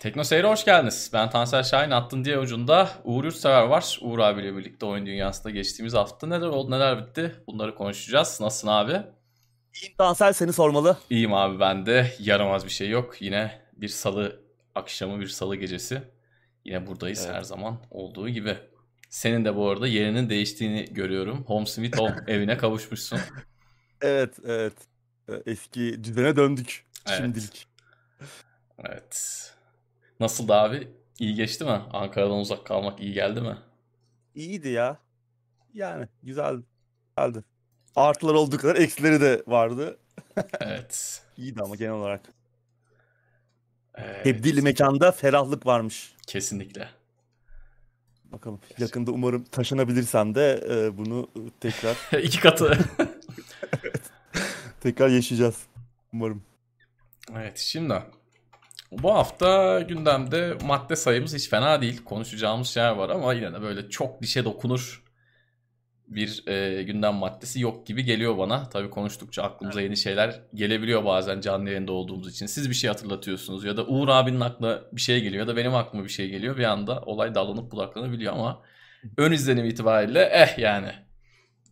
Tekno Seyir'e hoş geldiniz. Ben Tansel Şahin. Attın diye ucunda Uğur Yurtsever var. Uğur abiyle birlikte oyun dünyasında geçtiğimiz hafta neler oldu neler bitti bunları konuşacağız. Nasılsın abi? İyiyim Tansel seni sormalı. İyiyim abi ben de. Yaramaz bir şey yok. Yine bir salı akşamı bir salı gecesi. Yine buradayız Evet. her zaman olduğu gibi. Senin de bu arada yerinin değiştiğini görüyorum. Home Sweet Home evine kavuşmuşsun. Evet evet. Eski düzene döndük Evet. şimdilik. Evet. Nasıldı abi? İyi geçti mi? Ankara'dan uzak kalmak iyi geldi mi? İyiydi ya. Yani güzel. Güzeldi. Artılar olduğu kadar eksileri de vardı. Evet. İyiydi ama genel olarak. Evet. Tebdili mekanda ferahlık varmış. Kesinlikle. Bakalım yakında umarım taşınabilirsem de e, bunu tekrar İki katı. tekrar yaşayacağız. Umarım. evet şimdi bu hafta gündemde madde sayımız hiç fena değil. Konuşacağımız şeyler var ama yine de böyle çok dişe dokunur bir e, gündem maddesi yok gibi geliyor bana. Tabii konuştukça aklımıza yeni şeyler gelebiliyor bazen canlı yayında olduğumuz için. Siz bir şey hatırlatıyorsunuz ya da Uğur abinin aklına bir şey geliyor ya da benim aklıma bir şey geliyor. Bir anda olay dallanıp budaklanabiliyor ama ön izlenim itibariyle eh yani.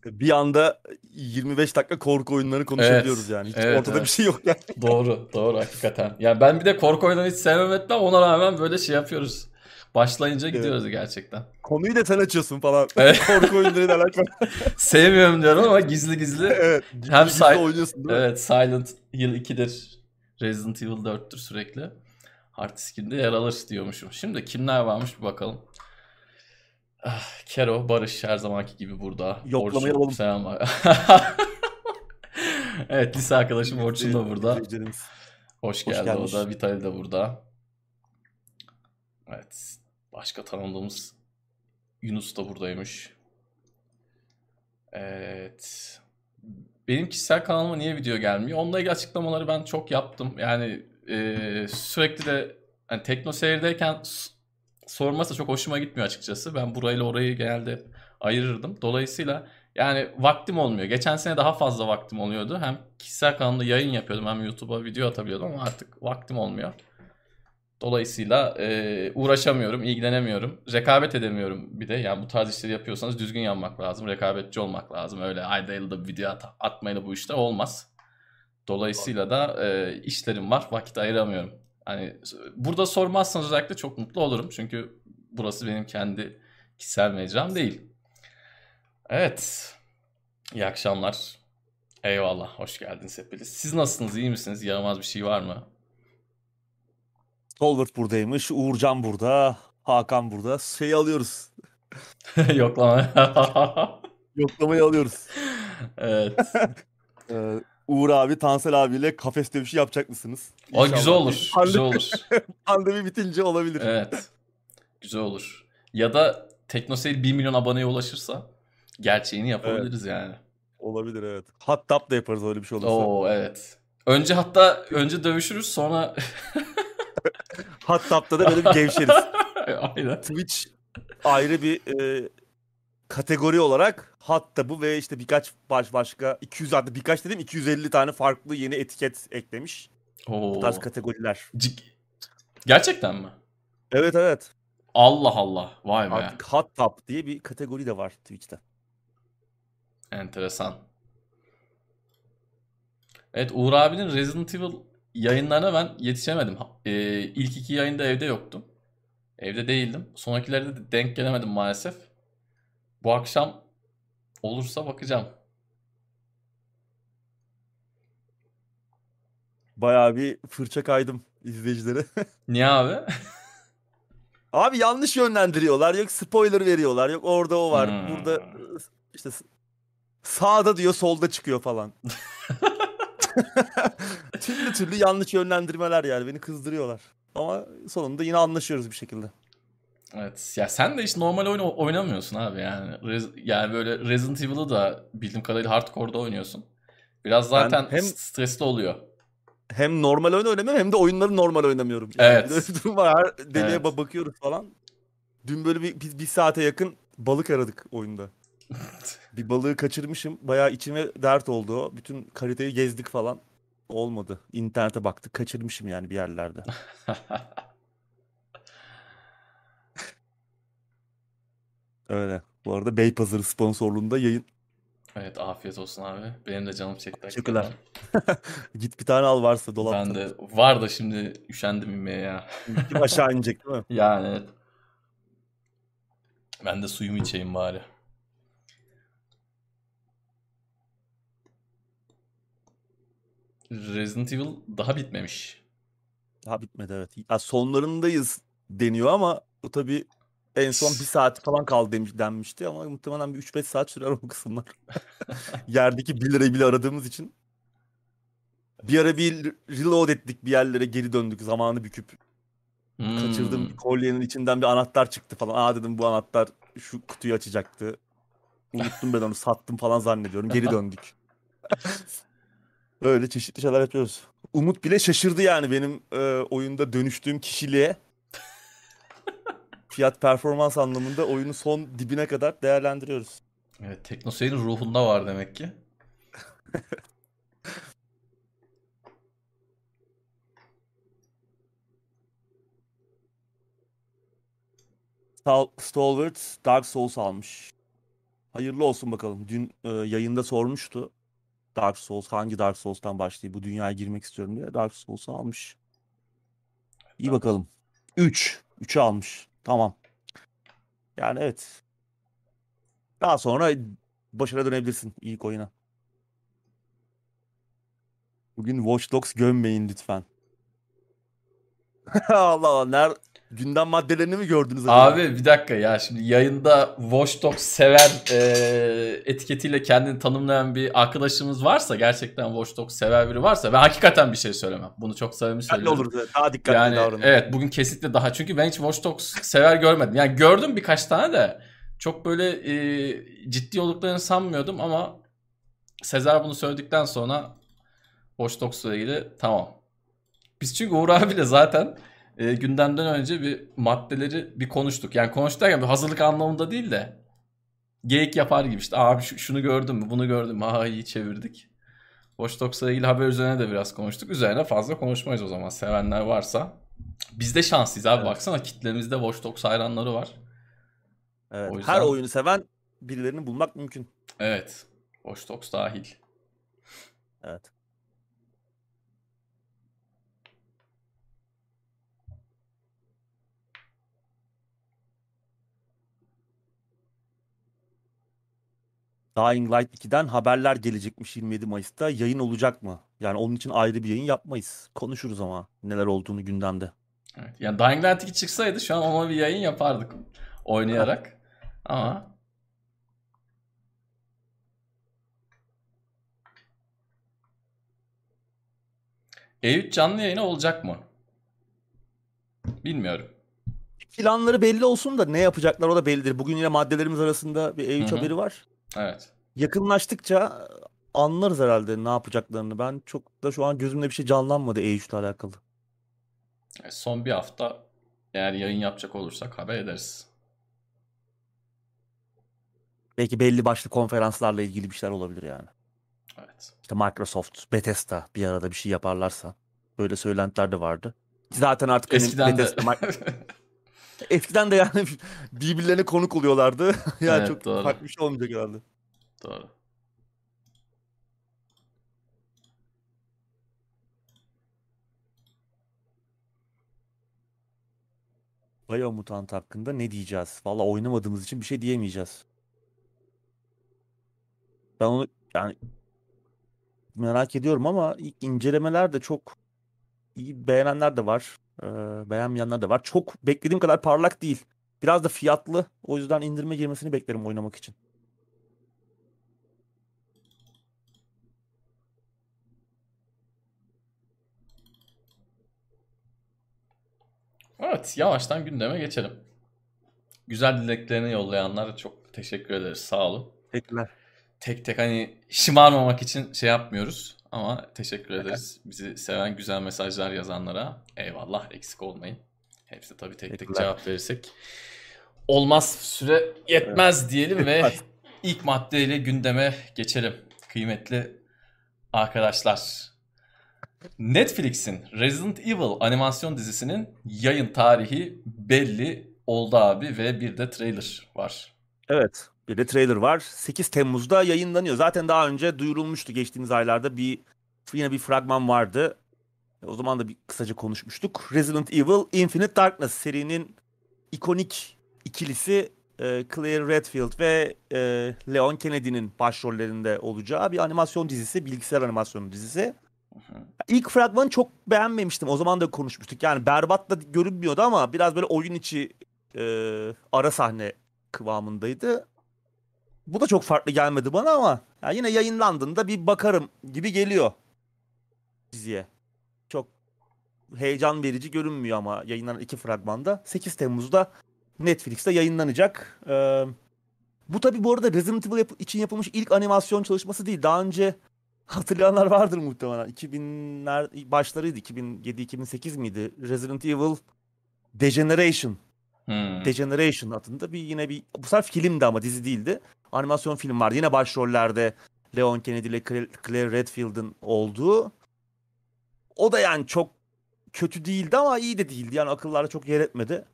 Bir anda 25 dakika korku oyunları konuşabiliyoruz yani. Hiç evet, ortada evet. bir şey yok yani. Doğru, doğru hakikaten. Yani ben bir de korku oyunları hiç sevmem etmem ona rağmen böyle şey yapıyoruz. Başlayınca gidiyoruz gerçekten. Konuyu da sen açıyorsun falan. Evet. korku oyunlarıyla alakalı. Sevmiyorum diyorum ama gizli gizli. evet. Hem gizli oynuyorsun değil mi? Evet, Silent Hill 2'dir. Resident Evil 4'tür sürekli. Hard diskinde yer alır diyormuşum. Şimdi kimler varmış bir bakalım. Ah, Kero, Barış her zamanki gibi burada. Yoklamayı Orçun, alalım. Selam var. evet, lise arkadaşım Orçun da burada. Hoş Hoş geldi gelmiş. o da. Vitali de burada. Evet. Başka tanıdığımız Yunus da buradaymış. Evet. Benim kişisel kanalıma niye video gelmiyor? Onunla ilgili açıklamaları ben çok yaptım. Yani e, sürekli de hani Tekno Seyir'deyken sorması çok hoşuma gitmiyor açıkçası. Ben burayla orayı genelde ayırırdım. Dolayısıyla yani vaktim olmuyor. Geçen sene daha fazla vaktim oluyordu. Hem kişisel kanalımda yayın yapıyordum hem YouTube'a video atabiliyordum ama artık vaktim olmuyor. Dolayısıyla e, uğraşamıyorum, ilgilenemiyorum. Rekabet edemiyorum bir de. Yani bu tarz işleri yapıyorsanız düzgün yapmak lazım. Rekabetçi olmak lazım. Öyle ayda yılda bir video at- atmayla bu işte olmaz. Dolayısıyla da e, işlerim var. Vakit ayıramıyorum. Hani burada sormazsanız özellikle çok mutlu olurum. Çünkü burası benim kendi kişisel mecram değil. Evet. İyi akşamlar. Eyvallah. Hoş geldiniz hepiniz. Siz nasılsınız? İyi misiniz? Yaramaz bir şey var mı? Solvert buradaymış. Uğurcan burada. Hakan burada. Şeyi alıyoruz. Yoklama. Yoklamayı alıyoruz. evet. Ee, Uğur abi, Tansel abiyle kafes dövüşü yapacak mısınız? O güzel olur. Pandemi, Güzel olur. pandemi bitince olabilir. Evet. Güzel olur. Ya da TeknoSeyir 1 milyon aboneye ulaşırsa gerçeğini yapabiliriz yani. Olabilir evet. Hot tap da yaparız öyle bir şey olursa. Oo evet. Önce hatta önce dövüşürüz sonra Hot tap'ta da böyle bir gevşeriz. aynen. Twitch ayrı bir e, kategori olarak hot tab'ı ve işte birkaç baş başka 200 hatta birkaç dedim 250 tane farklı yeni etiket eklemiş. Bu Oo. tarz kategoriler. Cik- Gerçekten mi? Evet evet. Allah Allah. Vay be. Artık hot tap diye bir kategori de var Twitch'te. Enteresan. Evet Uğur abinin Resident Evil yayınlarına ben yetişemedim. Ee, ilk iki yayında evde yoktum. Evde değildim. Sonrakilerde de denk gelemedim maalesef. Bu akşam olursa bakacağım. Bayağı bir fırça kaydım izleyicilere. Niye abi? Abi yanlış yönlendiriyorlar. Yok spoiler veriyorlar. Yok orada o var. Hmm. Burada işte sağda diyor solda çıkıyor falan. türlü türlü yanlış yönlendirmeler yani beni kızdırıyorlar. Ama sonunda yine anlaşıyoruz bir şekilde. Evet. Ya sen de hiç normal oyun oynamıyorsun abi yani. Rez- yani böyle Resident Evil'ı da bildiğim kadarıyla hardcore'da oynuyorsun. Biraz zaten hem- s- stresli oluyor. Hem normal oyun oynamıyorum hem de oyunları normal oynamıyorum. Yani Evet. Böyle bir durum var. Her deliğe Evet. ba- bakıyoruz falan. Dün böyle bir, bir, bir saate yakın balık aradık oyunda. Bir balığı kaçırmışım. Bayağı içime dert oldu o. Bütün haritayı gezdik falan. Olmadı. İnternete baktık. Kaçırmışım yani bir yerlerde. Öyle. Bu arada Beypazarı sponsorluğunda yayın. Evet afiyet olsun abi. Benim de canım çekti. Teşekkürler. Git bir tane al varsa dolapta. Ben de var da şimdi üşendim inmeye ya. Kim aşağı inecek değil mi? Yani evet. Ben de suyumu içeyim bari. Resident Evil daha bitmemiş. Daha bitmedi evet. Ya sonlarındayız deniyor ama bu tabii en son bir saat falan kaldı demiş, denmişti ama muhtemelen bir 3-5 saat sürer o kısımlar. Yerdeki 1 lirayı bile aradığımız için. Bir ara bir reload ettik bir yerlere geri döndük zamanı büküp. Hmm. bir kolyenin içinden bir anahtar çıktı falan. Aa dedim bu anahtar şu kutuyu açacaktı. Unuttum ben onu sattım falan zannediyorum. Geri döndük. Böyle çeşitli şeyler yapıyoruz. Umut bile şaşırdı yani benim e, oyunda dönüştüğüm kişiliğe. Fiyat performans anlamında oyunu son dibine kadar değerlendiriyoruz. Evet, TeknoSeyir'in ruhunda var demek ki. Stal- Stalwart Dark Souls almış. Hayırlı olsun bakalım. Dün e, yayında sormuştu. Dark Souls hangi Dark Souls'tan başlayıp bu dünyaya girmek istiyorum diye. Dark Souls'u almış. İyi bakalım. 3. 3'ü almış. Tamam. Yani evet. Daha sonra başına dönebilirsin ilk oyuna. Bugün Watch Dogs gömmeyin lütfen. Allah Allah. Ner gündem maddelerini mi gördünüz acaba? Abi bir dakika ya şimdi yayında Watch Dogs sever e, etiketiyle kendini tanımlayan bir arkadaşımız varsa gerçekten Watch Dogs sever biri varsa ben hakikaten bir şey söylemem. Bunu çok samimi söylüyorum. olur. Daha dikkatli Yani davranın. evet bugün kesinlikle daha çünkü ben hiç Watch Dogs sever görmedim. Yani gördüm birkaç tane de çok böyle e, ciddi olduklarını sanmıyordum ama Sezer bunu söyledikten sonra Watch Dogs'la ilgili tamam. Biz çünkü Uğur abiyle zaten e, gündemden önce bir maddeleri bir konuştuk. Yani konuştuk derken bir hazırlık anlamında değil de geyik yapar gibi işte abi şu- şunu gördün mü bunu gördüm mü ha iyi çevirdik. Watch Dogs'la ilgili haber üzerine de biraz konuştuk. Üzerine fazla konuşmayız o zaman sevenler varsa. Biz de şanslıyız abi Evet. baksana kitlemizde Watch Dogs hayranları var. Evet, O yüzden- Her oyunu seven birilerini bulmak mümkün. Evet Watch Dogs dahil. Evet. Dying Light 2'den haberler gelecekmiş 27 Mayıs'ta. Yayın olacak mı? Yani onun için ayrı bir yayın yapmayız. Konuşuruz ama neler olduğunu gündemde. Evet. Yani Dying Light 2 çıksaydı şu an ona bir yayın yapardık oynayarak. Ama E3 canlı yayını olacak mı? Bilmiyorum. Planları belli olsun da ne yapacaklar o da bellidir. Bugün yine maddelerimiz arasında bir E3 Hı hı. haberi var. Evet. Yakınlaştıkça anlarız herhalde ne yapacaklarını. Ben çok da şu an gözümde bir şey canlanmadı E3 ile alakalı. E, Son bir hafta eğer yayın yapacak olursak haber ederiz. Belki belli başlı konferanslarla ilgili bir şeyler olabilir yani. Evet. İşte Microsoft, Bethesda bir arada bir şey yaparlarsa. Böyle söylentiler de vardı. Zaten artık hani Eskiden de Bethesda, Mi- eskiden de yani birbirlerine konuk oluyorlardı. yani Evet, çok doğru. farklı bir şey olmayacak herhalde. Doğru. Biomutant hakkında ne diyeceğiz? Valla oynamadığımız için bir şey diyemeyeceğiz. Ben onu yani merak ediyorum ama ilk incelemeler de çok iyi beğenenler de var. Ee, beğenmeyenler de var. Çok beklediğim kadar parlak değil. Biraz da fiyatlı. O yüzden indirime girmesini beklerim oynamak için. Evet, yavaştan gündeme geçelim. Güzel dileklerini yollayanlara çok teşekkür ederiz. Sağ olun. Teşekkürler. Tek tek hani şımarmamak için şey yapmıyoruz ama teşekkür ederiz. Bizi seven güzel mesajlar yazanlara eyvallah eksik olmayın. Hepsi tabii tek tek cevap verirsek olmaz süre yetmez diyelim ve ilk maddeyle gündeme geçelim. Kıymetli arkadaşlar. Netflix'in Resident Evil animasyon dizisinin yayın tarihi belli oldu abi ve bir de trailer var. Evet. Bir de trailer var. 8 Temmuz'da yayınlanıyor. Zaten daha önce duyurulmuştu geçtiğimiz aylarda bir yine bir fragman vardı. O zaman da bir kısaca konuşmuştuk. Resident Evil Infinite Darkness serinin ikonik ikilisi e, Claire Redfield ve e, Leon Kennedy'nin başrollerinde olacağı bir animasyon dizisi, bilgisayar animasyonu dizisi. İlk fragmanı çok beğenmemiştim. O zaman da konuşmuştuk. Yani berbat da görünmüyordu ama biraz böyle oyun içi e, ara sahne kıvamındaydı. Bu da çok farklı gelmedi bana ama ya yine yayınlandığında bir bakarım gibi geliyor diziye. Çok heyecan verici görünmüyor ama yayınlanan iki fragmanda. 8 Temmuz'da Netflix'te yayınlanacak. Ee, bu tabi bu arada Resident Evil yap- için yapılmış ilk animasyon çalışması değil. Daha önce hatırlayanlar vardır muhtemelen. 2000'ler başlarıydı. 2007-2008 miydi? Resident Evil Degeneration. Hmm. Degeneration adında bir yine bir bu sefer filmdi ama dizi değildi. Animasyon film vardı. Yine başrollerde Leon Kennedy ile Claire Redfield'ın olduğu. O da yani çok kötü değildi ama iyi de değildi. Yani akıllarda çok yer etmedi.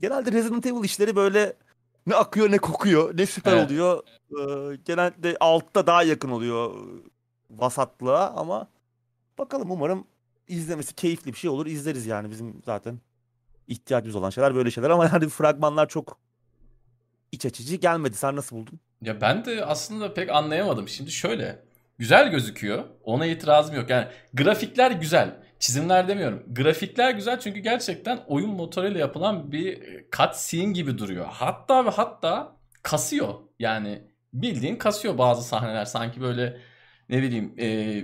Genelde Resident Evil işleri böyle ne akıyor ne kokuyor ne süper Evet. oluyor. Ee, genelde altta daha yakın oluyor vasatlığa ama bakalım umarım izlemesi keyifli bir şey olur. İzleriz yani bizim zaten ihtiyacımız olan şeyler böyle şeyler ama yani fragmanlar çok iç açıcı gelmedi. Sen nasıl buldun? Ya ben de aslında pek anlayamadım. Şimdi şöyle. Güzel gözüküyor. Ona itirazım yok. Yani grafikler güzel. Çizimler demiyorum. Grafikler güzel çünkü gerçekten oyun motoruyla yapılan bir cutscene gibi duruyor. Hatta ve hatta kasıyor. Yani bildiğin kasıyor bazı sahneler. Sanki böyle ne bileyim e,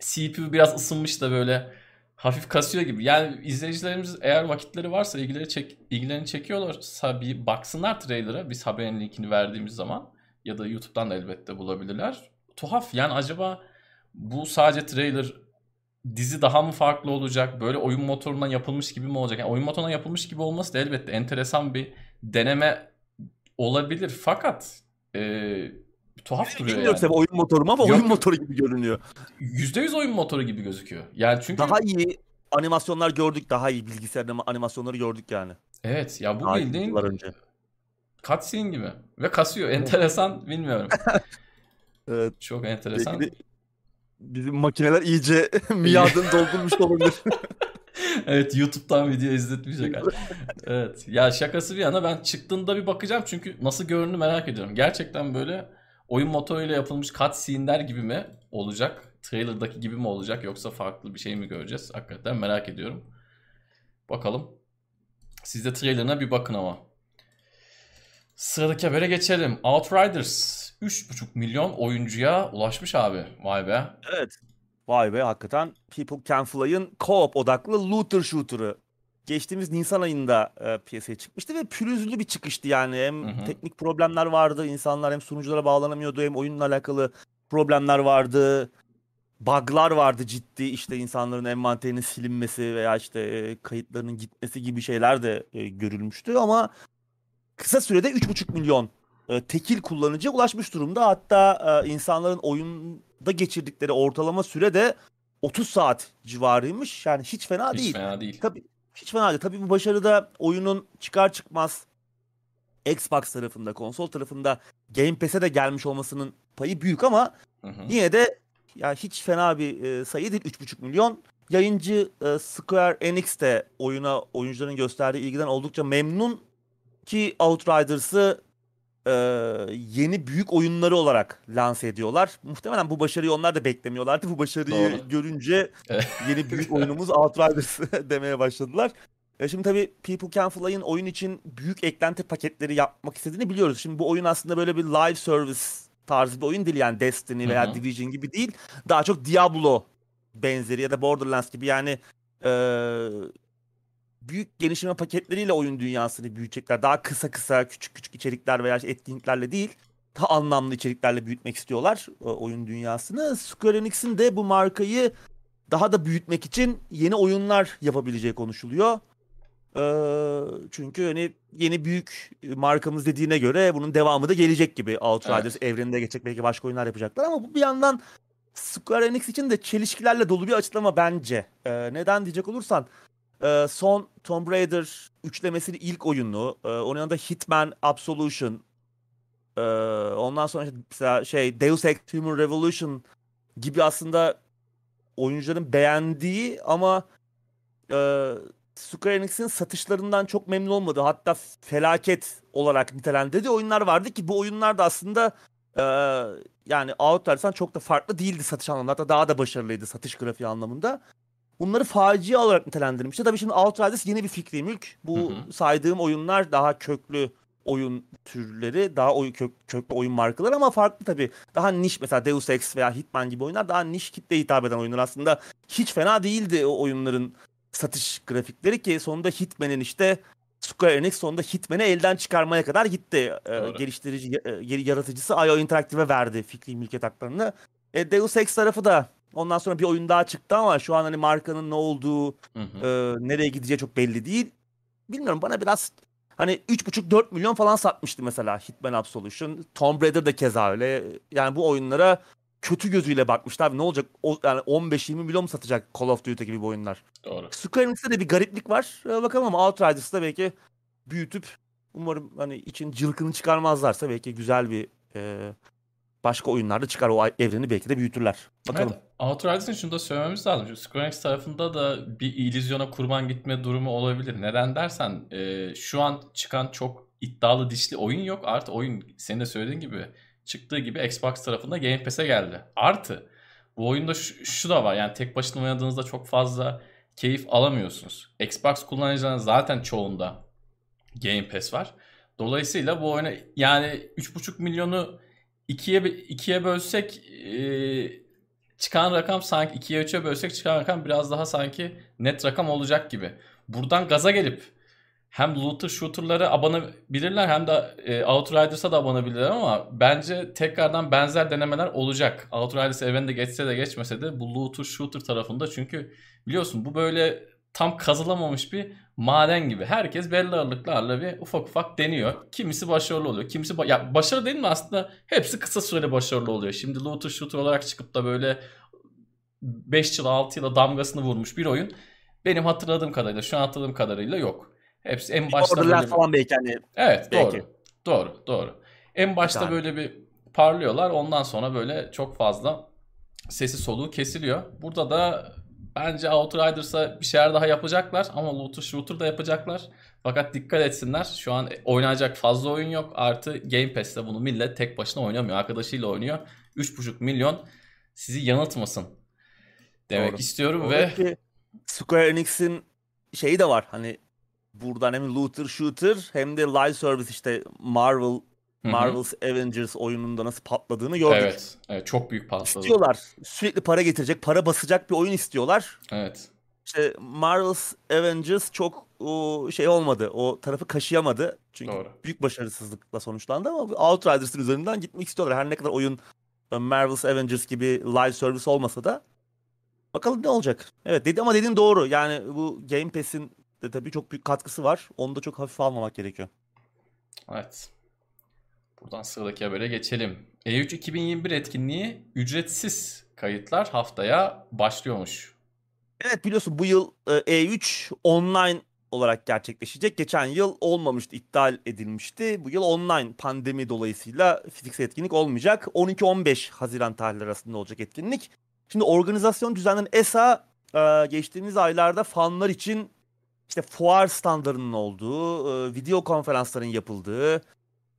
CPU biraz ısınmış da böyle hafif kasıyor gibi. Yani izleyicilerimiz eğer vakitleri varsa ilgileri çek, ilgilerini çekiyorlarsa bir baksınlar trailer'a. Biz haberin linkini verdiğimiz zaman ya da YouTube'dan da elbette bulabilirler. Tuhaf yani acaba bu sadece trailer dizi daha mı farklı olacak? Böyle oyun motorundan yapılmış gibi mi olacak? Yani oyun motorundan yapılmış gibi olması da elbette enteresan bir deneme olabilir. Fakat e, tuhaf duruyor Bilmiyorum yani. oyun motoru mu ama Yok, oyun motoru gibi görünüyor. %100 oyun motoru gibi gözüküyor. Yani çünkü Daha iyi animasyonlar gördük. Daha iyi bilgisayar anima- animasyonları gördük yani. evet ya bu Daha bildiğin önce. Cutscene gibi ve kasıyor. Enteresan bilmiyorum. Evet, Çok enteresan. belki bizim makineler iyice miadını doldurmuş olabilir. Evet YouTube'dan video izletmeyecek. Evet. Ya şakası bir yana ben çıktığında bir bakacağım çünkü nasıl görünür merak ediyorum. Gerçekten böyle oyun motoruyla yapılmış cutscene'ler gibi mi olacak? Trailer'daki gibi mi olacak yoksa farklı bir şey mi göreceğiz? Hakikaten merak ediyorum. Bakalım. Siz de trailerına bir bakın ama. Sıradaki habere geçelim. Outriders 3,5 milyon oyuncuya ulaşmış abi. Vay be. evet. Vay be hakikaten People Can Fly'ın co-op odaklı looter shooter'ı. Geçtiğimiz Nisan ayında e, piyasaya çıkmıştı ve pürüzlü bir çıkıştı yani. Hem Hı hı. teknik problemler vardı, insanlar hem sunuculara bağlanamıyordu hem oyunla alakalı problemler vardı. Bug'lar vardı ciddi işte insanların envanterinin silinmesi veya işte e, kayıtlarının gitmesi gibi şeyler de e, görülmüştü ama kısa sürede 3,5 milyon e, tekil kullanıcıya ulaşmış durumda. Hatta e, insanların oyunda geçirdikleri ortalama süre de 30 saat civarıymış. Yani hiç fena Hiç değil. fena değil. Tabii hiç fena değil. Tabii bu başarıda oyunun çıkar çıkmaz Xbox tarafında, konsol tarafında Game Pass'e de gelmiş olmasının payı büyük ama Hı hı. yine de ya hiç fena bir e, sayı değil 3,5 milyon. Yayıncı e, Square Enix de oyuna oyuncuların gösterdiği ilgiden oldukça memnun ki Outriders'ı e, yeni büyük oyunları olarak lanse ediyorlar. Muhtemelen bu başarıyı onlar da beklemiyorlardı. Bu başarıyı Doğru. görünce yeni büyük oyunumuz Outriders demeye başladılar. E şimdi tabii People Can Fly'ın oyun için büyük eklenti paketleri yapmak istediğini biliyoruz. Şimdi bu oyun aslında böyle bir live service tarzı bir oyun değil yani Destiny veya hı. Division gibi değil. Daha çok Diablo benzeri ya da Borderlands gibi yani e, büyük genişleme paketleriyle oyun dünyasını büyütecekler. Daha kısa kısa küçük küçük içerikler veya etkinliklerle değil daha anlamlı içeriklerle büyütmek istiyorlar e, oyun dünyasını. Square Enix'in de bu markayı daha da büyütmek için yeni oyunlar yapabileceği konuşuluyor. Ee, çünkü hani yeni büyük markamız dediğine göre bunun devamı da gelecek gibi. Outriders evreninde geçecek belki başka oyunlar yapacaklar ama bu bir yandan Square Enix için de çelişkilerle dolu bir açıklama bence. Ee, neden diyecek olursan e, son Tomb Raider üçlemesinin ilk oyunu, e, onun yanında Hitman Absolution, Ee, ondan sonra işte şey Deus Ex Human Revolution gibi aslında oyuncuların beğendiği ama e, Square Enix'in satışlarından çok memnun olmadığı hatta felaket olarak nitelendirdiği oyunlar vardı ki bu oyunlar da aslında e, yani Outriders'tan çok da farklı değildi satış anlamında. Hatta daha da başarılıydı satış grafiği anlamında. Bunları facia olarak nitelendirmişti. Tabii şimdi Outriders yeni bir fikri mülk. Bu Hı hı. saydığım oyunlar daha köklü oyun türleri, daha oy, kök, köklü oyun markaları ama farklı tabii. Daha niş mesela Deus Ex veya Hitman gibi oyunlar daha niş kitleye hitap eden oyunlar aslında. Hiç fena değildi o oyunların satış grafikleri ki sonunda Hitman'in işte Square Enix sonunda Hitman'i elden çıkarmaya kadar gitti. Ee, geliştirici, e, yaratıcısı IO Interactive'e verdi fikri mülkiyet haklarını. E, Deus Ex tarafı da ondan sonra bir oyun daha çıktı ama şu an hani markanın ne olduğu, Hı hı. e, nereye gideceği çok belli değil. Bilmiyorum bana biraz hani 3,5-4 milyon falan satmıştı mesela Hitman Absolution. Tomb Raider de keza öyle. Yani bu oyunlara kötü gözüyle bakmışlar. Ne olacak? O, yani 15-20 milyon mu satacak Call of Duty gibi bu oyunlar? Doğru. Square Enix'te de bir gariplik var. Ee, bakalım ama Outriders'da belki büyütüp umarım hani için cılkını çıkarmazlarsa belki güzel bir e, başka oyunlarda çıkar o evreni belki de büyütürler. Bakalım. Evet, Outriders'ın şunu da söylememiz lazım. Çünkü Square Enix tarafında da bir illüzyona kurban gitme durumu olabilir. Neden dersen e, şu an çıkan çok iddialı dişli oyun yok. Artı oyun senin de söylediğin gibi çıktığı gibi Xbox tarafında Game Pass'e geldi. Artı bu oyunda şu, şu da var yani tek başına oynadığınızda çok fazla keyif alamıyorsunuz. Xbox kullanıcılarının zaten çoğunda Game Pass var. Dolayısıyla bu oyuna yani 3,5 milyonu ikiye ikiye bölsek e, çıkan rakam sanki 2'ye 3'e bölsek çıkan rakam biraz daha sanki net rakam olacak gibi. Buradan gaza gelip hem looter shooter'lara abanabilirler hem de e, Outriders'a da abanabilirler ama bence tekrardan benzer denemeler olacak. Outriders evinde geçse de geçmese de bu looter shooter tarafında çünkü biliyorsun bu böyle tam kazılamamış bir maden gibi. Herkes belli aralıklarla bir ufak ufak deniyor. Kimisi başarılı oluyor. Kimisi ba- ya başarılı değil mi aslında? Hepsi kısa süreli başarılı oluyor. Şimdi looter shooter olarak çıkıp da böyle 5 yıl 6 yıla damgasını vurmuş bir oyun benim hatırladığım kadarıyla şu an hatırladığım kadarıyla yok. Hepsi en başta Borderlands böyle falan belki hani Evet Belki. doğru. Doğru doğru. En başta tane. böyle bir parlıyorlar. Ondan sonra böyle çok fazla sesi soluğu kesiliyor. Burada da bence Outriders'a bir şeyler daha yapacaklar ama Looter Shooter da yapacaklar. Fakat dikkat etsinler. Şu an oynayacak fazla oyun yok. Artı Game Pass'te bunu millet tek başına oynamıyor. Arkadaşıyla oynuyor. 3,5 milyon sizi yanıltmasın demek Doğru. istiyorum ve Oradaki Square Enix'in şeyi de var. Hani buradan hem looter shooter hem de live service işte Marvel. Marvel's Avengers oyununda nasıl patladığını gördük. evet, evet çok büyük patladı. İstiyorlar. Sürekli para getirecek, para basacak bir oyun istiyorlar. Evet. İşte Marvel's Avengers çok o şey olmadı. O tarafı kaşıyamadı. Çünkü Doğru. büyük başarısızlıkla sonuçlandı ama Outriders'ın üzerinden gitmek istiyorlar. Her ne kadar oyun e, Marvel's Avengers gibi live service olmasa da bakalım ne olacak. Evet dedi ama dediğin doğru. Yani bu Game Pass'in de tabii çok büyük katkısı var. Onu da çok hafif almamak gerekiyor. Evet. Buradan sıradaki habere geçelim. E3 2021 etkinliği ücretsiz kayıtlar haftaya başlıyormuş. Evet biliyorsun bu yıl e, E3 online olarak gerçekleşecek. Geçen yıl olmamıştı, iptal edilmişti. Bu yıl online pandemi dolayısıyla fiziksel etkinlik olmayacak. 12-15 Haziran tarihleri arasında olacak etkinlik. Şimdi organizasyon düzenlenen ESA e, geçtiğimiz aylarda fanlar için işte fuar standlarının olduğu, e, video konferansların yapıldığı,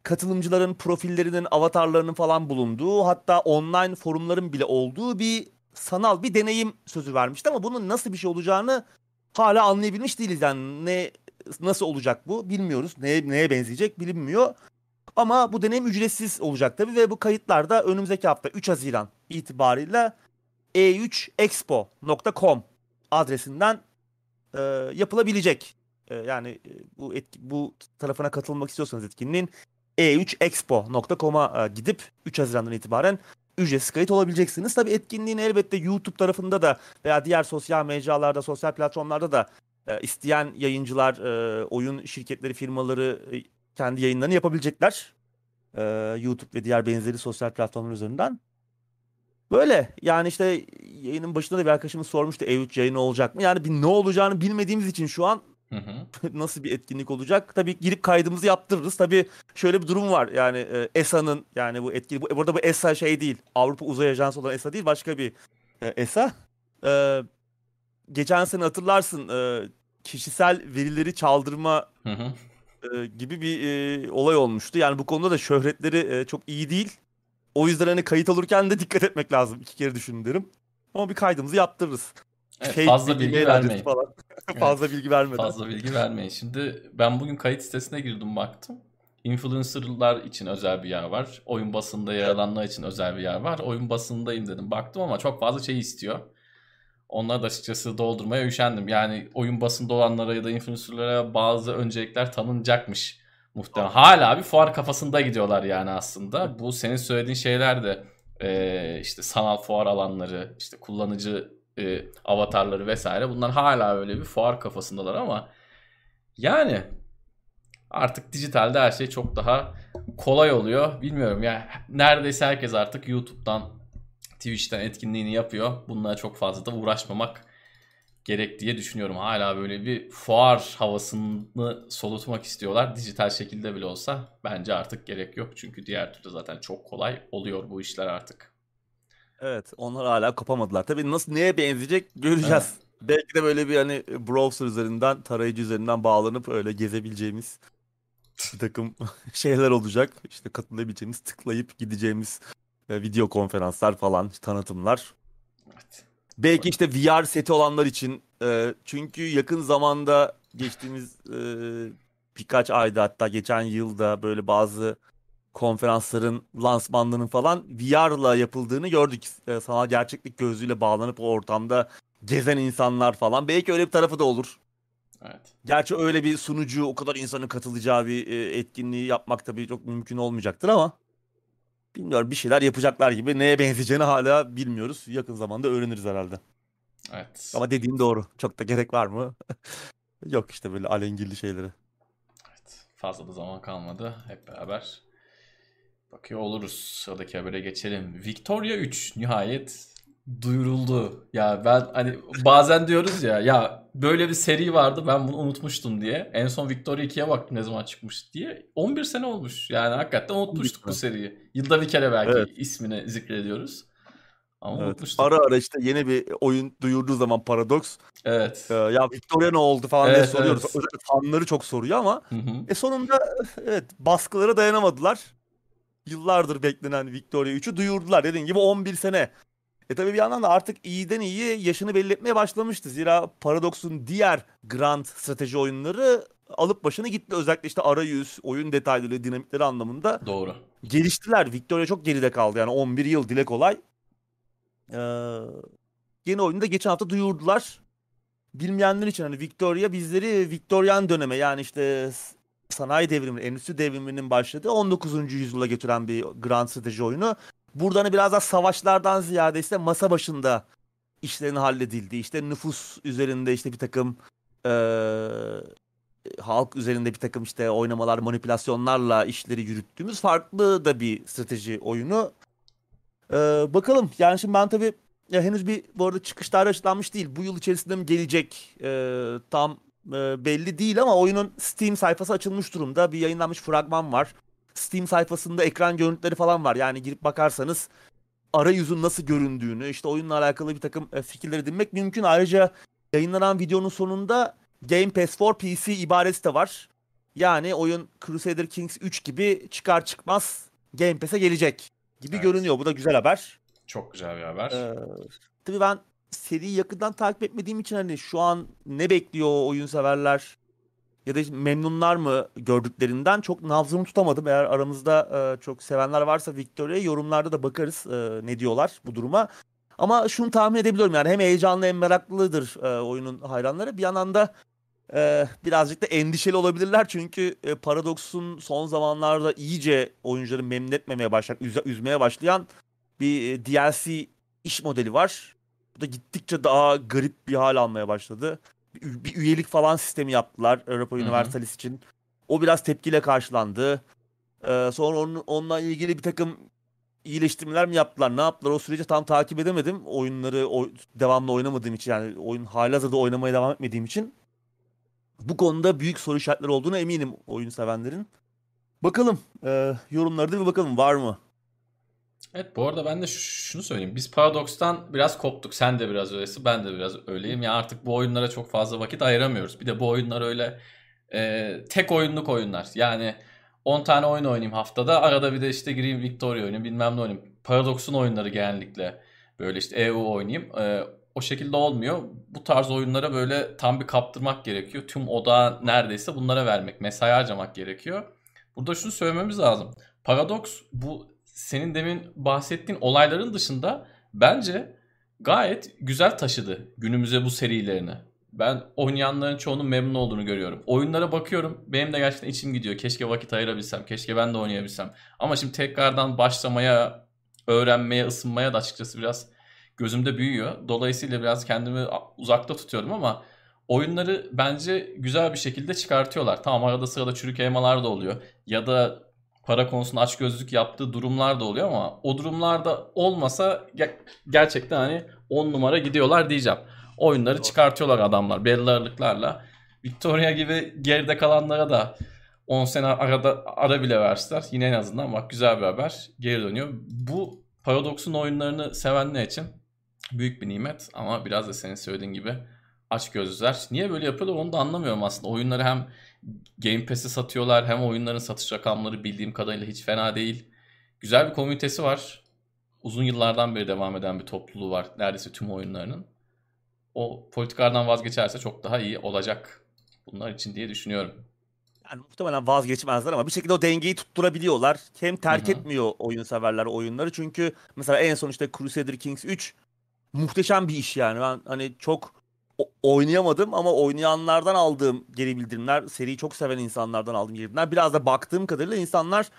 katılımcıların profillerinin, avatarlarının falan bulunduğu, hatta online forumların bile olduğu bir sanal bir deneyim sözü vermişti ama bunun nasıl bir şey olacağını hala anlayabilmiş değiliz. Yani ne nasıl olacak bu bilmiyoruz. Neye, neye benzeyecek bilinmiyor. Ama bu deneyim ücretsiz olacak tabii ve bu kayıtlar da önümüzdeki hafta 3 Haziran itibariyle e3expo.com adresinden e, yapılabilecek. E, yani e, bu etki, bu tarafına katılmak istiyorsanız etkinliğin e3expo.com'a e, gidip 3 Haziran'dan itibaren ücretsiz kayıt olabileceksiniz. Tabii etkinliğin elbette YouTube tarafında da veya diğer sosyal mecralarda, sosyal platformlarda da e, isteyen yayıncılar, e, oyun şirketleri, firmaları kendi yayınlarını yapabilecekler. YouTube ve diğer benzeri sosyal platformlar üzerinden. Böyle yani işte yayının başında da bir arkadaşımız sormuştu E3 yayını olacak mı? Yani bir ne olacağını bilmediğimiz için şu an Hı hı. Nasıl bir etkinlik olacak? Tabii girip kaydımızı yaptırırız. Tabii şöyle bir durum var. Yani e, ESA'nın yani bu etkinlik bu, burada bu ESA şey değil. Avrupa Uzay Ajansı olan ESA değil başka bir e, ESA. E, geçen sene hatırlarsın e, kişisel verileri çaldırma Hı hı. e, gibi bir e, olay olmuştu. Yani bu konuda da şöhretleri e, çok iyi değil. O yüzden hani kayıt olurken de dikkat etmek lazım. İki kere düşün derim. Ama bir kaydımızı yaptırırız. Evet, Fake fazla bilgi vermeyin. Falan. Fazla bilgi vermeden. Fazla bilgi vermeyin. Şimdi ben bugün kayıt sitesine girdim baktım. Influencer'lar için özel bir yer var. Oyun basında yer alanlar için özel bir yer var. Oyun basındayım dedim. Baktım ama çok fazla şey istiyor. Onları da açıkçası doldurmaya üşendim. Yani oyun basında olanlara ya da influencer'lara bazı öncelikler tanınacakmış. Muhtemelen. Hala bir fuar kafasında gidiyorlar yani aslında. Bu senin söylediğin şeyler de işte sanal fuar alanları, işte kullanıcı e, avatarları vesaire bunlar hala öyle bir fuar kafasındalar ama yani artık dijitalde her şey çok daha kolay oluyor. Bilmiyorum ya neredeyse herkes artık YouTube'dan Twitch'ten etkinliğini yapıyor. Bunlara çok fazla da uğraşmamak gerek diye düşünüyorum. Hala böyle bir fuar havasını solutmak istiyorlar. Dijital şekilde bile olsa bence artık gerek yok. Çünkü diğer türlü zaten çok kolay oluyor bu işler artık. Evet, onlar hala kopamadılar. Tabii nasıl neye benzeyecek göreceğiz. Belki de böyle bir hani browser üzerinden, tarayıcı üzerinden bağlanıp öyle gezebileceğimiz bir takım şeyler olacak. İşte katılabileceğimiz, tıklayıp gideceğimiz e, video konferanslar falan, tanıtımlar. Evet. Belki işte VR seti olanlar için e, çünkü yakın zamanda geçtiğimiz e, birkaç ayda hatta geçen yılda böyle bazı konferansların lansmanlarının falan VR'la yapıldığını gördük. E, sanal gerçeklik gözlüğüyle bağlanıp o ortamda gezen insanlar falan. Belki öyle bir tarafı da olur. Evet. Gerçi öyle bir sunucu o kadar insanın katılacağı bir e, etkinliği yapmak tabii çok mümkün olmayacaktır ama bilmiyorum bir şeyler yapacaklar gibi. Neye benzeyeceğini hala bilmiyoruz. Yakın zamanda öğreniriz herhalde. Evet. Ama dediğin doğru. Çok da gerek var mı? Yok işte böyle alengirli şeyleri. Evet, fazla da zaman kalmadı. Hep beraber bakıyor oluruz. Sıradaki habere geçelim. Victoria 3 nihayet duyuruldu. Ya ben hani bazen diyoruz ya ya böyle bir seri vardı ben bunu unutmuştum diye. En son Victoria 2'ye baktım ne zaman çıkmış diye. 11 sene olmuş. Yani hakikaten unutmuştuk bu seriyi. Yılda bir kere belki Evet. ismini zikrediyoruz. Ama Evet. unutmuştuk. Ara ara işte yeni bir oyun duyurduğu zaman Paradox Evet. e, ya Victoria ne oldu falan diye Evet, soruyoruz. evet. Özellikle fanları çok soruyor ama Hı hı. e sonunda evet baskılara dayanamadılar. Yıllardır beklenen Victoria 3'ü duyurdular. Dediğim gibi 11 sene. E tabii bir yandan da artık iyiden iyi yaşını belli etmeye başlamıştı. Zira Paradox'un diğer grand strateji oyunları alıp başını gitti. Özellikle işte arayüz, oyun detayları, dinamikleri anlamında Doğru. geliştiler. Victoria çok geride kaldı yani 11 yıl dile kolay. Ee, yeni oyunu da geçen hafta duyurdular. Bilmeyenler için hani Victoria bizleri Victorian döneme yani işte sanayi devrimi, endüstri devriminin başladığı 19. yüzyıla götüren bir grand strateji oyunu. Burada hani biraz daha savaşlardan ziyade işte masa başında işlerin halledildiği, işte nüfus üzerinde işte bir takım eee, halk üzerinde bir takım işte oynamalar, manipülasyonlarla işleri yürüttüğümüz farklı da bir strateji oyunu. Ee, bakalım yani şimdi ben tabii ya henüz bir bu arada çıkış tarihi açıklanmış değil. Bu yıl içerisinde mi gelecek Ee, tam e, belli değil ama oyunun Steam sayfası açılmış durumda. Bir yayınlanmış fragman var. Steam sayfasında ekran görüntüleri falan var. Yani girip bakarsanız arayüzün nasıl göründüğünü, işte oyunla alakalı bir takım e, fikirleri dinlemek mümkün. Ayrıca yayınlanan videonun sonunda Game Pass for PC ibaresi de var. Yani oyun Crusader Kings 3 gibi çıkar çıkmaz Game Pass'e gelecek gibi Evet. görünüyor. Bu da güzel haber. Çok güzel bir haber. Ee, tabii ben seriyi yakından takip etmediğim için hani şu an ne bekliyor oyun severler ya da memnunlar mı gördüklerinden çok nabzını tutamadım. Eğer aramızda e, çok sevenler varsa Victoria'ya yorumlarda da bakarız e, ne diyorlar bu duruma. Ama şunu tahmin edebiliyorum yani hem heyecanlı hem meraklıdır e, oyunun hayranları. Bir yandan da e, birazcık da endişeli olabilirler çünkü e, Paradox'un son zamanlarda iyice oyuncuları memnun etmemeye başlayan, üze- üzmeye başlayan bir e, DLC iş modeli var. Bu da gittikçe daha garip bir hal almaya başladı. Bir, bir üyelik falan sistemi yaptılar Europa. Universalis için. O biraz tepkiyle karşılandı. Ee, sonra onun, onunla ilgili bir takım iyileştirmeler mi yaptılar? Ne yaptılar? O süreci tam takip edemedim. Oyunları oy- devamlı oynamadığım için yani oyun halihazırda oynamaya devam etmediğim için. bu konuda büyük soru işaretleri olduğunu eminim oyun sevenlerin. Bakalım e, yorumlarda bir bakalım var mı? Evet bu arada ben de şunu söyleyeyim. Biz Paradox'tan biraz koptuk. Sen de biraz öylesin. Ben de biraz öyleyim. Ya artık bu oyunlara çok fazla vakit ayıramıyoruz. Bir de bu oyunlar öyle e, tek oyunluk oyunlar. Yani 10 tane oyun oynayayım haftada. Arada bir de işte gireyim Victoria oynayayım bilmem ne oynayayım. Paradox'un oyunları genellikle böyle işte EU oynayayım. E, o şekilde olmuyor. Bu tarz oyunlara böyle tam bir kaptırmak gerekiyor. Tüm odağı neredeyse bunlara vermek, mesai harcamak gerekiyor. Burada şunu söylememiz lazım. Paradox bu senin demin bahsettiğin olayların dışında bence gayet güzel taşıdı günümüze bu serilerini. Ben oynayanların çoğunun memnun olduğunu görüyorum. Oyunlara bakıyorum. Benim de gerçekten içim gidiyor. Keşke vakit ayırabilsem. Keşke ben de oynayabilsem. Ama şimdi tekrardan başlamaya, öğrenmeye, ısınmaya da açıkçası biraz gözümde büyüyor. Dolayısıyla biraz kendimi uzakta tutuyorum ama oyunları bence güzel bir şekilde çıkartıyorlar. Tamam arada sırada çürük elmalar da oluyor. Ya da para konusunda aç gözlük yaptığı durumlar da oluyor ama o durumlarda olmasa gerçekten hani 10 numara gidiyorlar diyeceğim. Oyunları çıkartıyorlar adamlar belli aralıklarla. Victoria gibi geride kalanlara da 10 sene arada ara bile verseler yine en azından bak güzel bir haber geri dönüyor. Bu Paradox'un oyunlarını sevenler için büyük bir nimet ama biraz da senin söylediğin gibi aç gözlüler. Niye böyle yapıyorlar onu da anlamıyorum aslında. Oyunları hem Game Pass'e satıyorlar hem oyunların satış rakamları bildiğim kadarıyla hiç fena değil. Güzel bir komünitesi var. Uzun yıllardan beri devam eden bir topluluğu var neredeyse tüm oyunlarının. O politikalardan vazgeçerse çok daha iyi olacak bunlar için diye düşünüyorum. Yani muhtemelen vazgeçmezler ama bir şekilde o dengeyi tutturabiliyorlar. Hem terk Hı-hı. etmiyor oyun severler oyunları. Çünkü mesela en son işte Crusader Kings 3 muhteşem bir iş yani. Ben hani çok oynayamadım ama oynayanlardan aldığım geri bildirimler, seriyi çok seven insanlardan aldığım geri bildirimler. Biraz da baktığım kadarıyla insanlar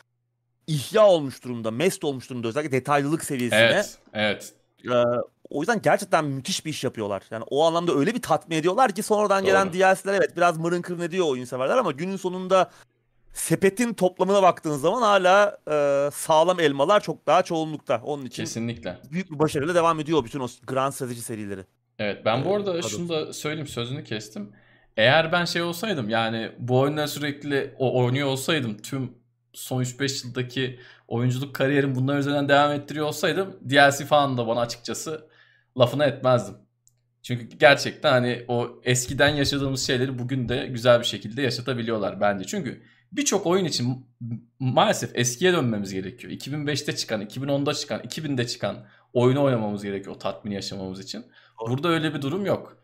ihya olmuş durumda, mest olmuş durumda özellikle detaylılık seviyesine. Evet, evet. Ee, o yüzden gerçekten müthiş bir iş yapıyorlar. Yani o anlamda öyle bir tatmin ediyorlar ki sonradan Doğru. gelen DLC'ler evet biraz mırın kırın ediyor oyun severler ama günün sonunda sepetin toplamına baktığın zaman hala e, sağlam elmalar çok daha çoğunlukta. Onun için Kesinlikle. büyük bir başarıyla devam ediyor bütün o Grand Strateji serileri. Evet ben bu arada şunu da söyleyeyim sözünü kestim. Eğer ben şey olsaydım yani bu oyunları sürekli oynuyor olsaydım tüm son 3-5 yıldaki oyunculuk kariyerim bunlar üzerinden devam ettiriyor olsaydım DLC falan da bana açıkçası lafına etmezdim. Çünkü gerçekten hani o eskiden yaşadığımız şeyleri bugün de güzel bir şekilde yaşatabiliyorlar bence. Çünkü birçok oyun için maalesef eskiye dönmemiz gerekiyor. 2005'te çıkan, 2010'da çıkan, 2000'de çıkan oyunu oynamamız gerekiyor o tatmini yaşamamız için. Burada öyle bir durum yok.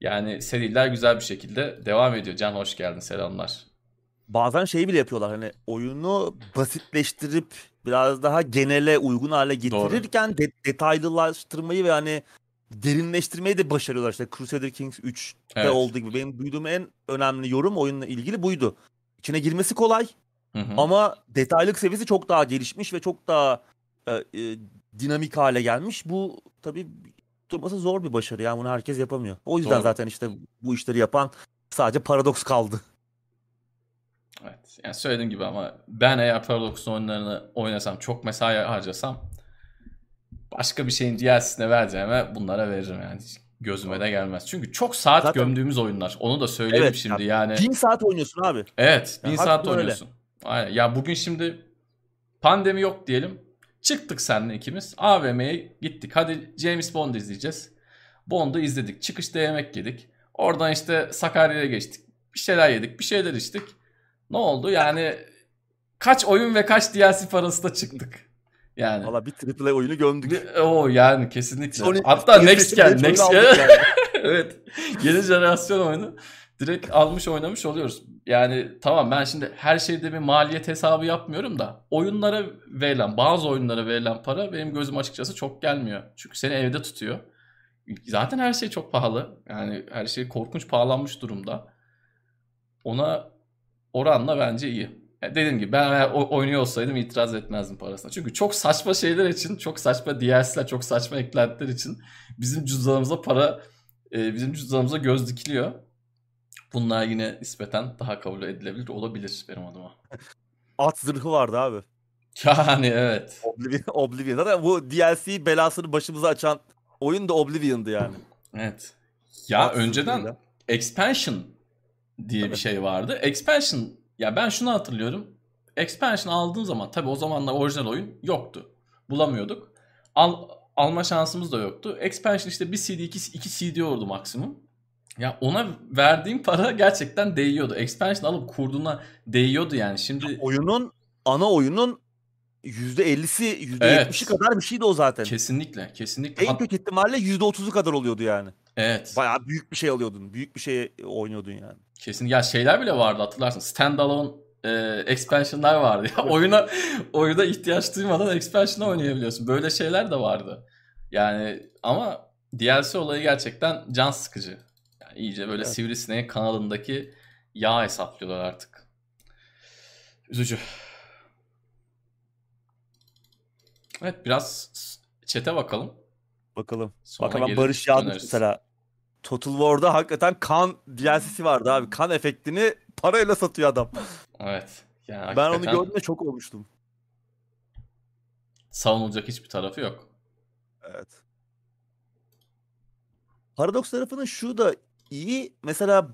Yani seriler güzel bir şekilde devam ediyor. Can hoş geldin selamlar. Bazen şeyi bile yapıyorlar hani oyunu basitleştirip biraz daha genele uygun hale getirirken de- detaylılaştırmayı ve hani derinleştirmeyi de başarıyorlar. İşte Crusader Kings 3'te evet. olduğu gibi. Benim duyduğum en önemli yorum oyunla ilgili buydu. İçine girmesi kolay hı hı. ama detaylık seviyesi çok daha gelişmiş ve çok daha e, e, dinamik hale gelmiş. Bu tabii tutturması zor bir başarı. Yani bunu herkes yapamıyor. O yüzden Doğru. zaten işte bu işleri yapan sadece Paradox kaldı. Evet. Yani söylediğim gibi ama ben eğer Paradox'un oyunlarını oynasam, çok mesai harcasam başka bir şeyin DLC'sine vereceğime bunlara veririm yani. gözüme de gelmez. Çünkü çok saat Zaten... gömdüğümüz oyunlar. Onu da söyleyelim evet, şimdi yani. Bin saat oynuyorsun abi. Evet. Bin yani saat oynuyorsun. Öyle. Aynen. Ya bugün şimdi pandemi yok diyelim. Çıktık seninle ikimiz. AVM'ye gittik. Hadi James Bond izleyeceğiz. Bond'u izledik. Çıkışta yemek yedik. Oradan işte Sakarya'ya geçtik. Bir şeyler yedik. Bir şeyler içtik. Ne oldu? Yani kaç oyun ve kaç DLC parası da çıktık. Yani. Valla bir triple oyunu gömdük. O yani kesinlikle. Sony, Hatta Next Gen. Next Gen. Evet. Yeni jenerasyon oyunu direkt almış oynamış oluyoruz. Yani tamam ben şimdi her şeyde bir maliyet hesabı yapmıyorum da oyunlara verilen bazı oyunlara verilen para benim gözüm açıkçası çok gelmiyor. Çünkü seni evde tutuyor. Zaten her şey çok pahalı. Yani her şey korkunç pahalanmış durumda. Ona oranla bence iyi. Yani dediğim gibi ben oynuyor olsaydım itiraz etmezdim parasına. Çünkü çok saçma şeyler için, çok saçma DLC'ler, çok saçma eklentiler için bizim cüzdanımıza para, e, bizim cüzdanımıza göz dikiliyor. Bunlar yine nispeten daha kabul edilebilir olabilir benim adıma. At zırhı vardı abi. Yani evet. Oblivion, Oblivion. Zaten bu DLC belasını başımıza açan oyun da Oblivion'dı yani. Evet. Ya At önceden zırhıyla. expansion diye Tabii. bir şey vardı. Expansion ya ben şunu hatırlıyorum. Expansion aldığım zaman tabii o zamanlar orijinal oyun yoktu. Bulamıyorduk. Al, alma şansımız da yoktu. Expansion işte bir CD, iki, iki CD oldu maksimum. Ya ona verdiğim para gerçekten değiyordu. Expansion alıp kurduğuna değiyordu yani. Şimdi Oyunun ana oyunun %50'si %70'i Evet. kadar bir şeydi o zaten. kesinlikle, kesinlikle. En kötü ihtimalle %30'u kadar oluyordu yani. evet. Bayağı büyük bir şey alıyordun. Büyük bir şey oynuyordun yani. Kesin ya şeyler bile vardı hatırlarsın. Standalone e, expansion'lar vardı. Ya oyuna oyuna ihtiyaç duymadan expansion'ı oynayabiliyorsun. Böyle şeyler de vardı. Yani ama DLC olayı gerçekten can sıkıcı. İyice böyle Evet. sivrisineğin kanalındaki yağ hesaplıyorlar artık. Üzücü. Evet biraz çete bakalım. Bakalım. Sonra Bak hemen Barış döneriz. mesela. Total War'da hakikaten kan DLC'si vardı abi. Kan efektini parayla satıyor adam. Evet. Yani Ben onu gördüğümde çok olmuştum. savunulacak hiçbir tarafı yok. Evet. Paradox tarafının şu da iyi. Mesela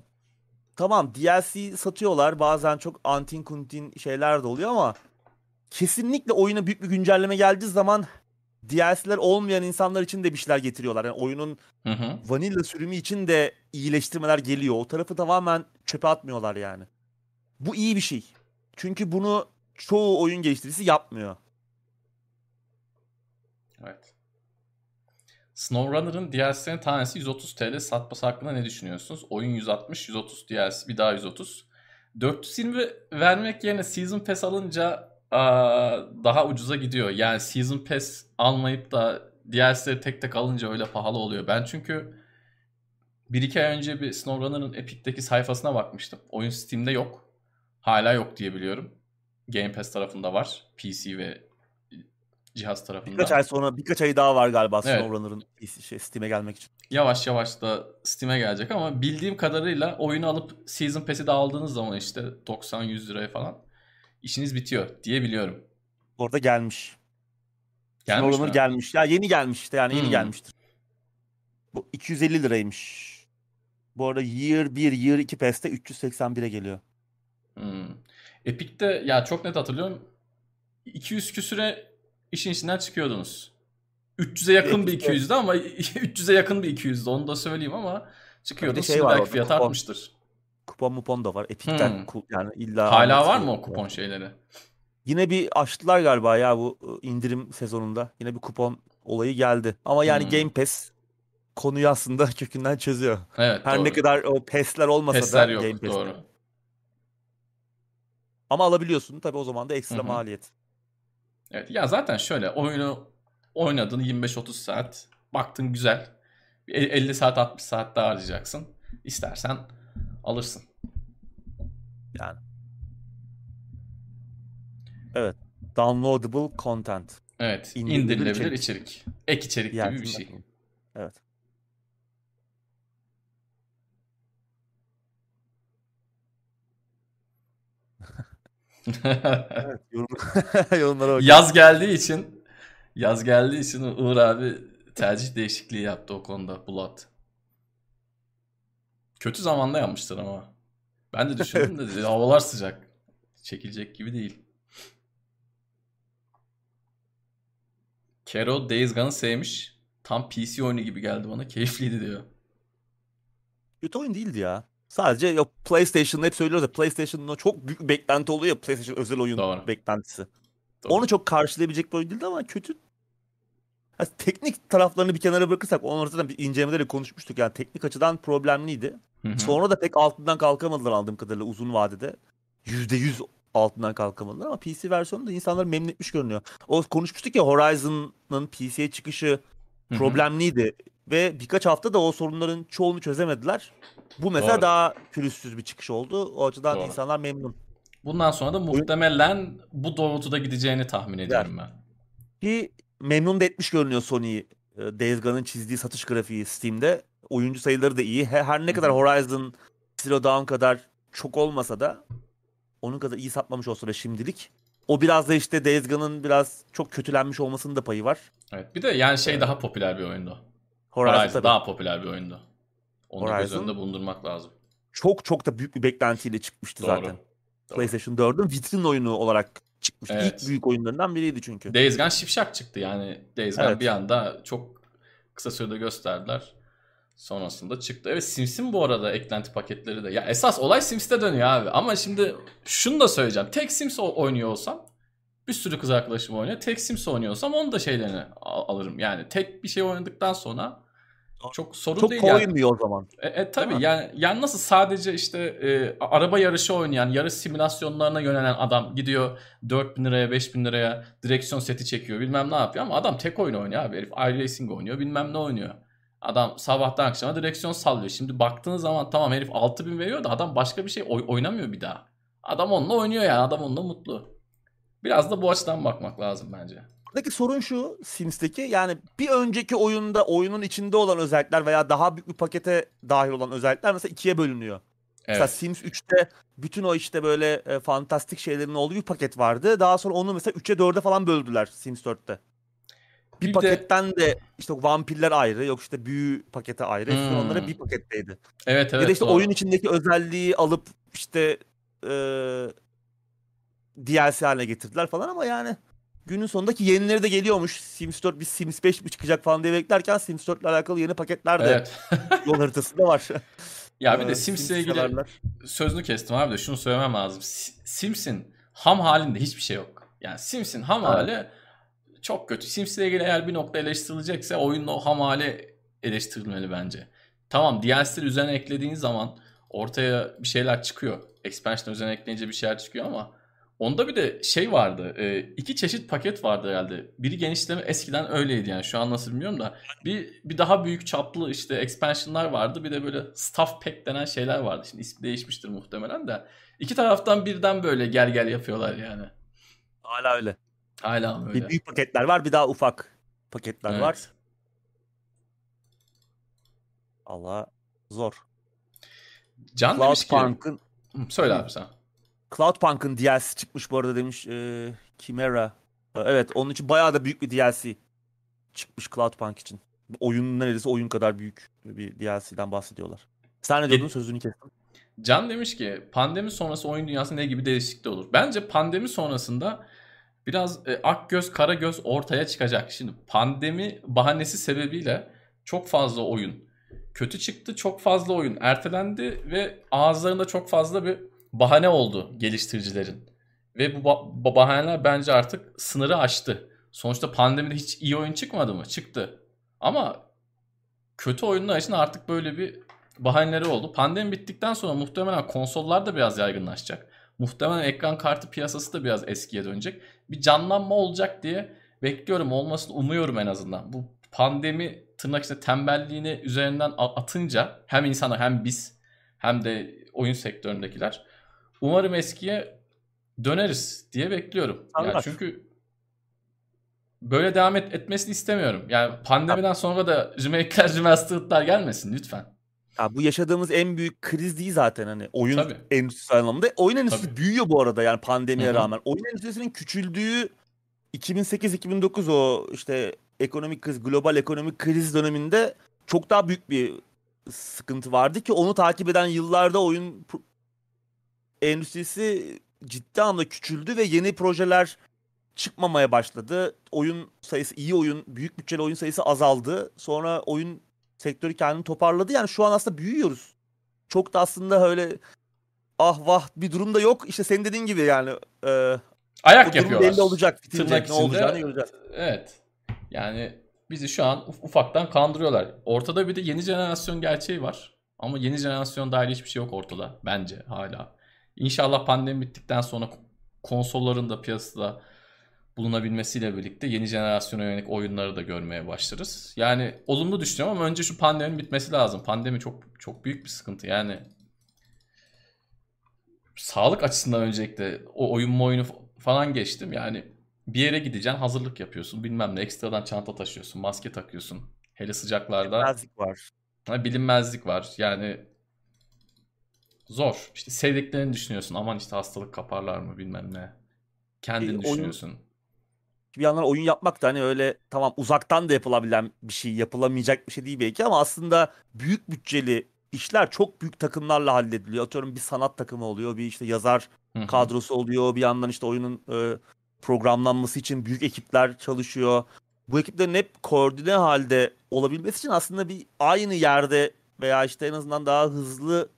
tamam DLC satıyorlar. Bazen çok antin kuntin şeyler de oluyor ama kesinlikle oyuna büyük bir güncelleme geldiği zaman DLC'ler olmayan insanlar için de bir şeyler getiriyorlar. Yani oyunun Hı hı. vanilla sürümü için de iyileştirmeler geliyor. O tarafı tamamen çöpe atmıyorlar yani. Bu iyi bir şey. Çünkü bunu çoğu oyun geliştiricisi yapmıyor. Evet. SnowRunner'ın DLC'nin tanesi 130 TL satması hakkında ne düşünüyorsunuz? Oyun 160, 130 DLC, bir daha 130. 420 vermek yerine Season Pass alınca aa, daha ucuza gidiyor. Yani Season Pass almayıp da DLC'leri tek tek alınca öyle pahalı oluyor. Ben çünkü 1-2 ay önce bir SnowRunner'ın Epic'teki sayfasına bakmıştım. Oyun Steam'de yok. Hala yok diye biliyorum. Game Pass tarafında var. PC ve cihaz tarafında. Birkaç ay sonra birkaç ay daha var galiba Evet. SnowRunner'ın şey, Steam'e gelmek için. yavaş yavaş da Steam'e gelecek ama bildiğim kadarıyla oyunu alıp Season Pass'i de aldığınız zaman işte 90-100 liraya falan işiniz bitiyor diye biliyorum. Orada gelmiş. Gelmiş SnowRunner mi? gelmiş. Ya yeni gelmiş işte yani yeni Hmm. gelmiştir. Bu 250 liraymış. Bu arada Year 1, Year 2 Pass'te 381'e geliyor. Hmm. Epic'te ya çok net hatırlıyorum 200 küsüre işin içinden çıkıyordunuz. 300'e yakın bir Epic'te- 200'dü ama 300'e yakın bir 200'dü onu da söyleyeyim ama çıkıyordunuz. şey Şimdi var belki fiyat kupon. artmıştır. Kupon mupon da var. Epic'ten Hmm. yani illa Hala var mı o kupon şeyleri? Yine bir açtılar galiba ya bu ıı, indirim sezonunda. Yine bir kupon olayı geldi. Ama yani Hmm. Game Pass konuyu aslında kökünden çözüyor. Evet Her doğru. ne kadar o PES'ler olmasa Pesler da yok Game Pass'te. doğru. Ama alabiliyorsun. Tabii o zaman da ekstra Hı hı. maliyet. Evet ya zaten şöyle oyunu oynadın 25-30 saat baktın güzel. Bir el- 50 saat 60 saat daha harcayacaksın. İstersen alırsın. Yani. Evet. Downloadable content. Evet İndirilebilir indirilebilir içerik. içerik. Ek içerik gibi bir şey. Evet. Evet. Yorum... Yorumlara bak. yaz geldiği için yaz geldiği için Uğur abi tercih değişikliği yaptı o konuda Blood. Kötü zamanda yapmıştır ama. Ben de düşündüm de havalar sıcak. Çekilecek gibi değil. Kero Days Gone'ı sevmiş. Tam PC oyunu gibi geldi bana. Keyifliydi diyor. Kötü oyun değildi ya. Sadece ya PlayStation'da hep söylüyoruz ya PlayStation'da çok büyük beklenti oluyor ya PlayStation özel oyun Doğru. beklentisi. Doğru. Onu çok karşılayabilecek bir oyun değildi ama kötü. Ha, teknik taraflarını bir kenara bırakırsak onu zaten bir incelemede de konuşmuştuk. Yani teknik açıdan problemliydi. Hı hı. Sonra da pek altından kalkamadılar aldığım kadarıyla uzun vadede. %100 altından kalkamadılar ama PC versiyonu da insanları memnun etmiş görünüyor. O konuşmuştuk ya Horizon'ın PC'ye çıkışı problemliydi ve birkaç hafta da o sorunların çoğunu çözemediler. Bu mesela Doğru. daha pürüzsüz bir çıkış oldu. O açıdan Doğru. insanlar memnun. Bundan sonra da muhtemelen bu doğrultuda gideceğini tahmin ediyorum ben. Ki memnun da etmiş görünüyor Sony. e, Days Gone'ın çizdiği satış grafiği Steam'de. Oyuncu sayıları da iyi. He- Her ne kadar. Horizon Zero Dawn kadar çok olmasa da onun kadar iyi satmamış olsa da şimdilik. O biraz da işte Days Gone'ın biraz çok kötülenmiş olmasının da payı var. Evet. Bir de yani şey daha popüler bir oyundu. Horizon, Horizon tabii. daha popüler bir oyundu. Onu da göz Horizon- önünde bulundurmak lazım. çok çok da büyük bir beklentiyle çıkmıştı Doğru. zaten. Doğru. PlayStation 4'ün vitrin oyunu olarak çıkmış. Evet. İlk büyük oyunlarından biriydi çünkü. Days Gone şipşak çıktı yani. Days Gone Evet. bir anda çok kısa sürede gösterdiler. Sonrasında çıktı. Evet Sims'in bu arada eklenti paketleri de. Ya esas olay Sims'te dönüyor abi. Ama şimdi şunu da söyleyeceğim. Tek Sims oynuyor olsam bir sürü kız arkadaşım oynuyor. Tek Sims oynuyorsam onu da şeylerini al- alırım. Yani tek bir şey oynadıktan sonra çok sorun çok değil yani. koymuyor o zaman. E, e tabii yani, yani nasıl sadece işte e, araba yarışı oynayan, yarış simülasyonlarına yönelen adam gidiyor 4000 liraya 5000 liraya direksiyon seti çekiyor bilmem ne yapıyor ama adam tek oyun oynuyor abi. Herif iRacing oynuyor bilmem ne oynuyor. Adam sabahtan akşama direksiyon sallıyor. Şimdi baktığın zaman tamam herif 6000 veriyor da adam başka bir şey oy- oynamıyor bir daha. Adam onunla oynuyor yani adam onunla mutlu. Biraz da bu açıdan bakmak lazım bence. Buradaki sorun şu Sims'teki yani bir önceki oyunda oyunun içinde olan özellikler veya daha büyük bir pakete dahil olan özellikler mesela ikiye bölünüyor. Mesela Evet. Sims 3'te bütün o işte böyle e, fantastik şeylerin olduğu bir paket vardı. Daha sonra onu mesela 3'e 4'e falan böldüler Sims 4'te. Bir, Bir de- paketten de işte vampirler ayrı, yok işte büyü paketi ayrı. Hmm. onlara bir paketteydi. Evet evet. ya da işte doğru. oyun içindeki özelliği alıp işte e, DLC haline getirdiler falan ama yani günün sonundaki yenileri de geliyormuş. Sims 4 bir Sims 5 mi çıkacak falan diye beklerken Sims 4 ile alakalı yeni paketler de Evet. yol haritasında var. ya bir de Ee, Sims'le Sims ilgili severler. sözünü kestim abi de şunu söylemem lazım. Si- Sims'in ham halinde hiçbir şey yok. Yani Sims'in ham Evet. hali çok kötü. Sims'le ilgili eğer bir nokta eleştirilecekse oyunun o ham hali eleştirilmeli bence. Tamam DLC'leri üzerine eklediğin zaman ortaya bir şeyler çıkıyor. Expansion üzerine ekleyince bir şeyler çıkıyor ama onda bir de şey vardı. e, iki çeşit paket vardı herhalde. Biri genişleme eskiden öyleydi yani şu an nasıl bilmiyorum da. Bir, bir daha büyük çaplı işte expansionlar vardı. Bir de böyle stuff pack denen şeyler vardı. Şimdi ismi değişmiştir muhtemelen de. İki taraftan birden böyle gel gel yapıyorlar yani. Hala öyle. Hala öyle. Bir büyük paketler var, bir daha ufak paketler Evet. var. Allah zor. Can demiş ki... Hı, Söyle abi sen. Cloudpunk'ın DLC çıkmış bu arada demiş e, Chimera. E, Evet onun için bayağı da büyük bir DLC çıkmış Cloudpunk için. Oyunun neredeyse oyun kadar büyük bir DLC'den bahsediyorlar. Sen ne diyordun Ge- sözünü kestim. Can demiş ki pandemi sonrası oyun dünyası ne gibi değişiklikler olur? Bence pandemi sonrasında biraz e, ak göz kara göz ortaya çıkacak. Şimdi pandemi bahanesi sebebiyle çok fazla oyun kötü çıktı. Çok fazla oyun ertelendi ve ağızlarında çok fazla bir bahane oldu geliştiricilerin. Ve bu ba- ba- bahaneler bence artık sınırı aştı. Sonuçta pandemide hiç iyi oyun çıkmadı mı? Çıktı. Ama kötü oyunlar için artık böyle bir bahaneleri oldu. Pandemi bittikten sonra muhtemelen konsollar da biraz yaygınlaşacak. Muhtemelen ekran kartı piyasası da biraz eskiye dönecek. Bir canlanma olacak diye bekliyorum. Olmasını umuyorum en azından. Bu pandemi tırnak içinde tembelliğini üzerinden atınca hem insanlar hem biz hem de oyun sektöründekiler umarım eskiye döneriz diye bekliyorum. Yani Allah. çünkü böyle devam et, etmesini istemiyorum. Yani pandemiden sonra da remake'ler, remastered'lar gelmesin lütfen. Ya bu yaşadığımız en büyük kriz değil zaten hani oyun Tabii. endüstrisi anlamında. Oyun endüstrisi Tabii. büyüyor bu arada yani pandemiye Hı hı. rağmen. Oyun endüstrisinin küçüldüğü 2008-2009 o işte ekonomik kriz, global ekonomik kriz döneminde çok daha büyük bir sıkıntı vardı ki onu takip eden yıllarda oyun endüstrisi ciddi anlamda küçüldü ve yeni projeler çıkmamaya başladı. Oyun sayısı, iyi oyun, büyük bütçeli oyun sayısı azaldı. Sonra oyun sektörü kendini toparladı. Yani şu an aslında büyüyoruz. Çok da aslında öyle ah vah bir durum da yok. İşte senin dediğin gibi yani e, o Ayak durum yapıyorlar. belli olacak. Tırnak ne olacağını göreceğiz. Evet. Yani bizi şu an uf- ufaktan kandırıyorlar. Ortada bir de yeni jenerasyon gerçeği var. Ama yeni jenerasyon dair hiçbir şey yok ortada bence hala. İnşallah pandemi bittikten sonra konsolların da piyasada bulunabilmesiyle birlikte yeni jenerasyona yönelik oyunları da görmeye başlarız. Yani olumlu düşünüyorum ama önce şu pandeminin bitmesi lazım. Pandemi çok çok büyük bir sıkıntı. Yani sağlık açısından öncelikle o oyun mu oyunu falan geçtim. Yani bir yere gideceksin hazırlık yapıyorsun bilmem ne ekstradan çanta taşıyorsun maske takıyorsun. Hele sıcaklarda Birazcık var. Ha, bilinmezlik var. Yani zor. İşte sevdiklerini düşünüyorsun. Aman işte hastalık kaparlar mı bilmem ne. Kendini E, oyun- düşünüyorsun. Bir yandan oyun yapmak da hani öyle tamam uzaktan da yapılabilen bir şey, yapılamayacak bir şey değil belki ama aslında büyük bütçeli işler çok büyük takımlarla hallediliyor. Atıyorum bir sanat takımı oluyor, bir işte yazar Hı hı. kadrosu oluyor. Bir yandan işte oyunun e, programlanması için büyük ekipler çalışıyor. Bu ekiplerin hep koordine halde olabilmesi için aslında bir aynı yerde veya işte en azından daha hızlı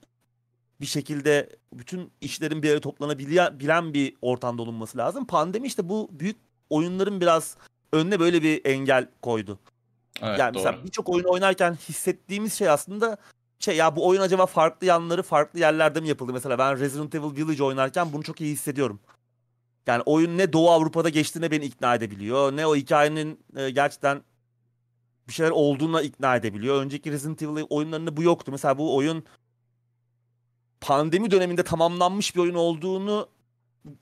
bir şekilde bütün işlerin bir araya toplanabilen bilen bir ortamda olunması lazım. Pandemi işte bu büyük oyunların biraz önüne böyle bir engel koydu. Evet yani doğru. mesela birçok oyun oynarken hissettiğimiz şey aslında şey ya bu oyun acaba farklı yanları farklı yerlerde mi yapıldı? Mesela ben Resident Evil Village oynarken bunu çok iyi hissediyorum. Yani oyun ne Doğu Avrupa'da geçtiğine beni ikna edebiliyor. Ne o hikayenin e, gerçekten bir şeyler olduğuna ikna edebiliyor. Önceki Resident Evil oyunlarında bu yoktu. Mesela bu oyun pandemi döneminde tamamlanmış bir oyun olduğunu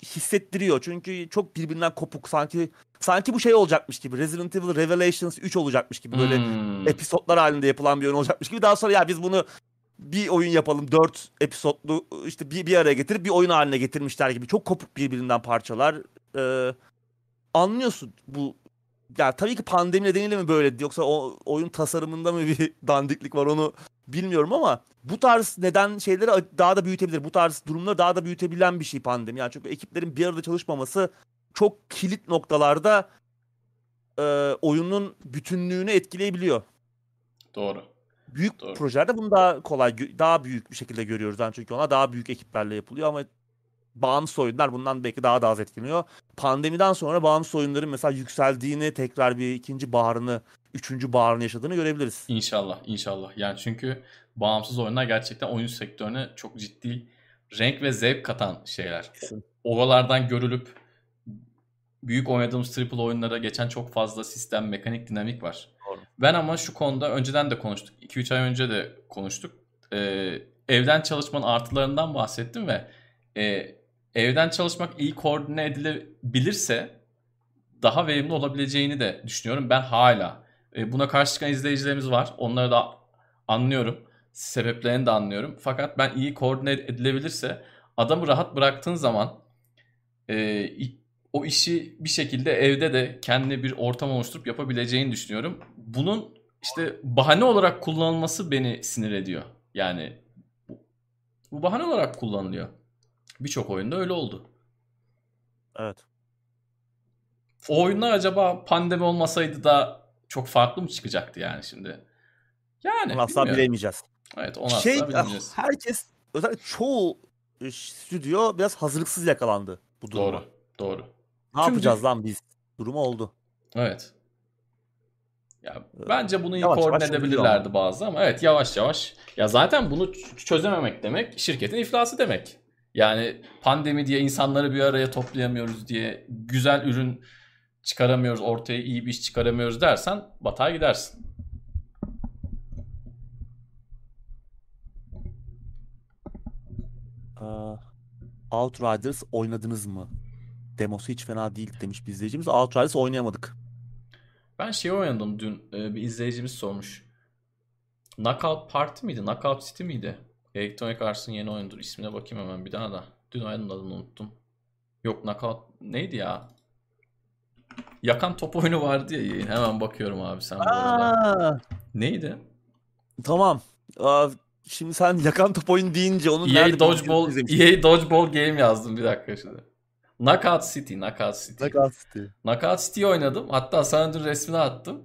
hissettiriyor. Çünkü çok birbirinden kopuk sanki sanki bu şey olacakmış gibi. Resident Evil Revelations 3 olacakmış gibi. Böyle Hmm. episodlar halinde yapılan bir oyun olacakmış gibi. Daha sonra ya biz bunu bir oyun yapalım. Dört episodlu işte bir, bir araya getirip bir oyun haline getirmişler gibi. Çok kopuk birbirinden parçalar. Ee, anlıyorsun bu ya tabii ki pandemi nedeniyle mi böyle yoksa o oyun tasarımında mı bir dandiklik var onu bilmiyorum ama bu tarz neden şeyleri daha da büyütebilir. Bu tarz durumları daha da büyütebilen bir şey pandemi. Yani çünkü ekiplerin bir arada çalışmaması çok kilit noktalarda e, oyunun bütünlüğünü etkileyebiliyor. Doğru. Büyük Doğru. projelerde bunu daha kolay, daha büyük bir şekilde görüyoruz. Yani çünkü ona daha büyük ekiplerle yapılıyor ama bağımsız oyunlar bundan belki daha da az etkileniyor. Pandemiden sonra bağımsız oyunların mesela yükseldiğini, tekrar bir ikinci baharını, üçüncü baharını yaşadığını görebiliriz. İnşallah, inşallah. Yani çünkü bağımsız oyunlar gerçekten oyun sektörüne çok ciddi renk ve zevk katan şeyler. Kesin. Oralardan görülüp büyük oynadığımız triple oyunlara geçen çok fazla sistem, mekanik, dinamik var. Doğru. Ben ama şu konuda önceden de konuştuk. 2-3 ay önce de konuştuk. Ee, evden çalışmanın artılarından bahsettim ve e, evden çalışmak iyi koordine edilebilirse daha verimli olabileceğini de düşünüyorum. Ben hala e, buna karşı çıkan izleyicilerimiz var. Onları da anlıyorum. Sebeplerini de anlıyorum. Fakat ben iyi koordine edilebilirse adamı rahat bıraktığın zaman e, o işi bir şekilde evde de kendi bir ortam oluşturup yapabileceğini düşünüyorum. Bunun işte bahane olarak kullanılması beni sinir ediyor. Yani bu bahane olarak kullanılıyor. Birçok oyunda öyle oldu. Evet. O oyunlar acaba pandemi olmasaydı da çok farklı mı çıkacaktı yani şimdi? Yani Onu asla bilmiyorum. bilemeyeceğiz. Evet onu şey, asla bilemeyeceğiz. herkes, özellikle çoğu e, stüdyo biraz hazırlıksız yakalandı bu duruma. Doğru. Doğru. Ne Tüm yapacağız lan biz? Durumu oldu. Evet. Ya Ee, bence bunu iyi yavaş koordine yavaş edebilirlerdi bazı ama evet yavaş yavaş. Ya zaten bunu çözememek demek şirketin iflası demek. Yani pandemi diye insanları bir araya toplayamıyoruz diye güzel ürün çıkaramıyoruz, ortaya iyi bir iş çıkaramıyoruz dersen batar gidersin. Ee, Outriders oynadınız mı? Demosu hiç fena değil demiş bir izleyicimiz. Outriders oynayamadık. Ben şey oynadım dün e, bir izleyicimiz sormuş. Knockout Party miydi? Knockout City miydi? Electronic Arts'ın yeni oyundur. İsmine bakayım hemen bir daha da. Dün oyunun adını unuttum. Yok Knockout neydi ya? Yakan top oyunu vardı ya yayın. Hemen bakıyorum abi sen bu arada. Neydi? tamam. Aa, şimdi sen yakan top oyun deyince onun EA Dodgeball. EA Dodgeball Game yazdım bir dakika şimdi. Knockout City, Knockout City. Knockout City. Knockout City oynadım. Hatta sana dün resmini attım.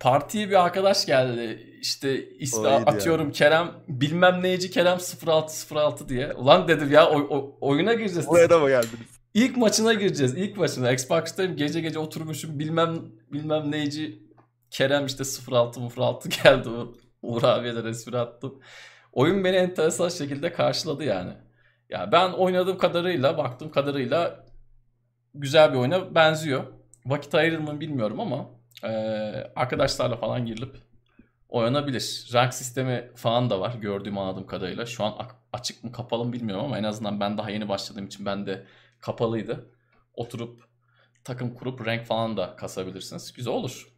Partiye bir arkadaş geldi. İşte ismi O atıyorum Kerem bilmem neyci Kerem 0606 diye. Ulan dedim ya oy- oy- oyuna gireceğiz. Buraya da mı geldiniz? İlk maçına gireceğiz. İlk maçına. Xbox'tayım gece gece oturmuşum bilmem bilmem neyci Kerem işte 06 06 geldi. Uğur abiye de resmini attım. Oyun beni enteresan şekilde karşıladı yani. Ya ben oynadığım kadarıyla, baktığım kadarıyla güzel bir oyuna benziyor. Vakit ayırır mı bilmiyorum ama eee, arkadaşlarla falan girilip oynanabilir. Rank sistemi falan da var gördüğüm anladığım kadarıyla. Şu an açık mı kapalı mı bilmiyorum ama en azından ben daha yeni başladığım için ben de kapalıydı. Oturup takım kurup rank falan da kasabilirsiniz. Güzel olur.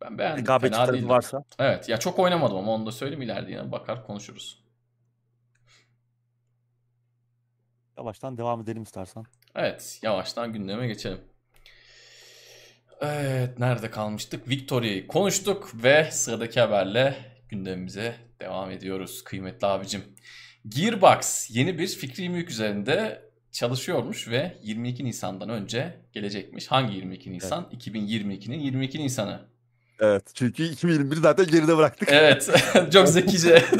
Ben beğendim. Rekabetçi Fena değildi. varsa. Evet ya çok oynamadım ama onu da söyleyeyim ileride yine bakar konuşuruz. Yavaştan devam edelim istersen. Evet, yavaştan gündeme geçelim. Evet, nerede kalmıştık? Victory'yi konuştuk ve sıradaki haberle gündemimize devam ediyoruz kıymetli abicim. Gearbox yeni bir fikri mülk üzerinde çalışıyormuş ve 22 Nisan'dan önce gelecekmiş. Hangi 22 Nisan? Evet. 2022'nin 22 Nisan'ı. Evet çünkü 2021 zaten geride bıraktık. Evet çok zekice.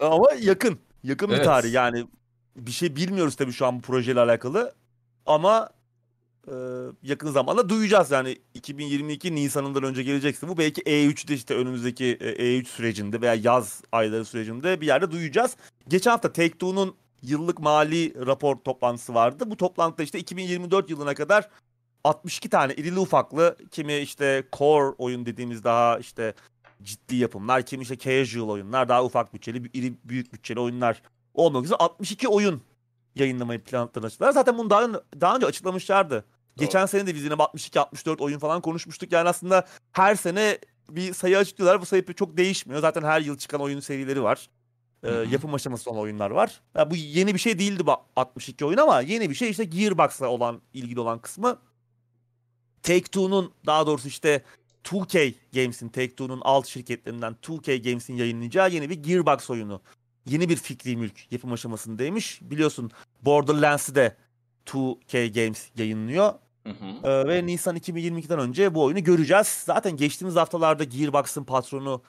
Ama yakın. Yakın bir evet. tarih yani bir şey bilmiyoruz tabii şu an bu projeyle alakalı. Ama e, yakın zamanda duyacağız yani 2022 Nisan'ından önce gelecekse bu belki E3'de işte önümüzdeki E3 sürecinde veya yaz ayları sürecinde bir yerde duyacağız. Geçen hafta Take-Two'nun yıllık mali rapor toplantısı vardı. Bu toplantıda işte 2024 yılına kadar 62 tane irili ufaklı kimi işte core oyun dediğimiz daha işte ciddi yapımlar, kimi işte casual oyunlar, daha ufak bütçeli, iri büyük bütçeli oyunlar olmak üzere 62 oyun yayınlamayı planladılar. Zaten bunu daha, daha önce açıklamışlardı. Doğru. Geçen sene de biz yine 62-64 oyun falan konuşmuştuk. Yani aslında her sene bir sayı açıklıyorlar. Bu sayı çok değişmiyor. Zaten her yıl çıkan oyun serileri var. Ee, yapım aşaması olan oyunlar var. Yani bu yeni bir şey değildi bu 62 oyun ama yeni bir şey işte Gearbox'la olan ilgili olan kısmı. Take-Two'nun daha doğrusu işte 2K Games'in Take-Two'nun alt şirketlerinden 2K Games'in yayınlayacağı yeni bir Gearbox oyunu. Yeni bir fikri mülk yapım aşamasındaymış. Biliyorsun Borderlands'ı de 2K Games yayınlıyor. Hı hı. Ee, ve Nisan 2022'den önce bu oyunu göreceğiz. Zaten geçtiğimiz haftalarda Gearbox'ın patronu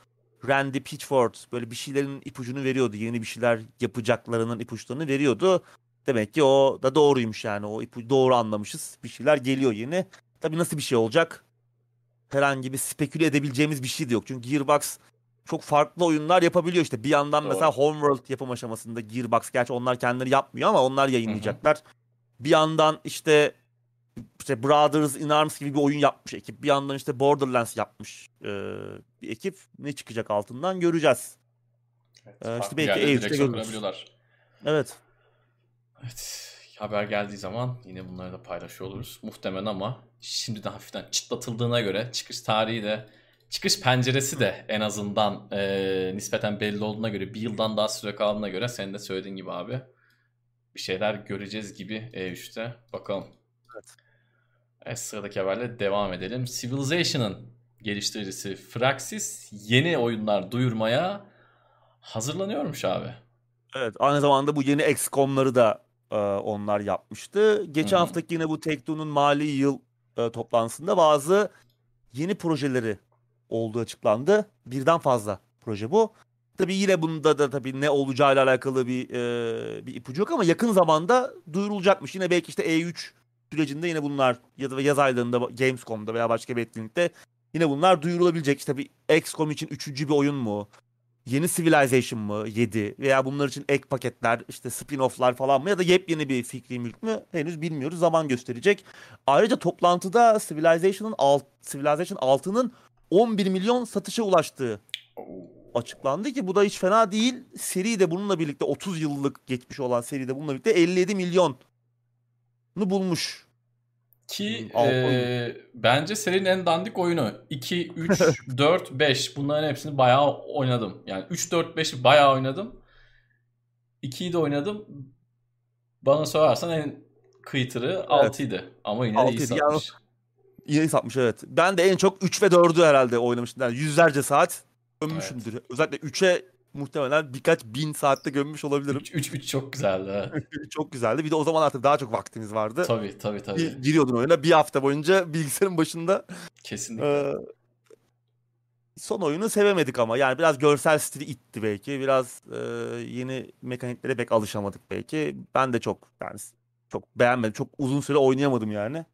Randy Pitchford böyle bir şeylerin ipucunu veriyordu. Yeni bir şeyler yapacaklarının ipuçlarını veriyordu. Demek ki o da doğruymuş yani. O ipucu doğru anlamışız. Bir şeyler geliyor yeni. Tabii nasıl bir şey olacak? Herhangi bir speküle edebileceğimiz bir şey de yok. Çünkü Gearbox çok farklı oyunlar yapabiliyor işte. Bir yandan Doğru. mesela Homeworld yapım aşamasında Gearbox gerçi onlar kendileri yapmıyor ama onlar yayınlayacaklar. Hı hı. Bir yandan işte işte Brothers in Arms gibi bir oyun yapmış ekip. Bir yandan işte Borderlands yapmış e, bir ekip. Ne çıkacak altından göreceğiz. Evet, ee, işte belki E3'te görürüz. Evet. Evet. Haber geldiği zaman yine bunları da paylaşıyor oluruz. Muhtemelen ama şimdiden hafiften çıtlatıldığına göre çıkış tarihi de çıkış penceresi de en azından e, nispeten belli olduğuna göre bir yıldan daha süre kaldığına göre senin de söylediğin gibi abi bir şeyler göreceğiz gibi E3'te. Bakalım. Evet. Evet sıradaki haberle devam edelim. Civilization'ın geliştiricisi Firaxis yeni oyunlar duyurmaya hazırlanıyormuş abi. Evet aynı zamanda bu yeni XCOM'ları da e, onlar yapmıştı. Geçen Hı-hı. haftaki yine bu Take-Two'nun mali yıl e, toplantısında bazı yeni projeleri olduğu açıklandı. Birden fazla proje bu. Tabii yine bunda da tabii ne olacağıyla alakalı bir e, bir ipucu yok ama yakın zamanda duyurulacakmış. Yine belki işte E3 sürecinde yine bunlar ya da yaz aylarında Gamescom'da veya başka bir etkinlikte yine bunlar duyurulabilecek. İşte bir XCOM için üçüncü bir oyun mu? Yeni Civilization mı? 7 veya bunlar için ek paketler, işte spin-off'lar falan mı ya da yepyeni bir fikri mülk mü? Henüz bilmiyoruz. Zaman gösterecek. Ayrıca toplantıda Civilization'ın alt Civilization 6'nın 11 milyon satışa ulaştığı açıklandı ki bu da hiç fena değil. Seri de bununla birlikte 30 yıllık geçmiş olan seri de bununla birlikte 57 milyonu bulmuş. Ki e, bence serinin en dandik oyunu. 2, 3, 4, 5 bunların hepsini bayağı oynadım. Yani 3, 4, 5'i bayağı oynadım. 2'yi de oynadım. Bana sorarsan en kıytırı evet. 6'ydı. Ama yine de iyi satmış. Yani, iyi satmış evet. Ben de en çok 3 ve 4'ü herhalde oynamıştım. Yani yüzlerce saat gömmüşümdür. Evet. Özellikle 3'e muhtemelen birkaç bin saatte gömmüş olabilirim. 3 3 çok güzeldi. çok güzeldi. Bir de o zaman artık daha çok vaktimiz vardı. Tabii tabii tabii. Bir, giriyordun oyuna bir hafta boyunca bilgisayarın başında. Kesinlikle. Ee, son oyunu sevemedik ama yani biraz görsel stili itti belki. Biraz e, yeni mekaniklere pek alışamadık belki. Ben de çok yani çok beğenmedim. Çok uzun süre oynayamadım yani.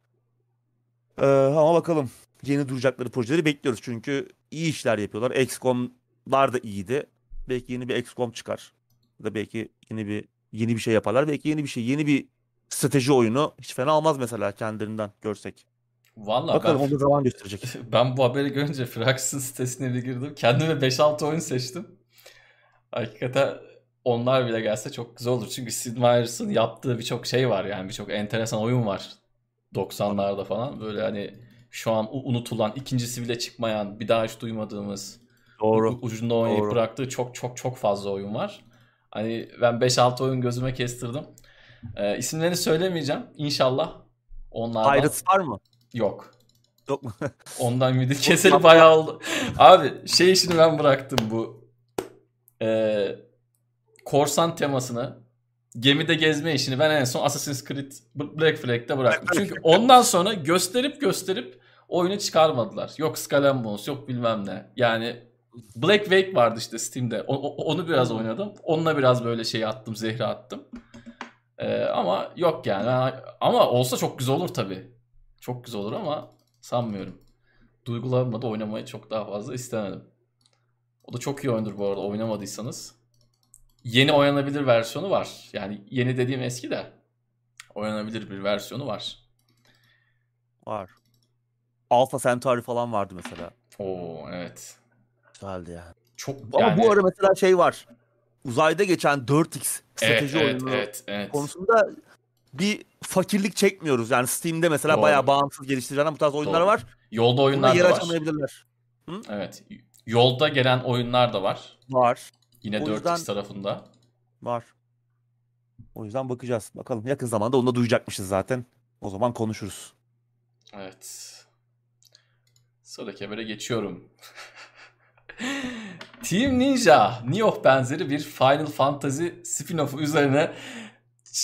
Ee, ama bakalım yeni duracakları projeleri bekliyoruz çünkü iyi işler yapıyorlar. XCOM'lar da iyiydi. Belki yeni bir XCOM çıkar. Ya da belki yeni bir yeni bir şey yaparlar. Belki yeni bir şey, yeni bir strateji oyunu hiç fena olmaz mesela kendilerinden görsek. Vallahi Bakalım ben, onu zaman gösterecek. Ben bu haberi görünce Firax'ın sitesine bir girdim. Kendime 5-6 oyun seçtim. Hakikaten onlar bile gelse çok güzel olur. Çünkü Sid Meier's'ın yaptığı birçok şey var yani birçok enteresan oyun var. 90'larda falan böyle hani şu an unutulan, ikincisi bile çıkmayan, bir daha hiç duymadığımız Doğru. ucunda oynayıp Doğru. bıraktığı çok çok çok fazla oyun var. Hani ben 5-6 oyun gözüme kestirdim. Ee, isimlerini söylemeyeceğim. İnşallah onlardan... Pirates var mı? Yok. Yok mu? Ondan ümidi keseli bayağı oldu. Abi şey işini ben bıraktım bu. Ee, korsan temasını. Gemide gezme işini ben en son Assassin's Creed Black Flag'de bıraktım. Çünkü ondan sonra gösterip gösterip oyunu çıkarmadılar. Yok Skull yok bilmem ne. Yani Black Wake vardı işte Steam'de. O, o- onu biraz oynadım. Onunla biraz böyle şey attım, zehri attım. Ee, ama yok yani. Ama olsa çok güzel olur tabii. Çok güzel olur ama sanmıyorum. Duygularımla da oynamayı çok daha fazla istemedim. O da çok iyi oyundur bu arada oynamadıysanız. Yeni oynanabilir versiyonu var. Yani yeni dediğim eski de oynanabilir bir versiyonu var. Var. Alpha Centauri falan vardı mesela. Oo evet. Güzeldi yani. Çok Ama yani bu ara mesela şey var. Uzayda geçen 4X evet, strateji evet, oyunu evet, evet. konusunda bir fakirlik çekmiyoruz. Yani Steam'de mesela Doğru. bayağı bağımsız geliştirilen bu tarz oyunlar Doğru. var. Yolda oyunlar yer da var. açamayabilirler. Evet. Yolda gelen oyunlar da var. Var. Yine O 4X yüzden- tarafında. Var. O yüzden bakacağız. Bakalım yakın zamanda onu da duyacakmışız zaten. O zaman konuşuruz. Evet. Sıradaki habere geçiyorum. Team Ninja, Nioh benzeri bir Final Fantasy spin-off'u üzerine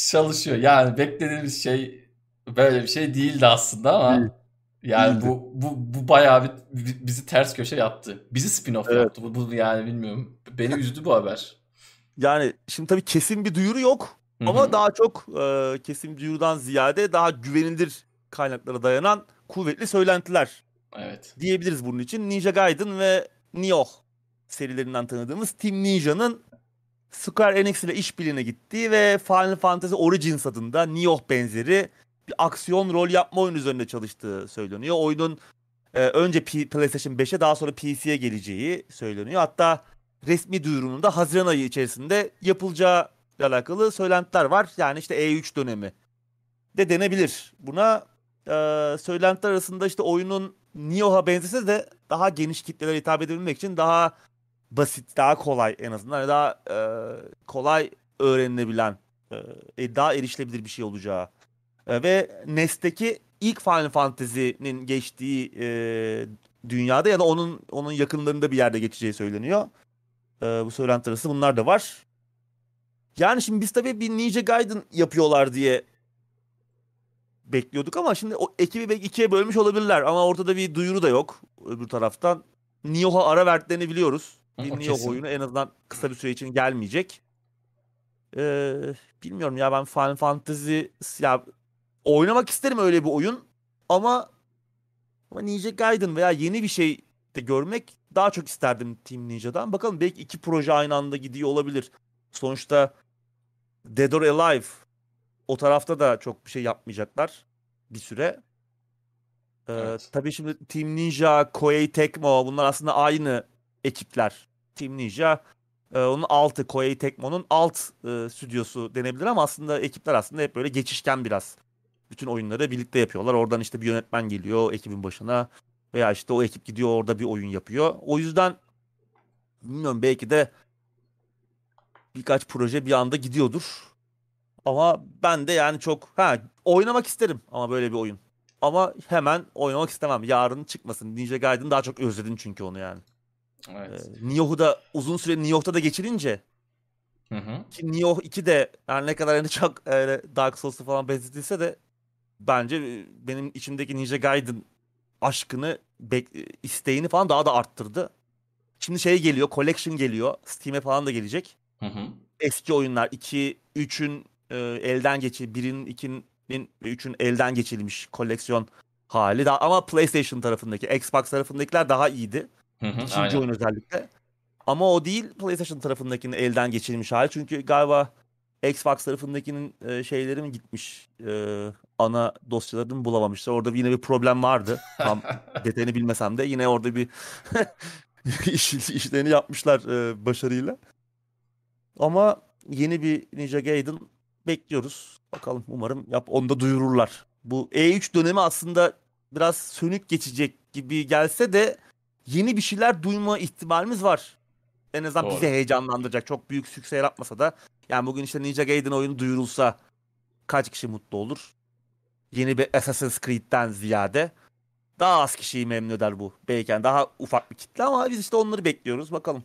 çalışıyor. Yani beklediğimiz şey böyle bir şey değildi aslında ama Değil. Yani bu bu bu bayağı bir bi- bizi ters köşe yaptı. Bizi spin-off Evet. yaptı. Bu, bu yani bilmiyorum. Beni üzdü bu haber. Yani şimdi tabii kesin bir duyuru yok. Hı Ama daha çok e, kesin duyurudan ziyade daha güvenilir kaynaklara dayanan kuvvetli söylentiler evet. diyebiliriz bunun için. Ninja Gaiden ve Nioh serilerinden tanıdığımız Team Ninja'nın Square Enix ile işbirliğine gittiği ve Final Fantasy Origins adında Nioh benzeri bir aksiyon rol yapma oyunu üzerinde çalıştığı söyleniyor. Oyunun e, önce P- PlayStation 5'e daha sonra PC'ye geleceği söyleniyor. Hatta resmi duyurunun da Haziran ayı içerisinde yapılacağı ile alakalı söylentiler var. Yani işte E3 dönemi de denebilir. Buna e, söylentiler arasında işte oyunun Nioh'a benzese de daha geniş kitlelere hitap edebilmek için daha basit, daha kolay en azından Yani daha e, kolay öğrenilebilen, e, daha erişilebilir bir şey olacağı E, ve NES'teki ilk Final Fantasy'nin geçtiği e, dünyada ya da onun onun yakınlarında bir yerde geçeceği söyleniyor. E, bu söylenti arası bunlar da var. Yani şimdi biz tabii bir Ninja Gaiden yapıyorlar diye bekliyorduk ama şimdi o ekibi belki ikiye bölmüş olabilirler ama ortada bir duyuru da yok öbür taraftan. Nioh'a ara verdiklerini biliyoruz. Bir Nioh oyunu en azından kısa bir süre için gelmeyecek. Ee, bilmiyorum ya ben Final Fantasy ya oynamak isterim öyle bir oyun ama ama Ninja Gaiden veya yeni bir şey de görmek daha çok isterdim Team Ninja'dan. Bakalım belki iki proje aynı anda gidiyor olabilir. Sonuçta Dead or Alive o tarafta da çok bir şey yapmayacaklar bir süre. Ee, Evet. Tabii şimdi Team Ninja, Koei Tecmo bunlar aslında aynı ekipler. Team Ninja e, onun altı Koei Tecmo'nun alt e, stüdyosu denebilir ama aslında ekipler aslında hep böyle geçişken biraz. Bütün oyunları birlikte yapıyorlar. Oradan işte bir yönetmen geliyor ekibin başına veya işte o ekip gidiyor orada bir oyun yapıyor. O yüzden bilmiyorum belki de birkaç proje bir anda gidiyordur. Ama ben de yani çok ha oynamak isterim ama böyle bir oyun. Ama hemen oynamak istemem. Yarın çıkmasın. Ninja Gaiden daha çok özledim çünkü onu yani. Evet. Ee, Nioh'u da uzun süre Nioh'ta da geçirince Hı hı. ki Nioh 2 de yani ne kadar hani çok e, Dark Souls'u falan benzetilse de bence e, benim içimdeki Ninja Gaiden aşkını, bek- isteğini falan daha da arttırdı. Şimdi şey geliyor, Collection geliyor. Steam'e falan da gelecek. Hı hı. eski oyunlar 2, 3'ün e, elden geçi, 1'in, 2'nin ve 3'ün elden geçirilmiş koleksiyon hali. Daha, ama PlayStation tarafındaki, Xbox tarafındakiler daha iyiydi. Hı hı. İkinci Aynen. oyun özellikle. Ama o değil PlayStation tarafındakinin elden geçirilmiş hali. Çünkü galiba Xbox tarafındakinin e, şeyleri mi gitmiş? e, ana dosyalarını bulamamışlar. Orada yine bir problem vardı. Tam detayını bilmesem de yine orada bir iş, işlerini yapmışlar e, başarıyla. Ama yeni bir Ninja Gaiden bekliyoruz. Bakalım umarım yap onu da duyururlar. Bu E3 dönemi aslında biraz sönük geçecek gibi gelse de yeni bir şeyler duyma ihtimalimiz var. En azından Doğru. bizi heyecanlandıracak. Çok büyük sükse yaratmasa da. Yani bugün işte Ninja Gaiden oyunu duyurulsa kaç kişi mutlu olur? Yeni bir Assassin's Creed'den ziyade. daha az kişiyi memnun eder bu. Belki yani daha ufak bir kitle ama biz işte onları bekliyoruz bakalım.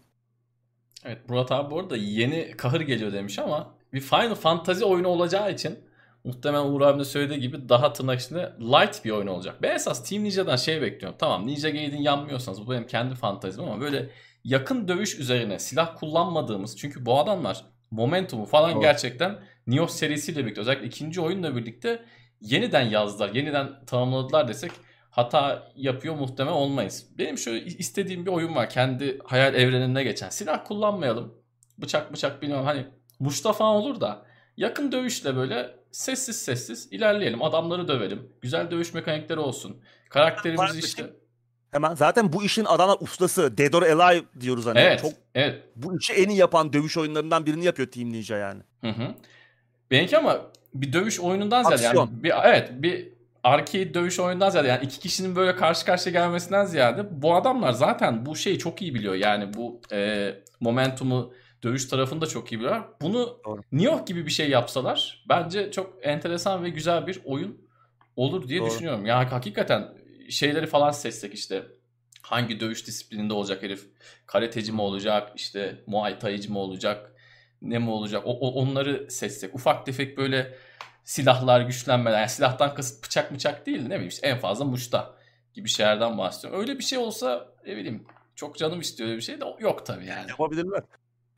Evet Murat abi bu arada yeni kahır geliyor demiş ama bir Final Fantasy oyunu olacağı için muhtemelen Uğur abinin söylediği gibi daha tırnak içinde light bir oyun olacak. Ben esas Team Ninja'dan şey bekliyorum. Tamam Ninja Gaiden yanmıyorsanız bu benim kendi fantazim ama böyle yakın dövüş üzerine silah kullanmadığımız çünkü bu adamlar momentumu falan Doğru. gerçekten Nioh serisiyle birlikte özellikle ikinci oyunla birlikte yeniden yazdılar, yeniden tamamladılar desek hata yapıyor muhtemelen olmayız. Benim şöyle istediğim bir oyun var. Kendi hayal evreninde geçen. Silah kullanmayalım. Bıçak bıçak bilmem hani Mustafa olur da yakın dövüşle böyle sessiz sessiz ilerleyelim. Adamları dövelim. Güzel dövüş mekanikleri olsun. Karakterimiz işte. Hemen zaten bu işin adamlar ustası. Dead or Alive diyoruz hani. Evet. Çok Evet. bu işi en iyi yapan dövüş oyunlarından birini yapıyor Team Ninja yani. Hı hı. Benimki ama bir dövüş oyunundan ziyade yani Aksiyon. bir evet bir arcade dövüş oyundan ziyade yani iki kişinin böyle karşı karşıya gelmesinden ziyade bu adamlar zaten bu şeyi çok iyi biliyor. Yani bu e, momentumu dövüş tarafında çok iyi biliyorlar. Bunu Doğru. Nioh gibi bir şey yapsalar bence çok enteresan ve güzel bir oyun olur diye Doğru. düşünüyorum. Yani hakikaten şeyleri falan seçsek işte hangi dövüş disiplininde olacak herif? Karateci mi olacak? işte Muay Thai'ci mi olacak? Ne mi olacak? O, o- onları seçsek. Ufak tefek böyle silahlar, güçlenmeler. Yani silahtan kasıt bıçak bıçak değil de ne bileyim işte en fazla muşta gibi şeylerden bahsediyorum. Öyle bir şey olsa ne bileyim çok canım istiyor öyle bir şey de yok tabii yani. Yapabilirler.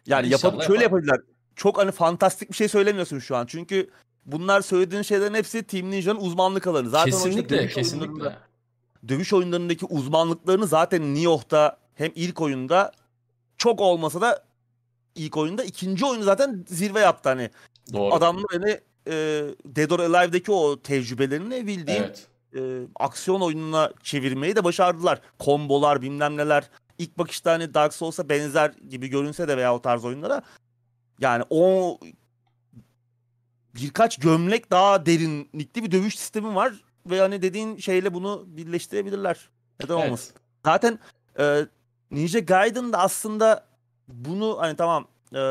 Yani İnşallah yapab şöyle yapar. yapabilirler. Çok hani fantastik bir şey söylemiyorsun şu an. Çünkü bunlar söylediğin şeylerin hepsi Team Ninja'nın uzmanlık alanı. Zaten kesinlikle, kesinlikle. Dövüş oyunlarındaki uzmanlıklarını zaten Nioh'ta hem ilk oyunda çok olmasa da ilk oyunda ikinci oyunu zaten zirve yaptı hani. Doğru. Adamlar hani e, Dead or Alive'deki o tecrübelerini bildiğin Evet. e, aksiyon oyununa çevirmeyi de başardılar. Kombolar bilmem neler. İlk bakışta hani Dark Souls'a benzer gibi görünse de veya o tarz oyunlara yani o birkaç gömlek daha derinlikli bir dövüş sistemi var ve hani dediğin şeyle bunu birleştirebilirler. Neden Evet. olmasın? Zaten e, Ninja Gaiden da aslında bunu hani tamam e,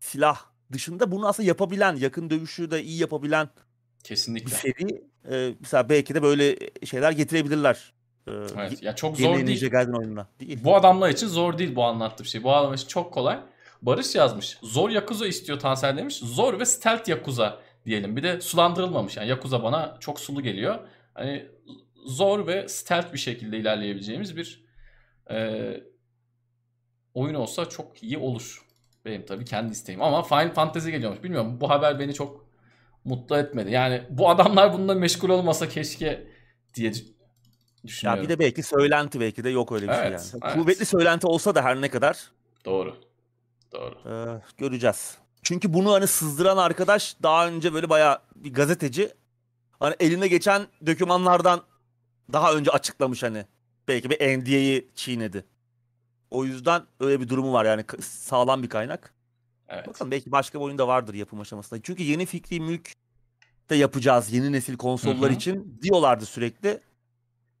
silah dışında bunu aslında yapabilen, yakın dövüşü de iyi yapabilen bir Kesinlikle. seri. E, mesela belki de böyle şeyler getirebilirler. E, Evet. Ya çok zor değil. Ninja Gaiden oyununa. Değil. Bu adamlar için zor değil bu anlattığım şey. Bu adam için çok kolay. Barış yazmış. Zor Yakuza istiyor Tansel demiş. Zor ve stealth Yakuza diyelim. Bir de sulandırılmamış. Yani Yakuza bana çok sulu geliyor. Hani zor ve stealth bir şekilde ilerleyebileceğimiz bir e, oyun olsa çok iyi olur. Benim tabii kendi isteğim. Ama Final Fantasy geliyormuş. Bilmiyorum bu haber beni çok mutlu etmedi. Yani bu adamlar bununla meşgul olmasa keşke diye Ya düşünüyorum. bir de belki söylenti belki de yok öyle bir Evet, şey yani. evet. Kuvvetli söylenti olsa da her ne kadar Doğru. Doğru. e, göreceğiz. Çünkü bunu hani sızdıran arkadaş daha önce böyle bayağı bir gazeteci hani eline geçen dokümanlardan daha önce açıklamış hani. Belki bir NDA'yı çiğnedi. O yüzden öyle bir durumu var yani sağlam bir kaynak. Evet. Bakalım belki başka bir oyunda vardır yapım aşamasında. Çünkü yeni fikri mülk de yapacağız yeni nesil konsollar Hı hı. için diyorlardı sürekli.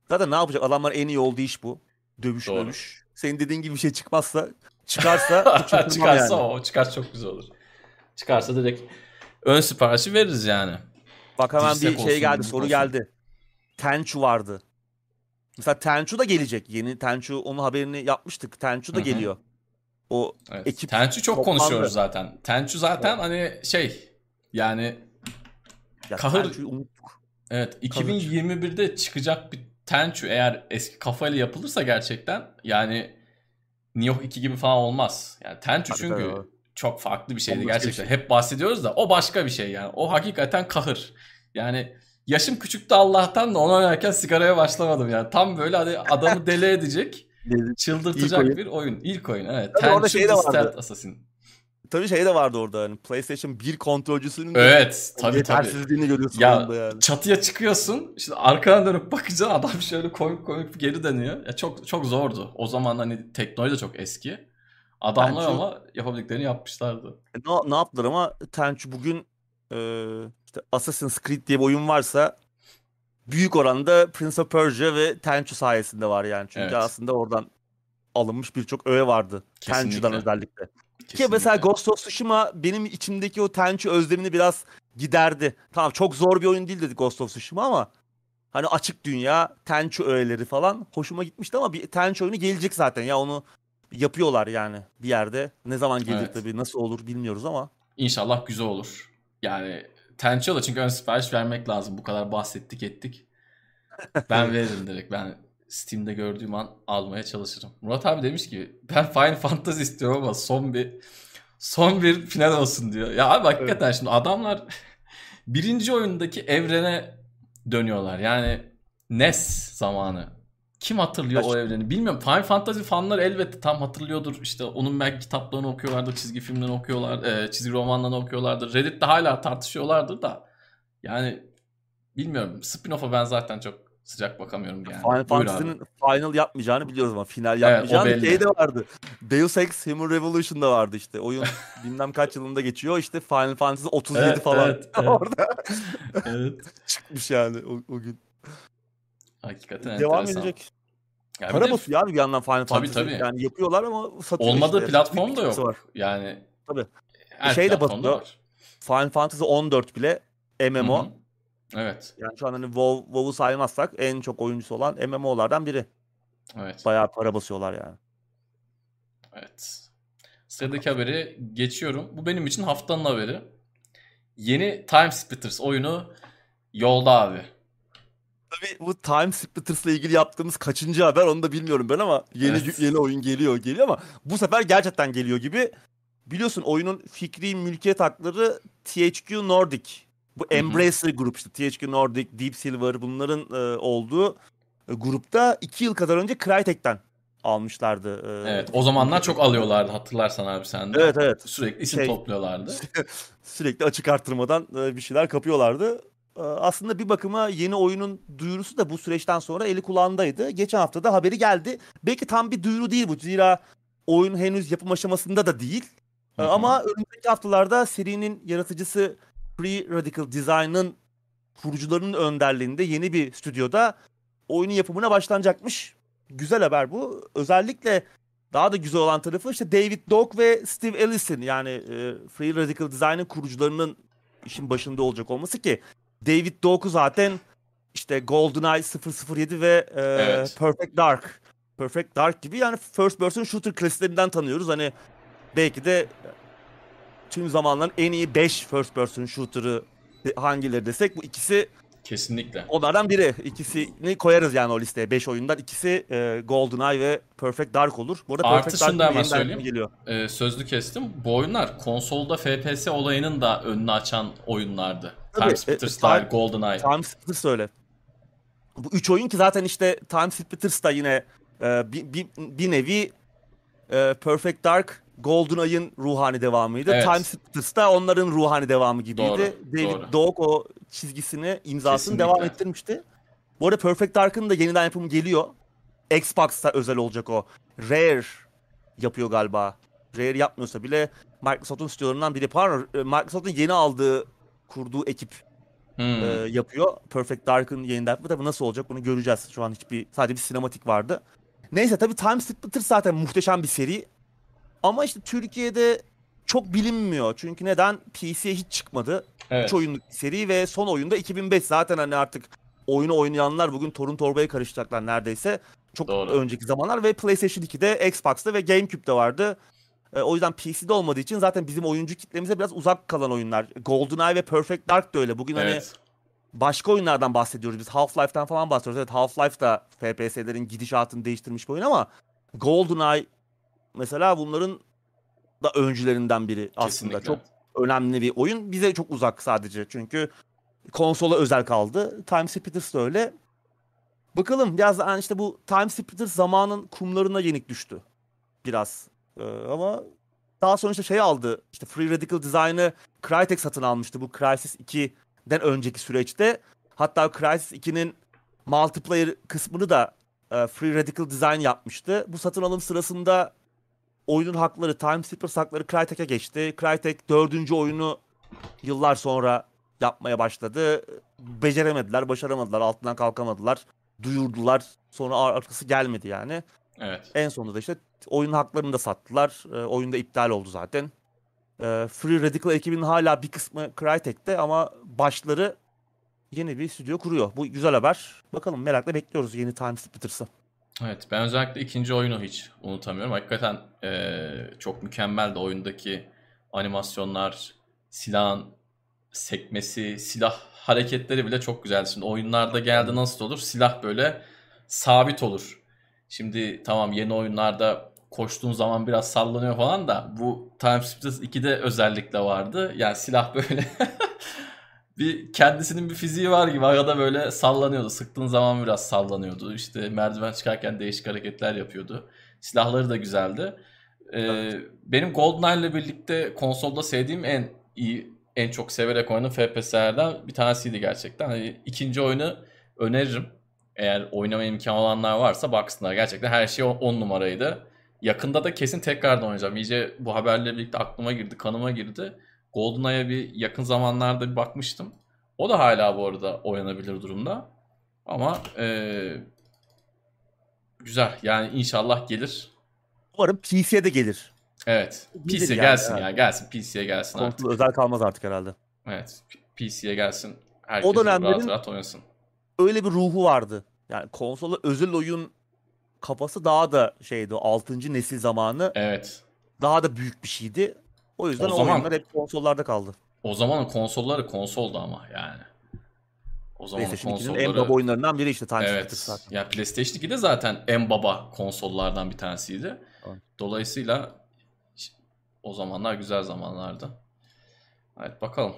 Zaten ne yapacak? Adamlar en iyi olduğu iş bu. Dövüş Doğru. dövüş. Senin dediğin gibi bir şey çıkmazsa çıkarsa Çıkarsa yani. o. Çıkar çok güzel olur. Çıkarsa direkt ön siparişi veririz yani. Bak hemen Dirsek bir şey geldi soru olsun. geldi. Tenchu vardı. Mesela Tenchu da gelecek. Yeni Tenchu onun haberini yapmıştık. Tenchu da Hı hı. geliyor. O Evet. Ekip Tenchu çok toplandı. konuşuyoruz zaten. Tenchu zaten hani şey yani ya Kahır- evet 2021'de çıkacak bir Tenchu eğer eski kafayla yapılırsa gerçekten yani Nioh 2 gibi falan olmaz. Yani Tenchu çünkü. Çok farklı bir şeydi bir gerçekten. şey. Hep bahsediyoruz da o başka bir şey yani. O hakikaten kahır. Yani yaşım küçüktü Allah'tan da onu oynarken sigaraya başlamadım yani. Tam böyle hani adamı deli edecek, çıldırtacak İlk oyun. bir oyun. İlk oyun evet. Tabii orada şey de vardı. Stealth Assassin. Tabii şey de vardı orada hani PlayStation 1 kontrolcüsünün Evet tabii tabii. yetersizliğini görüyorsun Ya, yani. Çatıya çıkıyorsun. işte arkana dönüp bakınca adam şöyle komik komik geri dönüyor. Ya çok çok zordu. O zaman hani teknoloji de çok eski. Adamlar Bence- ama yapabildiklerini yapmışlardı. E, Ne, ne yaptılar ama Tenchu bugün e, işte Assassin's Creed diye bir oyun varsa büyük oranda Prince of Persia ve Tenchu sayesinde var yani. Çünkü Evet. aslında oradan alınmış birçok öğe vardı. Tenchu'dan Kesinlikle. özellikle. Ki Kesinlikle. mesela Ghost of Tsushima benim içimdeki o Tenchu özlemini biraz giderdi. Tamam çok zor bir oyun değil dedi Ghost of Tsushima ama Hani açık dünya, Tenchu öğeleri falan hoşuma gitmişti ama bir Tenchu oyunu gelecek zaten ya onu yapıyorlar yani bir yerde. Ne zaman gelecek Evet. tabii nasıl olur bilmiyoruz ama. İnşallah güzel olur. Yani Tencho'da çünkü ön sipariş vermek lazım. Bu kadar bahsettik ettik. Ben veririm direkt. Ben Steam'de gördüğüm an almaya çalışırım. Murat abi demiş ki ben Final Fantasy istiyorum ama son bir son bir final olsun diyor. Ya abi hakikaten şimdi adamlar birinci oyundaki evrene dönüyorlar. Yani NES zamanı. Kim hatırlıyor o Kaç- evreni? Bilmiyorum. Final Fantasy fanları elbette tam hatırlıyordur. İşte onun belki kitaplarını okuyorlardır, çizgi filmlerini okuyorlar, e, çizgi romanlarını okuyorlardır. Reddit'te hala tartışıyorlardır da. Yani bilmiyorum. Spin-off'a ben zaten çok sıcak bakamıyorum yani. Final. Fantasy'nin final yapmayacağını biliyoruz ama final Evet, o yapmayacağını belli. şey de vardı. Deus Ex Human Revolution'da vardı işte. Oyun bilmem kaç yılında geçiyor. İşte Final Fantasy 37 Evet, falan. evet, evet. Orada evet. çıkmış yani o, o gün. Hakikaten Devam enteresan. edecek. Yani Para basıyor abi bir yandan Final Tabii, Fantasy. tabii. Yani yapıyorlar ama satıyor olmadığı işte. platform da yok. Var. Yani Tabii. her Şey de batıyor. Final Fantasy 14 bile MMO. Hı hı. Evet. Yani şu an hani WoW, WoW'u saymazsak en çok oyuncusu olan MMO'lardan biri. Evet. Bayağı para basıyorlar yani. Evet. Sıradaki haberi geçiyorum. Bu benim için haftanın haberi. Yeni Time Splitters oyunu yolda abi. Tabii bu Time Splitters'la ilgili yaptığımız kaçıncı haber onu da bilmiyorum ben ama yeni Evet. yeni oyun geliyor geliyor ama bu sefer gerçekten geliyor gibi. Biliyorsun oyunun fikri mülkiyet hakları THQ Nordic. Bu. Embracer grup işte THQ Nordic, Deep Silver bunların e, olduğu e, grupta iki yıl kadar önce Crytek'ten almışlardı. e, Evet. O zamanlar çok alıyorlardı hatırlarsan abi sen de. Evet evet. Sürekli isim Şey- topluyorlardı. Sürekli açık artırmadan e, bir şeyler kapıyorlardı. E, Aslında bir bakıma yeni oyunun duyurusu da bu süreçten sonra eli kulağındaydı. Geçen hafta da haberi geldi. Belki tam bir duyuru değil bu. Zira oyun henüz yapım aşamasında da değil. E, Hı hı. Ama önümüzdeki haftalarda serinin yaratıcısı Free Radical Design'ın kurucularının önderliğinde yeni bir stüdyoda oyunun yapımına başlanacakmış. Güzel haber bu. Özellikle daha da güzel olan tarafı işte David Dog ve Steve Ellison yani e, Free Radical Design'ın kurucularının işin başında olacak olması ki David Dog'u zaten işte GoldenEye 007 ve e, Evet. Perfect Dark Perfect Dark gibi yani first person shooter klasiklerinden tanıyoruz. Hani belki de tüm zamanların en iyi 5 first person shooter'ı hangileri desek bu ikisi Kesinlikle. onlardan biri. İkisini koyarız yani o listeye. 5 oyundan ikisi e, GoldenEye ve Perfect Dark olur. Bu arada Artı Perfect şunu da hemen söyleyeyim. geliyor. Ee, sözlü kestim. Bu oyunlar konsolda FPS olayının da önünü açan oyunlardı. Time e, Splitters Time- dahil, GoldenEye. Time Splitters öyle. Bu üç oyun ki zaten işte Time Splitters da yine e, bir, bir, bir nevi e, Perfect Dark GoldenEye'ın ruhani devamıydı. Evet. Time Splitters da onların ruhani devamı gibiydi. Doğru, David doğru. Dog o çizgisini, imzasını Kesinlikle. devam ettirmişti. Bu arada Perfect Dark'ın da yeniden yapımı geliyor. Xbox'ta özel olacak o. Rare yapıyor galiba. Rare yapmıyorsa bile Microsoft'un stüdyolarından biri. Pardon, e, Microsoft'un yeni aldığı, kurduğu ekip Hmm. e, yapıyor. Perfect Dark'ın yeniden yapımı tabii nasıl olacak bunu göreceğiz. Şu an hiçbir sadece bir sinematik vardı. Neyse tabii Time Splitters zaten muhteşem bir seri. Ama işte Türkiye'de çok bilinmiyor. Çünkü neden? PC'ye hiç çıkmadı. evet. 3 oyunluk bir seri ve son oyunda 2005. Zaten hani artık oyunu oynayanlar bugün torun torbaya karışacaklar neredeyse. Çok Doğru. önceki zamanlar ve PlayStation 2'de, Xbox'ta ve GameCube'de vardı. E, o yüzden PC'de olmadığı için zaten bizim oyuncu kitlemize biraz uzak kalan oyunlar. GoldenEye ve Perfect Dark da öyle. Bugün hani Evet. başka oyunlardan bahsediyoruz biz. Half-Life'tan falan bahsediyoruz. Evet Half-Life da FPS'lerin gidişatını değiştirmiş bir oyun ama GoldenEye mesela bunların da öncülerinden biri aslında. Kesinlikle. Çok önemli bir oyun. Bize çok uzak sadece. Çünkü konsola özel kaldı. Time Splitters da öyle. Bakalım biraz yani işte bu Time Splitters zamanın kumlarına yenik düştü. Biraz. Ee, ama daha sonra işte şey aldı. İşte Free Radical Design'ı Crytek satın almıştı bu Crysis 2'den önceki süreçte. Hatta Crysis 2'nin multiplayer kısmını da e, Free Radical Design yapmıştı. Bu satın alım sırasında oyunun hakları, Time Splitters hakları Crytek'e geçti. Crytek dördüncü oyunu yıllar sonra yapmaya başladı. Beceremediler, başaramadılar, altından kalkamadılar. Duyurdular. Sonra ar- arkası gelmedi yani. Evet. En sonunda da işte oyun haklarını da sattılar. E, oyun da iptal oldu zaten. E, Free Radical ekibinin hala bir kısmı Crytek'te ama başları yeni bir stüdyo kuruyor. Bu güzel haber. Bakalım merakla bekliyoruz yeni Time Splitters'ı. Evet ben özellikle ikinci oyunu hiç unutamıyorum. Hakikaten eee, çok mükemmel de oyundaki animasyonlar, silahın sekmesi, silah hareketleri bile çok güzel. Şimdi oyunlarda geldi nasıl olur? Silah böyle sabit olur. Şimdi tamam yeni oyunlarda koştuğun zaman biraz sallanıyor falan da bu Time Splitters 2'de özellikle vardı. Yani silah böyle bir kendisinin bir fiziği var gibi arada böyle sallanıyordu. Sıktığın zaman biraz sallanıyordu. İşte merdiven çıkarken değişik hareketler yapıyordu. Silahları da güzeldi. Ee, Evet. benim GoldenEye ile birlikte konsolda sevdiğim en iyi, en çok severek oynadığım FPS'lerden bir tanesiydi gerçekten. Hani ikinci oyunu öneririm. Eğer oynama imkanı olanlar varsa baksınlar. Gerçekten her şey 10 numaraydı. Yakında da kesin tekrardan oynayacağım. İyice bu haberle birlikte aklıma girdi, kanıma girdi. GoldenEye'a bir yakın zamanlarda bir bakmıştım. O da hala bu arada oynanabilir durumda. Ama eee, güzel. Yani inşallah gelir. Umarım PC'ye de gelir. Evet. PC'ye yani, gelsin evet. ya. Gelsin. PC'ye gelsin artık. Konsol özel kalmaz artık herhalde. Evet. PC'ye gelsin. Herkes O dönemlerin- rahat rahat oynasın. Öyle bir ruhu vardı. Yani konsola özel oyun kafası daha da şeydi. o 6. nesil zamanı Evet. daha da büyük bir şeydi. O yüzden O o, zaman- oyunlar hep konsollarda kaldı. O zamanın konsolları konsoldu ama yani. O 2'nin konsolları... en baba oyunlarından biri işte Time Evet. Zaten. Ya PlayStation 2 de zaten en baba konsollardan bir tanesiydi. Evet. Dolayısıyla o zamanlar güzel zamanlardı. Evet bakalım.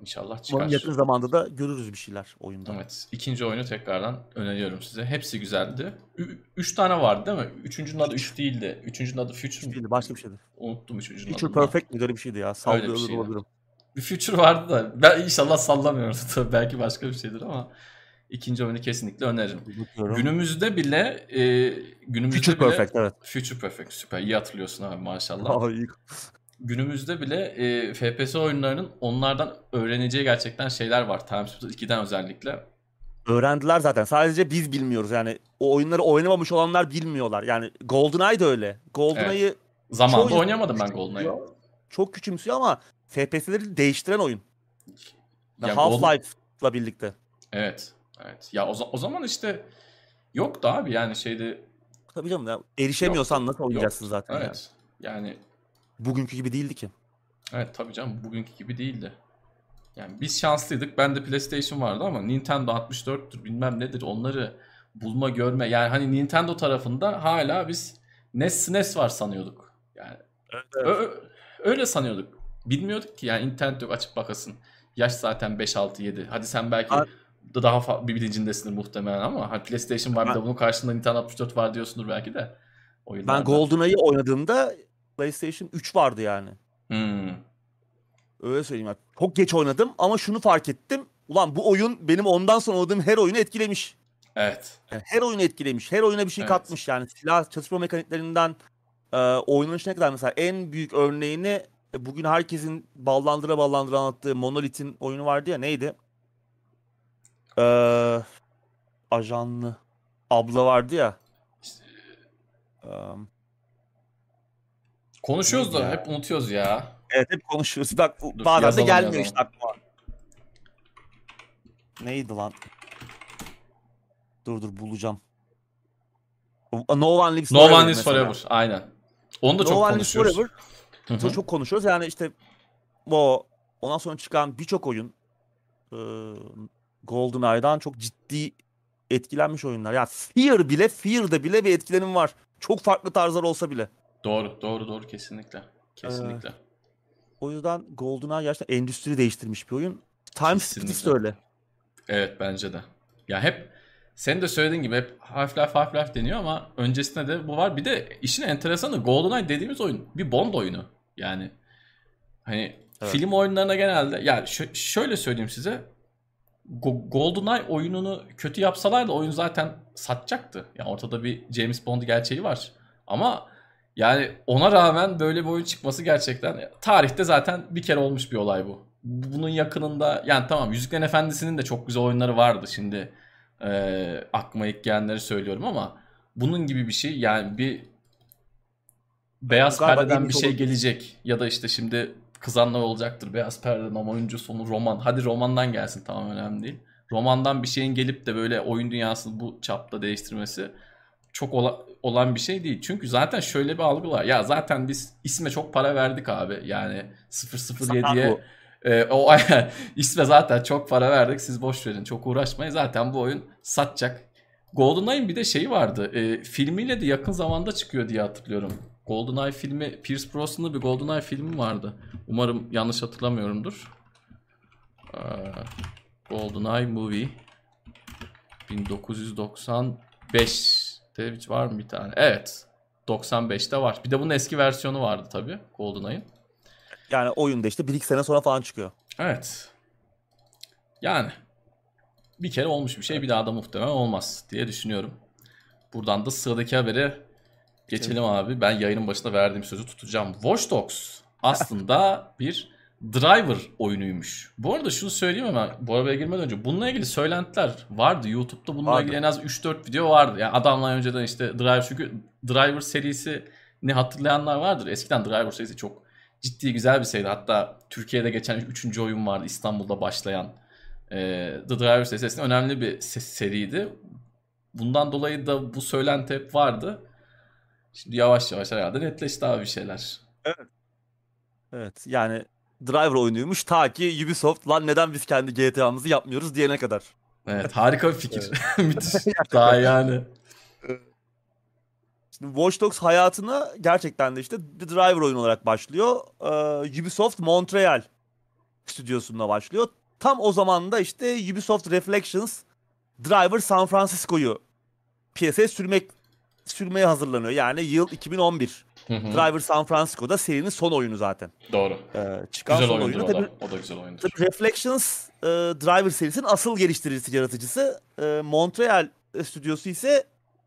İnşallah çıkar. Umarım yakın zamanda da görürüz bir şeyler oyunda. Evet. İkinci oyunu tekrardan öneriyorum size. Hepsi güzeldi. Ü- üç tane vardı değil mi? Üçüncünün adı üç değildi. Üçüncünün adı Future mü? Değildi, başka bir şeydi. Unuttum üçüncünün Future adını. Perfect mi? Öyle bir şeydi ya. Sallıyor şeydi. olabilirim. Bir Future vardı da ben inşallah sallamıyorum tabii belki başka bir şeydir ama ikinci oyunu kesinlikle öneririm. Bilmiyorum. Günümüzde bile e, günümüzde Future bile Perfect evet. Future Perfect süper iyi hatırlıyorsun abi maşallah. Aa, iyi. Günümüzde bile e, FPS oyunlarının onlardan öğreneceği gerçekten şeyler var. Time Splitters 2'den özellikle. Öğrendiler zaten. Sadece biz bilmiyoruz. Yani o oyunları oynamamış olanlar bilmiyorlar. Yani GoldenEye de öyle. GoldenEye'ı Zamanında Çoğu oynayamadım ben. GoldenEye'ı. Çok küçümsüyor ama FPS'leri değiştiren oyun. Ya Half-Life'la birlikte. Evet. Evet. Ya o, o zaman işte yoktu abi yani şeyde Tabii canım ya. Erişemiyorsan nasıl oynayacaksın Yok. zaten yani. evet. Yani Bugünkü gibi değildi ki. evet tabii canım bugünkü gibi değildi. Yani biz şanslıydık. Bende PlayStation vardı ama Nintendo 64'tür bilmem nedir onları bulma görme. Yani hani Nintendo tarafında hala biz NES SNES var sanıyorduk. Yani Ö- ö- öyle sanıyorduk. Bilmiyorduk ki yani internet yok açıp bakasın. Yaş zaten 5 6 7. Hadi sen belki Ha- da daha fa- bir bilincindesindir muhtemelen ama hani PlayStation var bir Ben- de bunun karşısında Nintendo 64 var diyorsundur belki de. Ben Oyunlarda. GoldenEye'ı oynadığımda PlayStation 3 vardı yani. Hmm. Öyle söyleyeyim. ya. Çok geç oynadım ama şunu fark ettim. Ulan bu oyun benim ondan sonra oynadığım her oyunu etkilemiş. Evet. Yani her oyunu etkilemiş. Her oyuna bir şey Evet. katmış yani. Silah çatışma mekaniklerinden e, oynanışına kadar mesela en büyük örneğini e, bugün herkesin ballandıra ballandıra anlattığı Monolith'in oyunu vardı ya neydi? Ee, ajanlı abla vardı ya. Ee, konuşuyoruz da ya? hep unutuyoruz ya. evet hep konuşuyoruz. Bak bu Dur, bazen de yazalım, gelmiyor yazalım. işte aklıma. Neydi lan? Dur dur bulacağım. No One Lives No Forever One Lives mesela. Forever. Aynen. Onu da No çok One konuşuyoruz. Forever Hı hı. çok, çok konuşuyoruz. Yani işte bu ondan sonra çıkan birçok oyun e, GoldenEye'dan çok ciddi etkilenmiş oyunlar. Ya Fear bile Fear'da bile bir etkilenim var. Çok farklı tarzlar olsa bile. Doğru, doğru, doğru kesinlikle. Kesinlikle. O yüzden GoldenEye gerçekten endüstri değiştirmiş bir oyun. Time Splitters de öyle. Evet bence de. Ya hep senin de söylediğin gibi hep Half-Life Half-Life deniyor ama öncesinde de bu var. Bir de işin enteresanı GoldenEye dediğimiz oyun bir Bond oyunu. Yani hani Evet. film oyunlarına genelde yani şö- şöyle söyleyeyim size Go- GoldenEye oyununu kötü yapsalar da oyun zaten satacaktı. Yani ortada bir James Bond gerçeği var. Ama yani ona rağmen böyle bir oyun çıkması gerçekten tarihte zaten bir kere olmuş bir olay bu. Bunun yakınında yani tamam Yüzüklerin Efendisi'nin de çok güzel oyunları vardı şimdi. Ee, aklıma ilk gelenleri söylüyorum ama bunun gibi bir şey yani bir beyaz Galiba perdeden bir şey olabilir. gelecek ya da işte şimdi kızanlar olacaktır beyaz perdeden ama oyuncu sonu roman hadi romandan gelsin tamam önemli değil romandan bir şeyin gelip de böyle oyun dünyasını bu çapta değiştirmesi çok ola- olan bir şey değil. Çünkü zaten şöyle bir algı var. Ya zaten biz isme çok para verdik abi. Yani 007'ye e, o isme zaten çok para verdik. Siz boş verin. Çok uğraşmayın. Zaten bu oyun satacak. GoldenEye'ın bir de şeyi vardı. E, filmiyle de yakın zamanda çıkıyor diye hatırlıyorum. GoldenEye filmi Pierce Brosnan'lı bir GoldenEye filmi vardı. Umarım yanlış hatırlamıyorumdur. Ee, GoldenEye Movie 1995'te hiç var mı bir tane? Evet. 95'te var. Bir de bunun eski versiyonu vardı tabii GoldenEye'ın. Yani oyunda işte bir iki sene sonra falan çıkıyor. Evet. Yani bir kere olmuş bir şey bir daha da muhtemelen olmaz diye düşünüyorum. Buradan da sıradaki habere geçelim abi. Ben yayının başında verdiğim sözü tutacağım. Watch Dogs aslında bir driver oyunuymuş. Bu arada şunu söyleyeyim hemen bu arabaya girmeden önce. Bununla ilgili söylentiler vardı. YouTube'da bununla Vardı. ilgili en az 3-4 video vardı. Yani adamlar önceden işte driver çünkü driver serisini hatırlayanlar vardır. Eskiden driver serisi çok ciddi güzel bir seriydi. Hatta Türkiye'de geçen 3. oyun vardı İstanbul'da başlayan. The Driver serisi önemli bir se- seriydi. Bundan dolayı da bu söylenti hep vardı. Şimdi yavaş yavaş herhalde netleşti abi bir şeyler. Evet yani driver oyunuymuş ta ki Ubisoft lan neden biz kendi GTA'mızı yapmıyoruz diyene kadar. Evet harika bir fikir. Müthiş. Daha yani. Şimdi Watch Dogs hayatına gerçekten de işte The Driver oyunu olarak başlıyor. Ee, Ubisoft Montreal stüdyosunda başlıyor. Tam o zaman da işte Ubisoft Reflections Driver San Francisco'yu piyasaya sürmek sürmeye hazırlanıyor. Yani yıl 2011. Hı hı. Driver San Francisco'da serinin son oyunu zaten. Doğru. Ee, çıkan Güzel son oyunu. o da. Tabii, O da güzel oyundur. tabii Reflections e, Driver serisinin asıl geliştiricisi, yaratıcısı. E, Montreal stüdyosu ise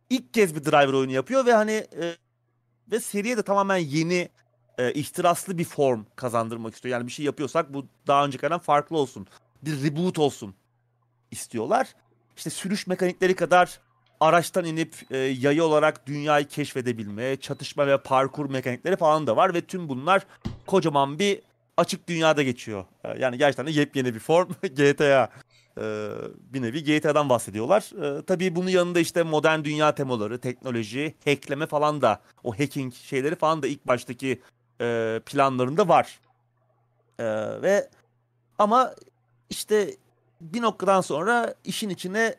ilk kez bir Driver oyunu yapıyor ve hani e, ve seriye de tamamen yeni e, ihtiraslı bir form kazandırmak istiyor. Yani bir şey yapıyorsak bu daha öncekilerden farklı olsun. Bir reboot olsun istiyorlar. İşte sürüş mekanikleri kadar araçtan inip e, yayı olarak dünyayı keşfedebilme, çatışma ve parkur mekanikleri falan da var ve tüm bunlar kocaman bir açık dünyada geçiyor. E, yani gerçekten de yepyeni bir form GTA. E, bir nevi GTA'dan bahsediyorlar. E, tabii bunun yanında işte modern dünya temaları, teknoloji, hackleme falan da o hacking şeyleri falan da ilk baştaki e, planlarında var. E, ve ama işte bir noktadan sonra işin içine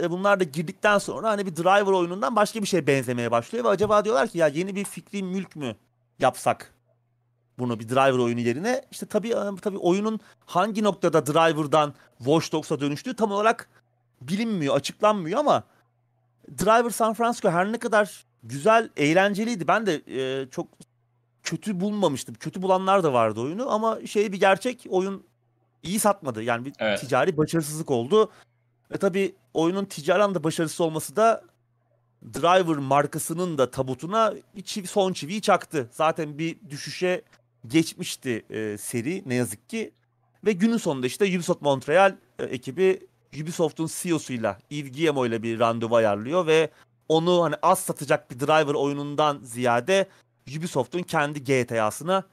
e, bunlar da girdikten sonra hani bir driver oyunundan başka bir şey benzemeye başlıyor ve acaba diyorlar ki ya yeni bir fikri mülk mü yapsak bunu bir driver oyunu yerine işte tabii e, tabii oyunun hangi noktada driver'dan Watch Dogs'a dönüştüğü tam olarak bilinmiyor, açıklanmıyor ama Driver San Francisco her ne kadar güzel, eğlenceliydi. Ben de e, çok kötü bulmamıştım. Kötü bulanlar da vardı oyunu ama şey bir gerçek oyun iyi satmadı. Yani bir Evet. ticari başarısızlık oldu. Ve tabii oyunun ticari anlamda başarısız olması da Driver markasının da tabutuna bir çivi, son çiviyi çaktı. Zaten bir düşüşe geçmişti e, seri ne yazık ki. Ve günün sonunda işte Ubisoft Montreal e, ekibi Ubisoft'un CEO'suyla Yves Guillemot ile bir randevu ayarlıyor ve onu hani az satacak bir driver oyunundan ziyade Ubisoft'un kendi GTA'sına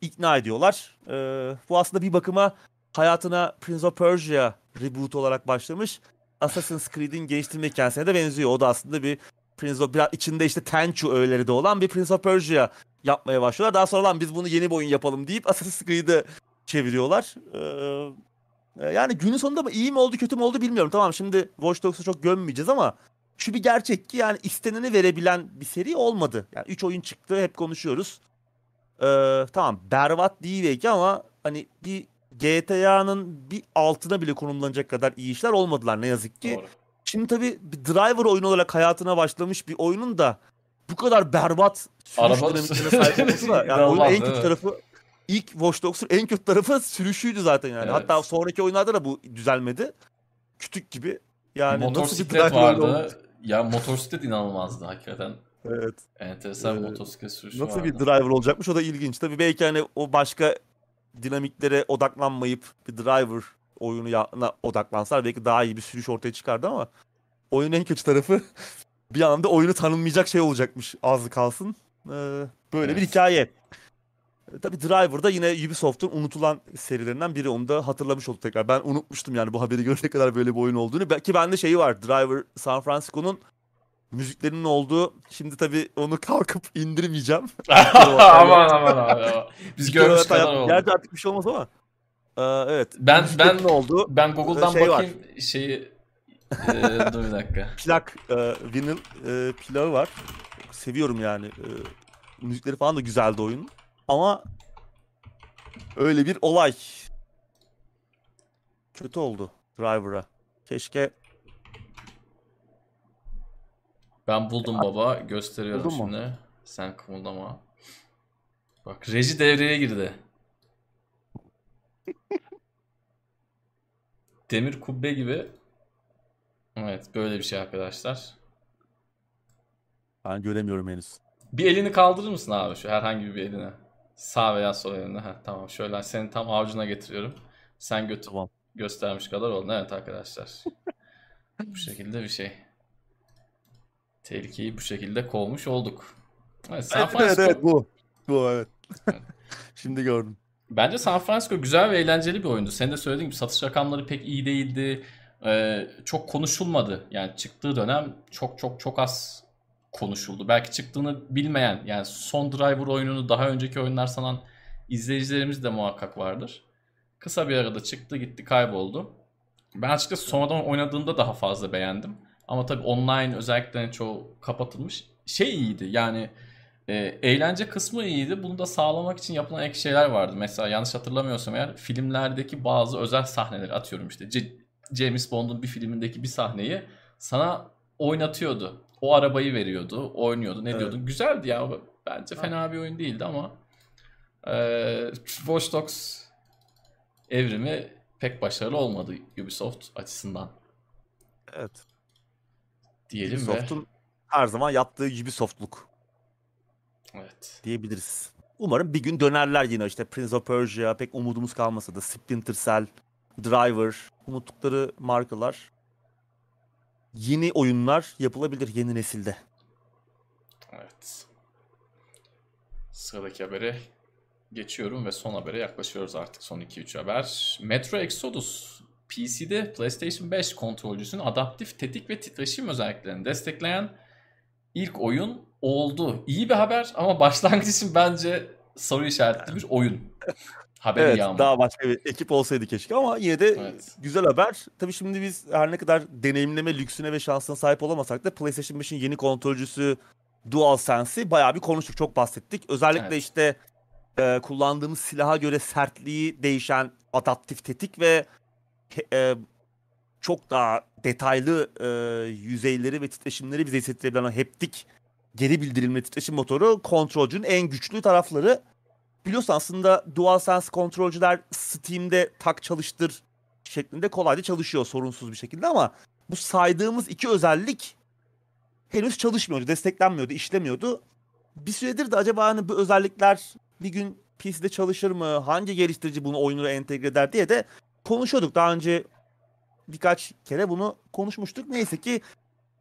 ikna ediyorlar. Ee, bu aslında bir bakıma hayatına Prince of Persia reboot olarak başlamış. Assassin's Creed'in geliştirme hikayesine de benziyor. O da aslında bir Prince of biraz içinde işte Tenchu öğeleri de olan bir Prince of Persia yapmaya başlıyorlar. Daha sonra lan biz bunu yeni bir oyun yapalım deyip Assassin's Creed'e çeviriyorlar. Ee, yani günün sonunda iyi mi oldu kötü mü oldu bilmiyorum. Tamam şimdi Watch Dogs'u çok gömmeyeceğiz ama şu bir gerçek ki yani isteneni verebilen bir seri olmadı. Yani 3 oyun çıktı hep konuşuyoruz. Ee, tamam berbat değil belki ama hani bir GTA'nın bir altına bile konumlanacak kadar iyi işler olmadılar ne yazık ki. Doğru. Şimdi tabii bir driver oyunu olarak hayatına başlamış bir oyunun da bu kadar berbat sürüş dinamiklerine sahip olması da yani oyunun en kötü tarafı ilk Watch Dogs'un en kötü tarafı sürüşüydü zaten yani. Evet. Hatta sonraki oyunlarda da bu düzelmedi. Kütük gibi. Yani nasıl bir motosiklet oyunu olmuş? vardı. Ya motosiklet inanılmazdı hakikaten. Evet. Enteresan bir Ee, motosiklet sürüşü Nasıl vardı. bir driver olacakmış o da ilginç. Tabii belki hani o başka dinamiklere odaklanmayıp bir driver oyunu ya- odaklansalar belki daha iyi bir sürüş ortaya çıkardı ama oyunun en kötü tarafı bir anda oyunu tanınmayacak şey olacakmış az kalsın. Ee, böyle bir Evet. hikaye. Tabii Driver da yine Ubisoft'un unutulan serilerinden biri. Onu da hatırlamış olduk tekrar. Ben unutmuştum yani bu haberi görene kadar böyle bir oyun olduğunu. Belki bende şeyi var. Driver San Francisco'nun müziklerinin olduğu. Şimdi tabii onu kalkıp indirmeyeceğim. aman aman aman. Biz görmüş kadar oldu. Gerçi artık bir şey olmaz ama. Ee, evet. Ben ben oldu. Ben Google'dan şey bakayım var. şeyi ee, dur bir dakika. Plak, e, vinyl e, plağı var. Seviyorum yani. E, müzikleri falan da güzeldi oyun. Ama öyle bir olay. Kötü oldu Driver'a. Keşke ben buldum baba. Gösteriyorum Buldun şimdi. Mu? Sen kımıldama. Bak reji devreye girdi. Demir kubbe gibi. Evet böyle bir şey arkadaşlar. Ben göremiyorum henüz. Bir elini kaldırır mısın abi şu herhangi bir elini? Sağ veya sol elini. Heh, tamam şöyle seni tam avucuna getiriyorum. Sen götür. Tamam. Göstermiş kadar oldu. Evet arkadaşlar. bu şekilde bir şey. Tehlikeyi bu şekilde kovmuş olduk. Evet, San Francisco... evet, evet bu. Bu evet. Şimdi gördüm. Bence San Francisco güzel ve eğlenceli bir oyundu. Sen de söylediğin gibi satış rakamları pek iyi değildi. Ee, çok konuşulmadı. Yani çıktığı dönem çok çok çok az konuşuldu. Belki çıktığını bilmeyen yani son Driver oyununu daha önceki oyunlar sanan izleyicilerimiz de muhakkak vardır. Kısa bir arada çıktı gitti kayboldu. Ben açıkçası sonradan oynadığımda daha fazla beğendim. Ama tabii online özelliklerin çoğu kapatılmış. Şey iyiydi yani e, eğlence kısmı iyiydi. Bunu da sağlamak için yapılan ek şeyler vardı. Mesela yanlış hatırlamıyorsam eğer filmlerdeki bazı özel sahneleri atıyorum işte. C- James Bond'un bir filmindeki bir sahneyi sana oynatıyordu. O arabayı veriyordu, oynuyordu, ne evet. diyordun? Güzeldi ya. Bence fena bir oyun değildi ama e, Watch Dogs evrimi pek başarılı olmadı Ubisoft açısından. Evet. Diyelim Ubisoft'un ve... her zaman yaptığı Ubisoftluk. Evet. Diyebiliriz. Umarım bir gün dönerler yine işte Prince of Persia pek umudumuz kalmasa da Splinter Cell, Driver unuttukları markalar yeni oyunlar yapılabilir yeni nesilde. Evet. Sıradaki habere geçiyorum ve son habere yaklaşıyoruz artık son 2-3 haber. Metro Exodus PC'de PlayStation 5 kontrolcüsünün adaptif tetik ve titreşim özelliklerini destekleyen ilk oyun oldu. İyi bir haber ama başlangıç için bence soru işaretli bir oyun. Haberi evet, yağmur. daha başka bir ekip olsaydı keşke ama yine de evet. güzel haber. Tabii şimdi biz her ne kadar deneyimleme lüksüne ve şansına sahip olamasak da PlayStation 5'in yeni kontrolcüsü DualSense'i bayağı bir konuştuk, çok bahsettik. Özellikle evet. işte e, kullandığımız silaha göre sertliği değişen adaptif tetik ve e, çok daha detaylı e, yüzeyleri ve titreşimleri bize hissettirebilen heptik geri bildirimli titreşim motoru kontrolcünün en güçlü tarafları. Biliyorsun aslında DualSense kontrolcüler Steam'de tak çalıştır şeklinde kolayca çalışıyor sorunsuz bir şekilde ama bu saydığımız iki özellik henüz çalışmıyordu, desteklenmiyordu, işlemiyordu. Bir süredir de acaba hani bu özellikler bir gün PC'de çalışır mı? Hangi geliştirici bunu oyununa entegre eder diye de konuşuyorduk. Daha önce birkaç kere bunu konuşmuştuk. Neyse ki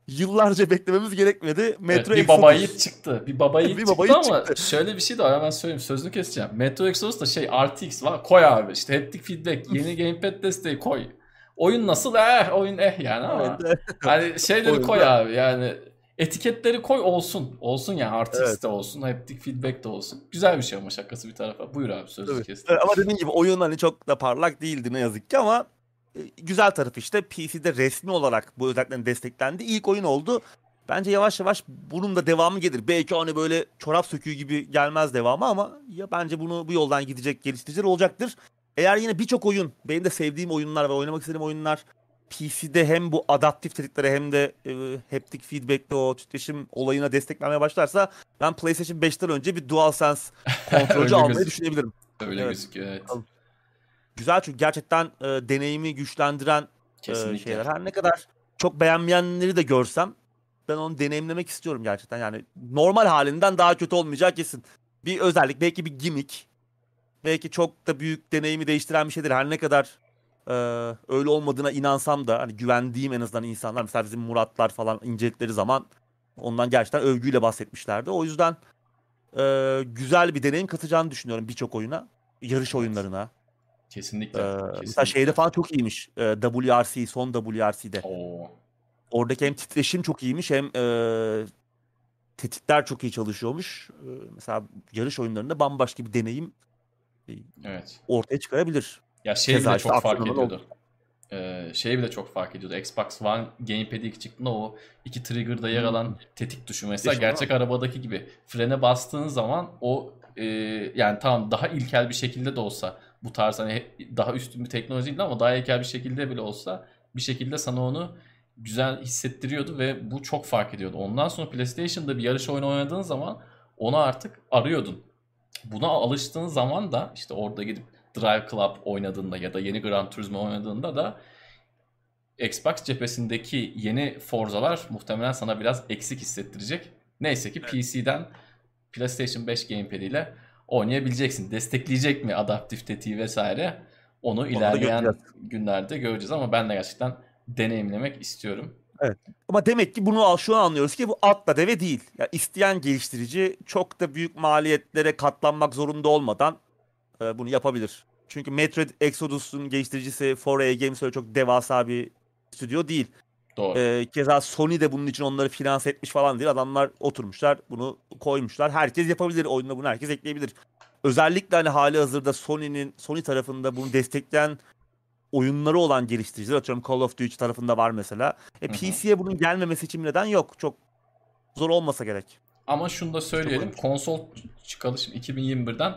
yıllarca beklememiz gerekmedi. Metro evet, bir baba yiğit çıktı. Bir baba yiğit çıktı baba ama çıktı. şöyle bir şey de var hemen söyleyeyim sözünü keseceğim. Metro Exodus da şey RTX var koy abi işte haptic feedback yeni gamepad desteği koy. Oyun nasıl eh oyun eh yani ama hani şeyleri koy abi yani etiketleri koy olsun. Olsun yani RTX evet. de olsun, haptic feedback de olsun. Güzel bir şey ama şakası bir tarafa. Buyur abi sözü kestim. ama dediğin gibi oyun hani çok da parlak değildi ne yazık ki ama e, güzel tarafı işte PC'de resmi olarak bu özelliklerin desteklendi. İlk oyun oldu. Bence yavaş yavaş bunun da devamı gelir. Belki hani böyle çorap söküğü gibi gelmez devamı ama ya bence bunu bu yoldan gidecek geliştiriciler olacaktır. Eğer yine birçok oyun, benim de sevdiğim oyunlar ve oynamak istediğim oyunlar PC'de hem bu adaptif tetiklere hem de e, haptic feedback'te o titreşim olayına desteklenmeye başlarsa ben PlayStation 5'ten önce bir DualSense kontrolcü almayı düşünebilirim. Öyle evet. gözüküyor evet. Güzel çünkü gerçekten e, deneyimi güçlendiren e, şeyler. Her ne kadar çok beğenmeyenleri de görsem ben onu deneyimlemek istiyorum gerçekten. Yani normal halinden daha kötü olmayacak kesin. Bir özellik belki bir gimmick. Belki çok da büyük deneyimi değiştiren bir şeydir. Her ne kadar e, öyle olmadığına inansam da hani güvendiğim en azından insanlar mesela bizim Muratlar falan incelikleri zaman ondan gerçekten övgüyle bahsetmişlerdi. O yüzden e, güzel bir deneyim katacağını düşünüyorum birçok oyuna. Yarış oyunlarına. Kesinlikle. Ee, mesela kesinlikle. şeyde falan çok iyiymiş. Ee, WRC, son WRC'de. Oo. Oradaki hem titreşim çok iyiymiş hem e, tetikler çok iyi çalışıyormuş. Ee, mesela yarış oyunlarında bambaşka bir deneyim Evet. ortaya çıkarabilir. Ya şey Keza bile işte çok fark ediyordu. Ee, şey bile çok fark ediyordu. Xbox One Gamepad ilk çıktığında o iki trigger'da yer alan tetik tuşu mesela Teşekkür gerçek arabadaki gibi frene bastığın zaman o e, yani tamam daha ilkel bir şekilde de olsa bu tarz hani daha üstün bir teknoloji değil ama daha ilkel bir şekilde bile olsa bir şekilde sana onu güzel hissettiriyordu ve bu çok fark ediyordu. Ondan sonra PlayStation'da bir yarış oyunu oynadığın zaman onu artık arıyordun. Buna alıştığın zaman da işte orada gidip Drive Club oynadığında ya da yeni Gran Turismo oynadığında da Xbox cephesindeki yeni Forza'lar muhtemelen sana biraz eksik hissettirecek. Neyse ki PC'den PlayStation 5 Gamepad ile oynayabileceksin. Destekleyecek mi adaptif tetiği vesaire onu da ilerleyen günlerde göreceğiz ama ben de gerçekten deneyimlemek istiyorum. Ama demek ki bunu al- şu an anlıyoruz ki bu atla deve değil. Ya isteyen geliştirici çok da büyük maliyetlere katlanmak zorunda olmadan e, bunu yapabilir. Çünkü Metroid Exodus'un geliştiricisi 4A Games öyle çok devasa bir stüdyo değil. Doğru. E, keza Sony de bunun için onları finanse etmiş falan değil. Adamlar oturmuşlar bunu koymuşlar. Herkes yapabilir. Oyununa bunu herkes ekleyebilir. Özellikle hani hali hazırda Sony'nin Sony tarafında bunu destekleyen oyunları olan geliştiriciler atıyorum Call of Duty tarafında var mesela. E. PC'ye bunun gelmemesi için neden yok. Çok zor olmasa gerek. Ama şunu da söyleyelim. Konsol çıkalı şimdi 2021'den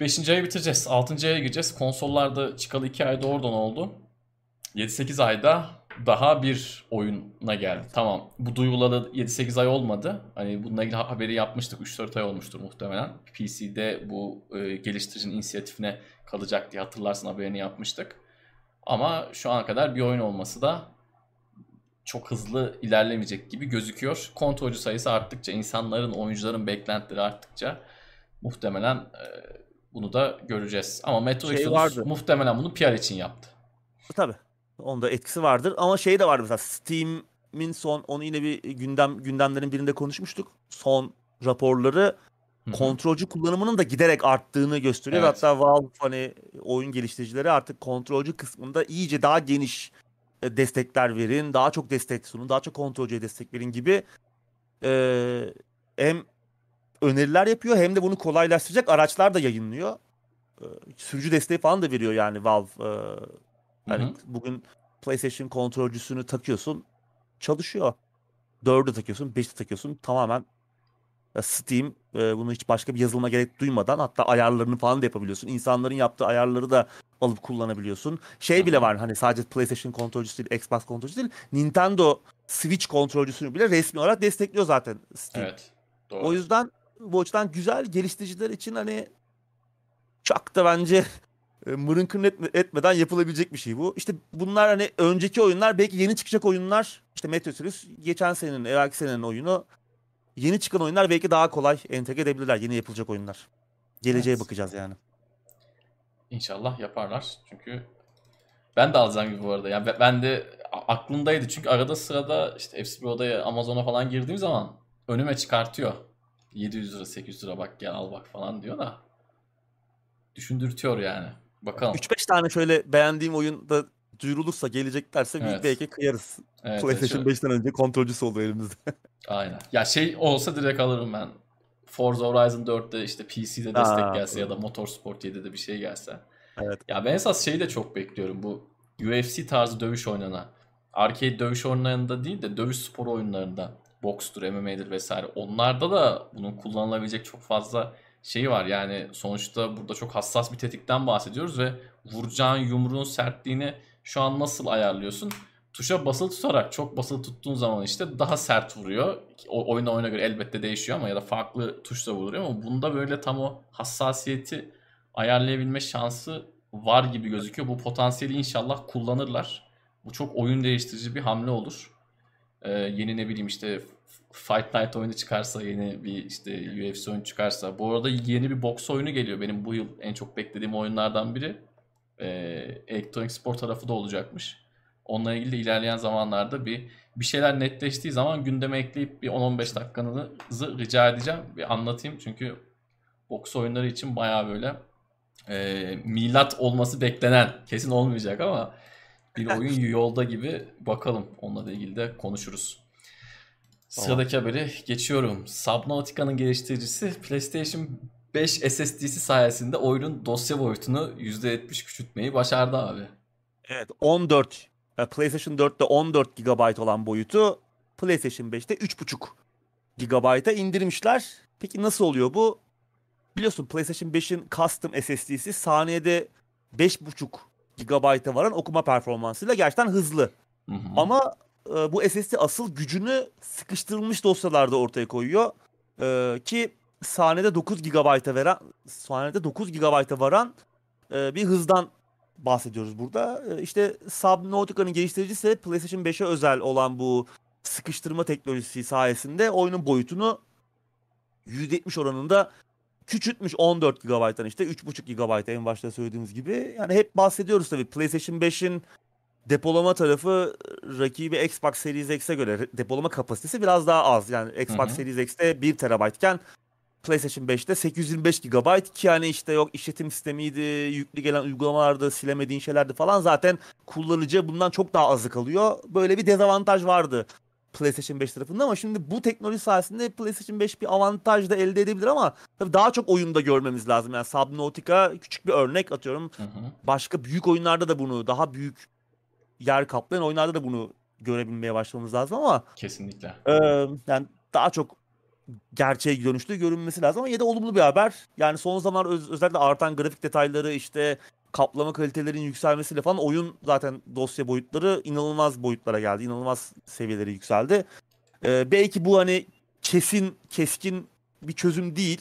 5. ayı bitireceğiz. 6. aya gireceğiz. Konsollarda çıkalı 2 ayda oradan oldu. 7-8 ayda daha bir oyuna geldi. Tamam bu duyulalı 7-8 ay olmadı. Hani bununla ilgili haberi yapmıştık. 3-4 ay olmuştur muhtemelen. PC'de bu e, geliştiricinin inisiyatifine kalacak diye hatırlarsın haberini yapmıştık. Ama şu ana kadar bir oyun olması da çok hızlı ilerlemeyecek gibi gözüküyor. Kontrolcü sayısı arttıkça, insanların, oyuncuların beklentileri arttıkça muhtemelen e, bunu da göreceğiz. Ama Metro Şey Exodus muhtemelen bunu PR için yaptı. Tabii. Onda etkisi vardır ama şey de var mesela Steam'in son onu yine bir gündem gündemlerin birinde konuşmuştuk. Son raporları Hı hı. kontrolcü kullanımının da giderek arttığını gösteriyor. Evet. Hatta Valve hani oyun geliştiricileri artık kontrolcü kısmında iyice daha geniş e, destekler verin, daha çok destek sunun, daha çok kontrolcüye destek verin gibi e, hem öneriler yapıyor hem de bunu kolaylaştıracak araçlar da yayınlıyor. E, sürücü desteği falan da veriyor yani Valve. E, hani Hı hı. bugün PlayStation kontrolcüsünü takıyorsun, çalışıyor. 4'ü takıyorsun, 5'i takıyorsun tamamen Steam e, bunu hiç başka bir yazılıma gerek duymadan hatta ayarlarını falan da yapabiliyorsun. İnsanların yaptığı ayarları da alıp kullanabiliyorsun. Şey bile var hani sadece PlayStation kontrolcüsü değil, Xbox kontrolcüsü değil. Nintendo Switch kontrolcüsünü bile resmi olarak destekliyor zaten Steam. Evet. Doğru. O yüzden bu açıdan güzel geliştiriciler için hani çok da bence e, mırın etme- etmeden yapılabilecek bir şey bu. İşte bunlar hani önceki oyunlar belki yeni çıkacak oyunlar işte Metro Exodus geçen senenin evvelki senenin oyunu yeni çıkan oyunlar belki daha kolay entegre edebilirler yeni yapılacak oyunlar. Geleceğe Evet. bakacağız yani. İnşallah yaparlar. Çünkü ben de alacağım gibi bu arada. Yani ben- de aklımdaydı. Çünkü arada sırada işte FC Pro'da Amazon'a falan girdiğim zaman önüme çıkartıyor. 700 lira 800 lira bak gel al bak falan diyor da. Düşündürtüyor yani. Bakalım. 3-5 tane şöyle beğendiğim oyun da duyurulursa geleceklerse Evet. belki kıyarız. Evet, PlayStation evet, 5'ten önce kontrolcüsü oldu elimizde. Aynen. Ya şey olsa direkt alırım ben. Forza Horizon 4'te işte PC'de destek Aa, gelse ya da Motorsport 7'de bir şey gelse. Evet. Ya ben esas şeyi de çok bekliyorum. Bu UFC tarzı dövüş oynanan. Arcade dövüş oyunlarında değil de dövüş spor oyunlarında. Bokstur, MMA'dir vesaire. Onlarda da bunun kullanılabilecek çok fazla şeyi var. Yani sonuçta burada çok hassas bir tetikten bahsediyoruz ve vuracağın yumruğun sertliğini şu an nasıl ayarlıyorsun? Tuşa basılı tutarak çok basılı tuttuğun zaman işte daha sert vuruyor. O oyuna oyuna göre elbette değişiyor ama ya da farklı tuşla vuruyor ama bunda böyle tam o hassasiyeti ayarlayabilme şansı var gibi gözüküyor. Bu potansiyeli inşallah kullanırlar. Bu çok oyun değiştirici bir hamle olur. Ee, yeni ne bileyim işte Fight Night oyunu çıkarsa, yeni bir işte UFC oyunu çıkarsa. Bu arada yeni bir boks oyunu geliyor. Benim bu yıl en çok beklediğim oyunlardan biri. Ee, elektronik spor tarafı da olacakmış. Onunla ilgili de ilerleyen zamanlarda bir bir şeyler netleştiği zaman gündeme ekleyip bir 10-15 dakikanızı rica edeceğim. Bir anlatayım çünkü boks oyunları için baya böyle e, milat olması beklenen kesin olmayacak ama bir oyun yolda gibi bakalım. Onunla da ilgili de konuşuruz. Sıradaki haberi geçiyorum. Subnautica'nın geliştiricisi PlayStation 5 SSD'si sayesinde oyunun dosya boyutunu %70 küçültmeyi başardı abi. Evet 14 e, PlayStation 4'te 14 GB olan boyutu PlayStation 5'te 3.5 GB'a indirmişler. Peki nasıl oluyor bu? Biliyorsun PlayStation 5'in custom SSD'si saniyede 5.5 GB'a varan okuma performansıyla gerçekten hızlı. Hı hı. Ama e, bu SSD asıl gücünü sıkıştırılmış dosyalarda ortaya koyuyor. E, ki saniyede 9 GB'a veren saniyede 9 GB'a varan e, bir hızdan bahsediyoruz burada. E, işte Subnautica'nın geliştiricisi PlayStation 5'e özel olan bu sıkıştırma teknolojisi sayesinde oyunun boyutunu %70 oranında küçültmüş 14 GB'dan işte 3.5 GB en başta söylediğimiz gibi. Yani hep bahsediyoruz tabii PlayStation 5'in depolama tarafı rakibi Xbox Series X'e göre depolama kapasitesi biraz daha az. Yani Xbox hı hı. Series X'te 1 TB iken PlayStation 5'te 825 GB ki yani işte yok işletim sistemiydi, yüklü gelen uygulamalarda silemediğin şeylerdi falan zaten kullanıcı bundan çok daha azı kalıyor. Böyle bir dezavantaj vardı PlayStation 5 tarafında ama şimdi bu teknoloji sayesinde PlayStation 5 bir avantaj da elde edebilir ama tabii daha çok oyunda görmemiz lazım. Yani Subnautica küçük bir örnek atıyorum. Hı hı. Başka büyük oyunlarda da bunu daha büyük yer kaplayan oyunlarda da bunu görebilmeye başlamamız lazım ama kesinlikle. E, yani daha çok gerçeğe dönüştüğü görünmesi lazım ama yine de olumlu bir haber. Yani son zaman öz- özellikle artan grafik detayları işte kaplama kalitelerinin yükselmesiyle falan oyun zaten dosya boyutları inanılmaz boyutlara geldi. İnanılmaz seviyeleri yükseldi. Ee, belki bu hani kesin keskin bir çözüm değil.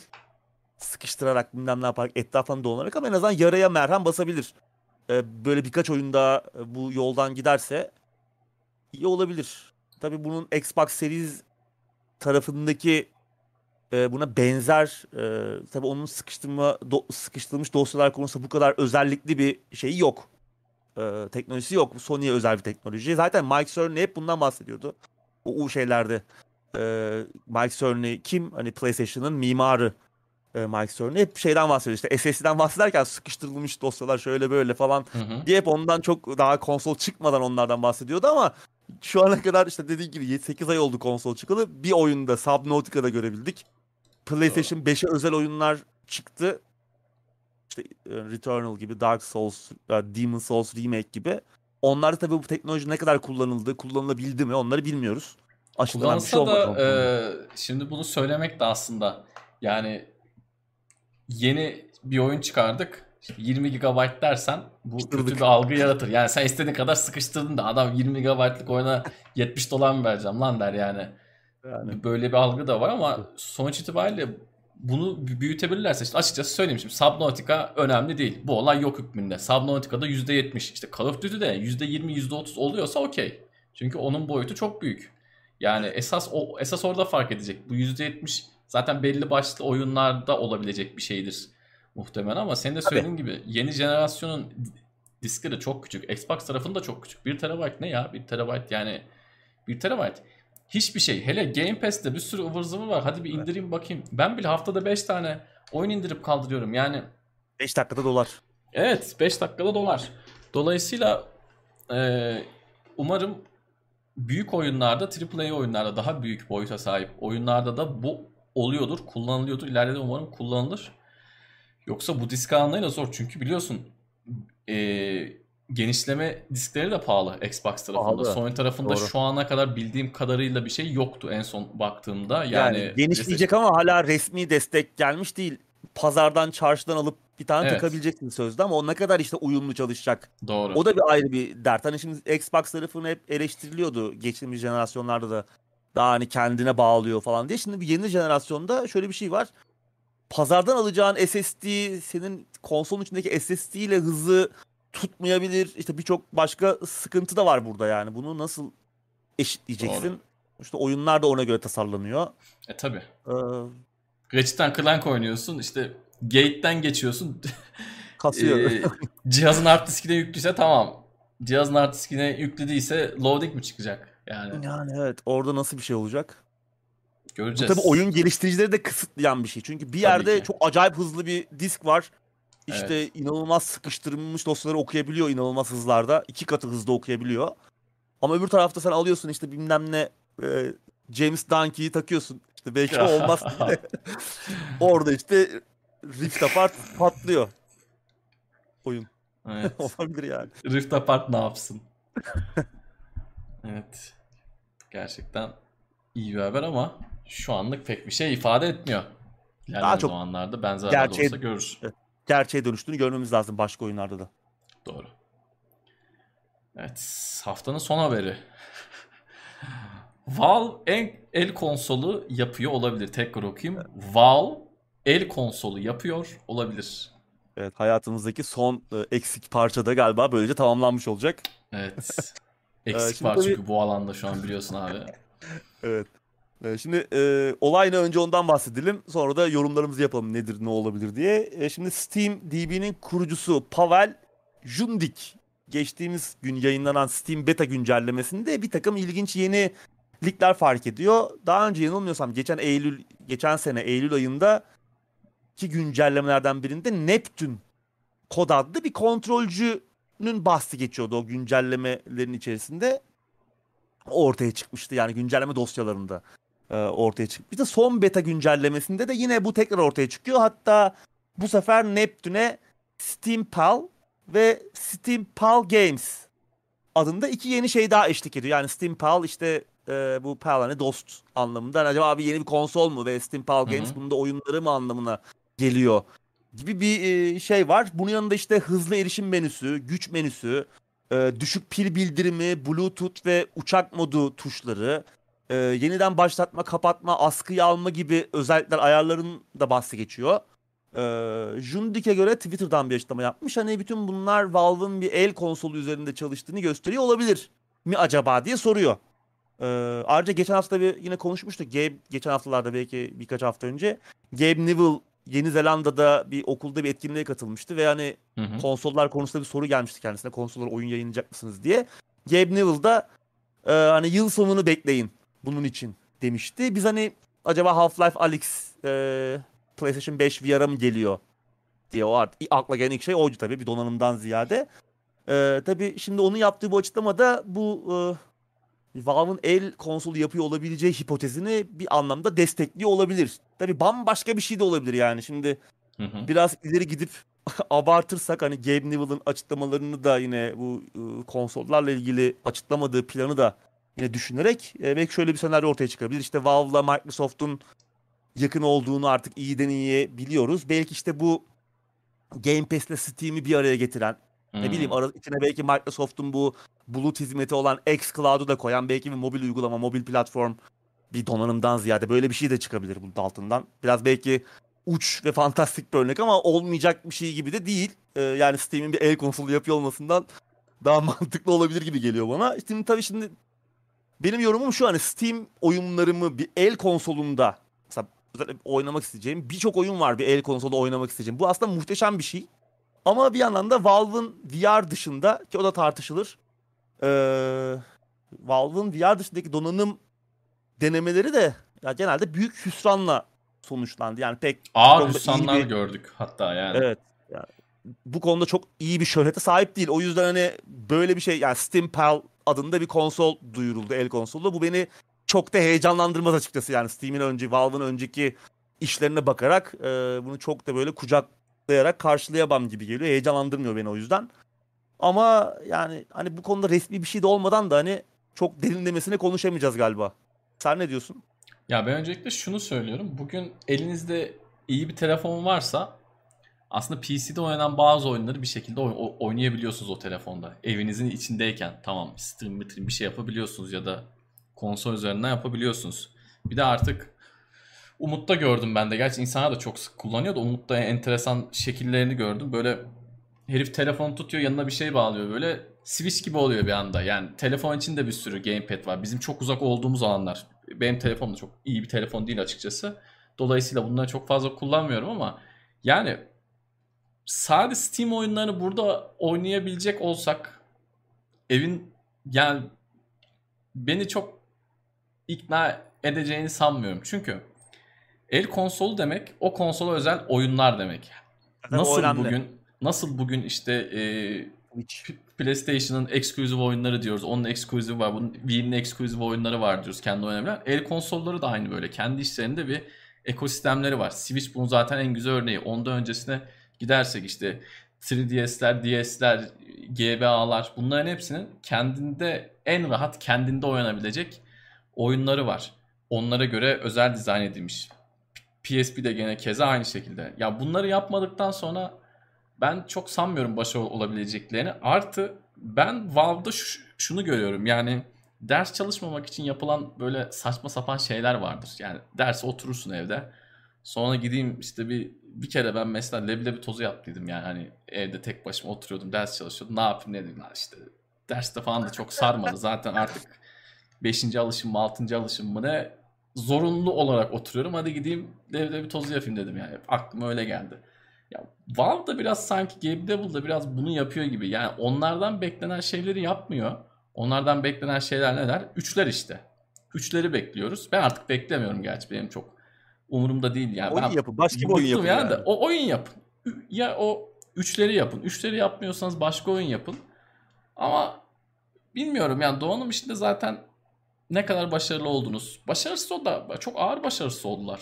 Sıkıştırarak bilmem ne yaparak etrafını dolanarak ama en azından yaraya merhem basabilir. Ee, böyle birkaç oyunda bu yoldan giderse iyi olabilir. Tabii bunun Xbox Series tarafındaki e, buna benzer e, tabii onun sıkıştırma do, sıkıştırılmış dosyalar konusunda bu kadar özellikli bir şeyi yok. E, teknolojisi yok. Sony'ye özel bir teknoloji. Zaten Mike Cerny hep bundan bahsediyordu. O, o şeylerde. E, Mike Cerny kim? Hani PlayStation'ın mimarı e, Mike Cerny hep şeyden bahsediyor. İşte SSD'den bahsederken sıkıştırılmış dosyalar şöyle böyle falan hı hı. diye hep ondan çok daha konsol çıkmadan onlardan bahsediyordu ama şu ana kadar işte dediğim gibi 8 ay oldu konsol çıkalı. Bir oyunda Subnautica'da görebildik. PlayStation 5'e özel oyunlar çıktı. İşte e, Returnal gibi, Dark Souls, e, Demon Souls Remake gibi. Onlar tabii bu teknoloji ne kadar kullanıldı, kullanılabildi mi onları bilmiyoruz. Aşılanan bir şey da e, şimdi bunu söylemek de aslında yani yeni bir oyun çıkardık. 20 GB dersen bu Sıkırdık. kötü bir algı yaratır. Yani sen istediğin kadar sıkıştırdın da adam 20 GB'lık oyuna 70 dolar mı vereceğim lan der yani. Yani. Böyle bir algı da var ama sonuç itibariyle bunu büyütebilirlerse işte açıkçası söyleyeyim şimdi Subnautica önemli değil. Bu olay yok hükmünde. Subnautica'da %70 işte Call of Duty'de %20 %30 oluyorsa okey. Çünkü onun boyutu çok büyük. Yani esas o esas orada fark edecek. Bu %70 zaten belli başlı oyunlarda olabilecek bir şeydir muhtemelen ama senin de söylediğin Tabii. gibi yeni jenerasyonun diskleri çok küçük. Xbox tarafında çok küçük. 1 TB ne ya? 1 TB yani 1 TB hiçbir şey. Hele Game Pass'te bir sürü ıvır zıvır var. Hadi bir indireyim bakayım. Ben bile haftada 5 tane oyun indirip kaldırıyorum. Yani 5 dakikada dolar. Evet 5 dakikada dolar. Dolayısıyla e, umarım büyük oyunlarda AAA oyunlarda daha büyük boyuta sahip oyunlarda da bu oluyordur, kullanılıyordur. İleride de umarım kullanılır. Yoksa bu disk almayla zor. Çünkü biliyorsun e, genişleme diskleri de pahalı Xbox tarafında. Pahalı. Sony tarafında Doğru. şu ana kadar bildiğim kadarıyla bir şey yoktu en son baktığımda. Yani, yani genişleyecek ama hala resmi destek gelmiş değil. Pazardan, çarşıdan alıp bir tane evet. takabileceksin sözde ama o ne kadar işte uyumlu çalışacak. Doğru. O da bir ayrı bir dert. Hani şimdi Xbox tarafını hep eleştiriliyordu geçtiğimiz jenerasyonlarda da. Daha hani kendine bağlıyor falan diye. Şimdi bir yeni jenerasyonda şöyle bir şey var pazardan alacağın SSD senin konsolun içindeki SSD ile hızı tutmayabilir. İşte birçok başka sıkıntı da var burada yani. Bunu nasıl eşitleyeceksin? Doğru. İşte oyunlar da ona göre tasarlanıyor. E tabi. Ee, Ratchet Clank oynuyorsun. İşte gate'den geçiyorsun. Kasıyor. e, cihazın hard diskine yüklüyse tamam. cihazın hard diskine yüklediyse loading mi çıkacak? Yani Yani evet orada nasıl bir şey olacak? Bu göreceğiz. tabii oyun geliştiricileri de kısıtlayan bir şey. Çünkü bir yerde çok acayip hızlı bir disk var. İşte Evet. inanılmaz sıkıştırılmış dosyaları okuyabiliyor inanılmaz hızlarda. iki katı hızda okuyabiliyor. Ama öbür tarafta sen alıyorsun işte bilmem ne e, James Dunkey'i takıyorsun. İşte belki olmaz diye orada işte Rift Apart patlıyor. Oyun. Evet. Olabilir yani. Rift Apart ne yapsın? evet. Gerçekten iyi bir haber ama şu anlık pek bir şey ifade etmiyor. İlerleyen çok zamanlarda benzer gerçeğe- olsa görürüz. Gerçeğe dönüştüğünü görmemiz lazım başka oyunlarda da. Doğru. Evet, haftanın son haberi. Valve en el konsolu yapıyor olabilir. Tekrar okuyayım. Valve el konsolu yapıyor olabilir. Evet hayatımızdaki son e, eksik parça da galiba böylece tamamlanmış olacak. Evet. Eksik şimdi var tabii- çünkü bu alanda şu an biliyorsun abi. Evet. Ee, Şimdi e, olay önce ondan bahsedelim. Sonra da yorumlarımızı yapalım nedir ne olabilir diye. E, şimdi Steam DB'nin kurucusu Pavel Jundik geçtiğimiz gün yayınlanan Steam beta güncellemesinde bir takım ilginç yenilikler fark ediyor. Daha önce yanılmıyorsam geçen Eylül geçen sene Eylül ayında ki güncellemelerden birinde Neptune kod adlı bir kontrolcünün bahsi geçiyordu o güncellemelerin içerisinde ortaya çıkmıştı yani güncelleme dosyalarında e, ortaya çıkmıştı. Son beta güncellemesinde de yine bu tekrar ortaya çıkıyor. Hatta bu sefer Neptune'e Steam Pal ve Steam Pal Games adında iki yeni şey daha eşlik ediyor. Yani Steam Pal işte e, bu Pal hani dost anlamında. Hani acaba bir yeni bir konsol mu ve Steam Pal Games hı. bunun da oyunları mı anlamına geliyor gibi bir e, şey var. Bunun yanında işte hızlı erişim menüsü, güç menüsü, e, düşük pil bildirimi, Bluetooth ve uçak modu tuşları, e, yeniden başlatma, kapatma, askıya alma gibi özellikler ayarların da bahsi geçiyor. E, Jundik'e göre Twitter'dan bir açıklama yapmış. Hani bütün bunlar Valve'ın bir el konsolu üzerinde çalıştığını gösteriyor olabilir mi acaba diye soruyor. E, ayrıca geçen hafta bir yine konuşmuştuk. Gabe geçen haftalarda belki birkaç hafta önce Gabe Newell Yeni Zelanda'da bir okulda bir etkinliğe katılmıştı ve hani Hı hı. konsollar konusunda bir soru gelmişti kendisine. Konsollar oyun yayınlayacak mısınız diye. Gabe Newell da e, hani yıl sonunu bekleyin bunun için demişti. Biz hani acaba Half-Life Alyx e, PlayStation 5 VR'a mı geliyor diye o art akla gelen ilk şey oydu tabii bir donanımdan ziyade. E, tabii şimdi onun yaptığı bu açıklamada bu e, Valve'ın el konsolu yapıyor olabileceği hipotezini bir anlamda destekliyor olabilir. Tabii bambaşka bir şey de olabilir yani. Şimdi Hı hı. biraz ileri gidip abartırsak hani Gabe Newell'ın açıklamalarını da yine bu e, konsollarla ilgili açıklamadığı planı da yine düşünerek e, belki şöyle bir senaryo ortaya çıkabilir. İşte Valve'la Microsoft'un yakın olduğunu artık iyiden iyiye biliyoruz. Belki işte bu Game Pass'le Steam'i bir araya getiren ne Hmm. bileyim ara, içine belki Microsoft'un bu bulut hizmeti olan xCloud'u da koyan belki bir mobil uygulama, mobil platform bir donanımdan ziyade böyle bir şey de çıkabilir bunun altından. Biraz belki uç ve fantastik bir örnek ama olmayacak bir şey gibi de değil. Ee, yani Steam'in bir el konsolu yapıyor olmasından daha mantıklı olabilir gibi geliyor bana. Şimdi tabii şimdi benim yorumum şu hani Steam oyunlarımı bir el konsolunda mesela oynamak isteyeceğim birçok oyun var bir el konsolda oynamak isteyeceğim. Bu aslında muhteşem bir şey. Ama bir yandan da Valve'ın VR dışında ki o da tartışılır. Ee, Valve'ın VR dışındaki donanım denemeleri de ya genelde büyük hüsranla sonuçlandı. Yani pek Ağır hüsranlar bir- gördük hatta yani. Evet. Yani bu konuda çok iyi bir şöhrete sahip değil. O yüzden hani böyle bir şey yani Steam Pal adında bir konsol duyuruldu el konsolu. Bu beni çok da heyecanlandırmaz açıkçası. Yani Steam'in önce Valve'ın önceki işlerine bakarak e, bunu çok da böyle kucaklayarak karşılayamam gibi geliyor. Heyecanlandırmıyor beni o yüzden. Ama yani hani bu konuda resmi bir şey de olmadan da hani çok derinlemesine konuşamayacağız galiba. Sen ne diyorsun? Ya ben öncelikle şunu söylüyorum. Bugün elinizde iyi bir telefon varsa aslında PC'de oynanan bazı oyunları bir şekilde oynayabiliyorsunuz o telefonda. Evinizin içindeyken tamam stream bir şey yapabiliyorsunuz ya da konsol üzerinden yapabiliyorsunuz. Bir de artık Umut'ta gördüm ben de. Gerçi insanlar da çok sık kullanıyor da Umut'ta enteresan şekillerini gördüm. Böyle herif telefonu tutuyor yanına bir şey bağlıyor böyle. Switch gibi oluyor bir anda. Yani telefon içinde bir sürü gamepad var. Bizim çok uzak olduğumuz alanlar. Benim telefonum da çok iyi bir telefon değil açıkçası. Dolayısıyla bunları çok fazla kullanmıyorum ama yani sadece Steam oyunlarını burada oynayabilecek olsak evin yani beni çok ikna edeceğini sanmıyorum. Çünkü el konsolu demek o konsola özel oyunlar demek. Zaten Nasıl önemli. bugün nasıl bugün işte e, PlayStation'ın exclusive oyunları diyoruz. Onun exclusive var. Bunun Wii'nin exclusive oyunları var diyoruz kendi oynayabilen. El konsolları da aynı böyle. Kendi işlerinde bir ekosistemleri var. Switch bunun zaten en güzel örneği. Ondan öncesine gidersek işte 3DS'ler, DS'ler, GBA'lar bunların hepsinin kendinde en rahat kendinde oynanabilecek oyunları var. Onlara göre özel dizayn edilmiş. PSP de gene keza aynı şekilde. Ya bunları yapmadıktan sonra ben çok sanmıyorum başarılı olabileceklerini. Artı ben Valve'da şu- şunu görüyorum. Yani ders çalışmamak için yapılan böyle saçma sapan şeyler vardır. Yani derse oturursun evde. Sonra gideyim işte bir bir kere ben mesela leblebi tozu yaptıydım yani hani evde tek başıma oturuyordum ders çalışıyordum. Ne yapayım ne dedim işte derste falan da çok sarmadı zaten artık 5. alışım mı 6. alışım mı ne zorunlu olarak oturuyorum. Hadi gideyim leblebi tozu yapayım dedim yani. Aklıma öyle geldi. Ya Valve da biraz sanki Gabe Devil'da biraz bunu yapıyor gibi. Yani onlardan beklenen şeyleri yapmıyor. Onlardan beklenen şeyler neler? Üçler işte. Üçleri bekliyoruz. Ben artık beklemiyorum gerçi benim çok umurumda değil yani. Oyun ben yapın. Başka bir oyun yapın yani. yani. o oyun yapın. Ya o üçleri yapın. Üçleri yapmıyorsanız başka oyun yapın. Ama bilmiyorum yani Doğan'ın işinde zaten ne kadar başarılı oldunuz. Başarısız o da çok ağır başarısız oldular.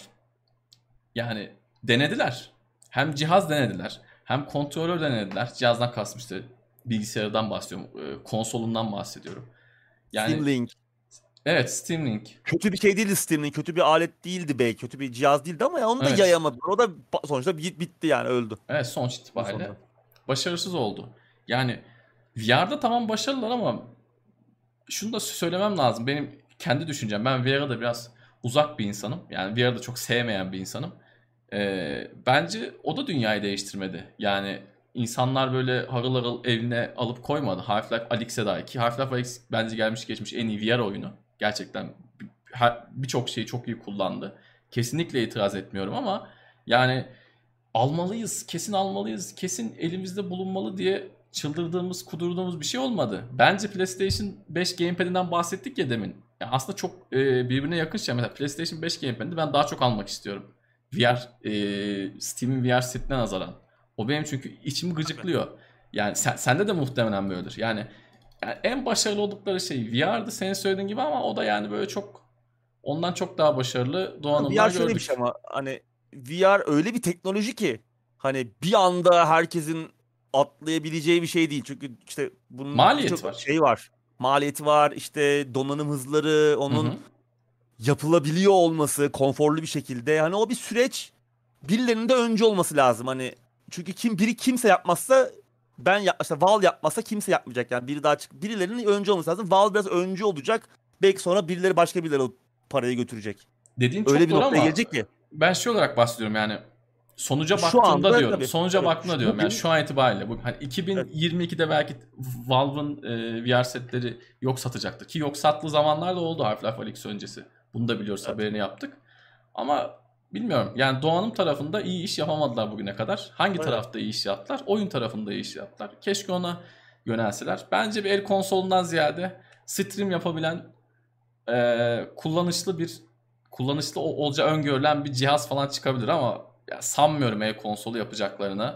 Yani denediler. Hem cihaz denediler. Hem kontrolör denediler. Cihazdan kastım işte bilgisayardan bahsediyorum. e, Konsolundan bahsediyorum. Yani Steam Link. Evet Steam Link. Kötü bir şey değildi Steam Link. Kötü bir alet değildi belki. Kötü bir cihaz değildi ama ya onu da Evet. yayamadılar. O da sonuçta bit- bitti yani öldü. Evet sonuç itibariyle Sonunda. başarısız oldu. Yani VR'da tamam başarılılar ama şunu da söylemem lazım. Benim kendi düşüncem. Ben VR'a da biraz uzak bir insanım. Yani VR'da çok sevmeyen bir insanım. Ee, bence o da dünyayı değiştirmedi. Yani insanlar böyle harıl harıl evine alıp koymadı. Half-Life Alyx'e dair ki Half-Life Alyx bence gelmiş geçmiş en iyi VR oyunu. Gerçekten birçok şeyi çok iyi kullandı. Kesinlikle itiraz etmiyorum ama yani almalıyız, kesin almalıyız, kesin elimizde bulunmalı diye çıldırdığımız, kudurduğumuz bir şey olmadı. Bence PlayStation 5 Gamepad'inden bahsettik ya demin. Ya aslında çok e, birbirine yakın şey. Mesela PlayStation 5 Gamepad'i ben daha çok almak istiyorum. VR, e, Steam'in VR setine nazaran. O benim çünkü içimi gıcıklıyor. Yani sen, sende de muhtemelen böyledir. Yani, yani en başarılı oldukları şey VR'dı senin söylediğin gibi ama o da yani böyle çok ondan çok daha başarılı donanımlar VR şöyle bir şey ama hani VR öyle bir teknoloji ki hani bir anda herkesin atlayabileceği bir şey değil. Çünkü işte bunun Maliyeti birçok var. şey var. Maliyeti var, işte donanım hızları, onun Hı hı. yapılabiliyor olması konforlu bir şekilde. Hani o bir süreç birilerinin de önce olması lazım. Hani çünkü kim biri kimse yapmazsa ben yap işte Valve yapmazsa kimse yapmayacak yani biri daha çık birilerinin önce olması lazım. Valve biraz önce olacak. Belki sonra birileri başka birileri o parayı götürecek. Dediğin çok Öyle bir doğru noktaya ama gelecek ki. ben şey olarak bahsediyorum yani sonuca Şu baktığımda anda diyorum. tabii, sonuca tabii. baktığımda diyorum. Yani şu an itibariyle bu hani 2022'de belki Valve'ın e, VR setleri yok satacaktı ki yok sattığı zamanlar da oldu Half-Life Alyx öncesi. Bunu da biliyoruz Evet. haberini yaptık. Ama bilmiyorum. Yani Doğan'ın tarafında iyi iş yapamadılar bugüne kadar. Hangi Evet. tarafta iyi iş yaptılar? Oyun tarafında iyi iş yaptılar. Keşke ona yönelseler. Bence bir el konsolundan ziyade stream yapabilen e, kullanışlı bir kullanışlı ol- olacağı öngörülen bir cihaz falan çıkabilir ama ya sanmıyorum el konsolu yapacaklarını.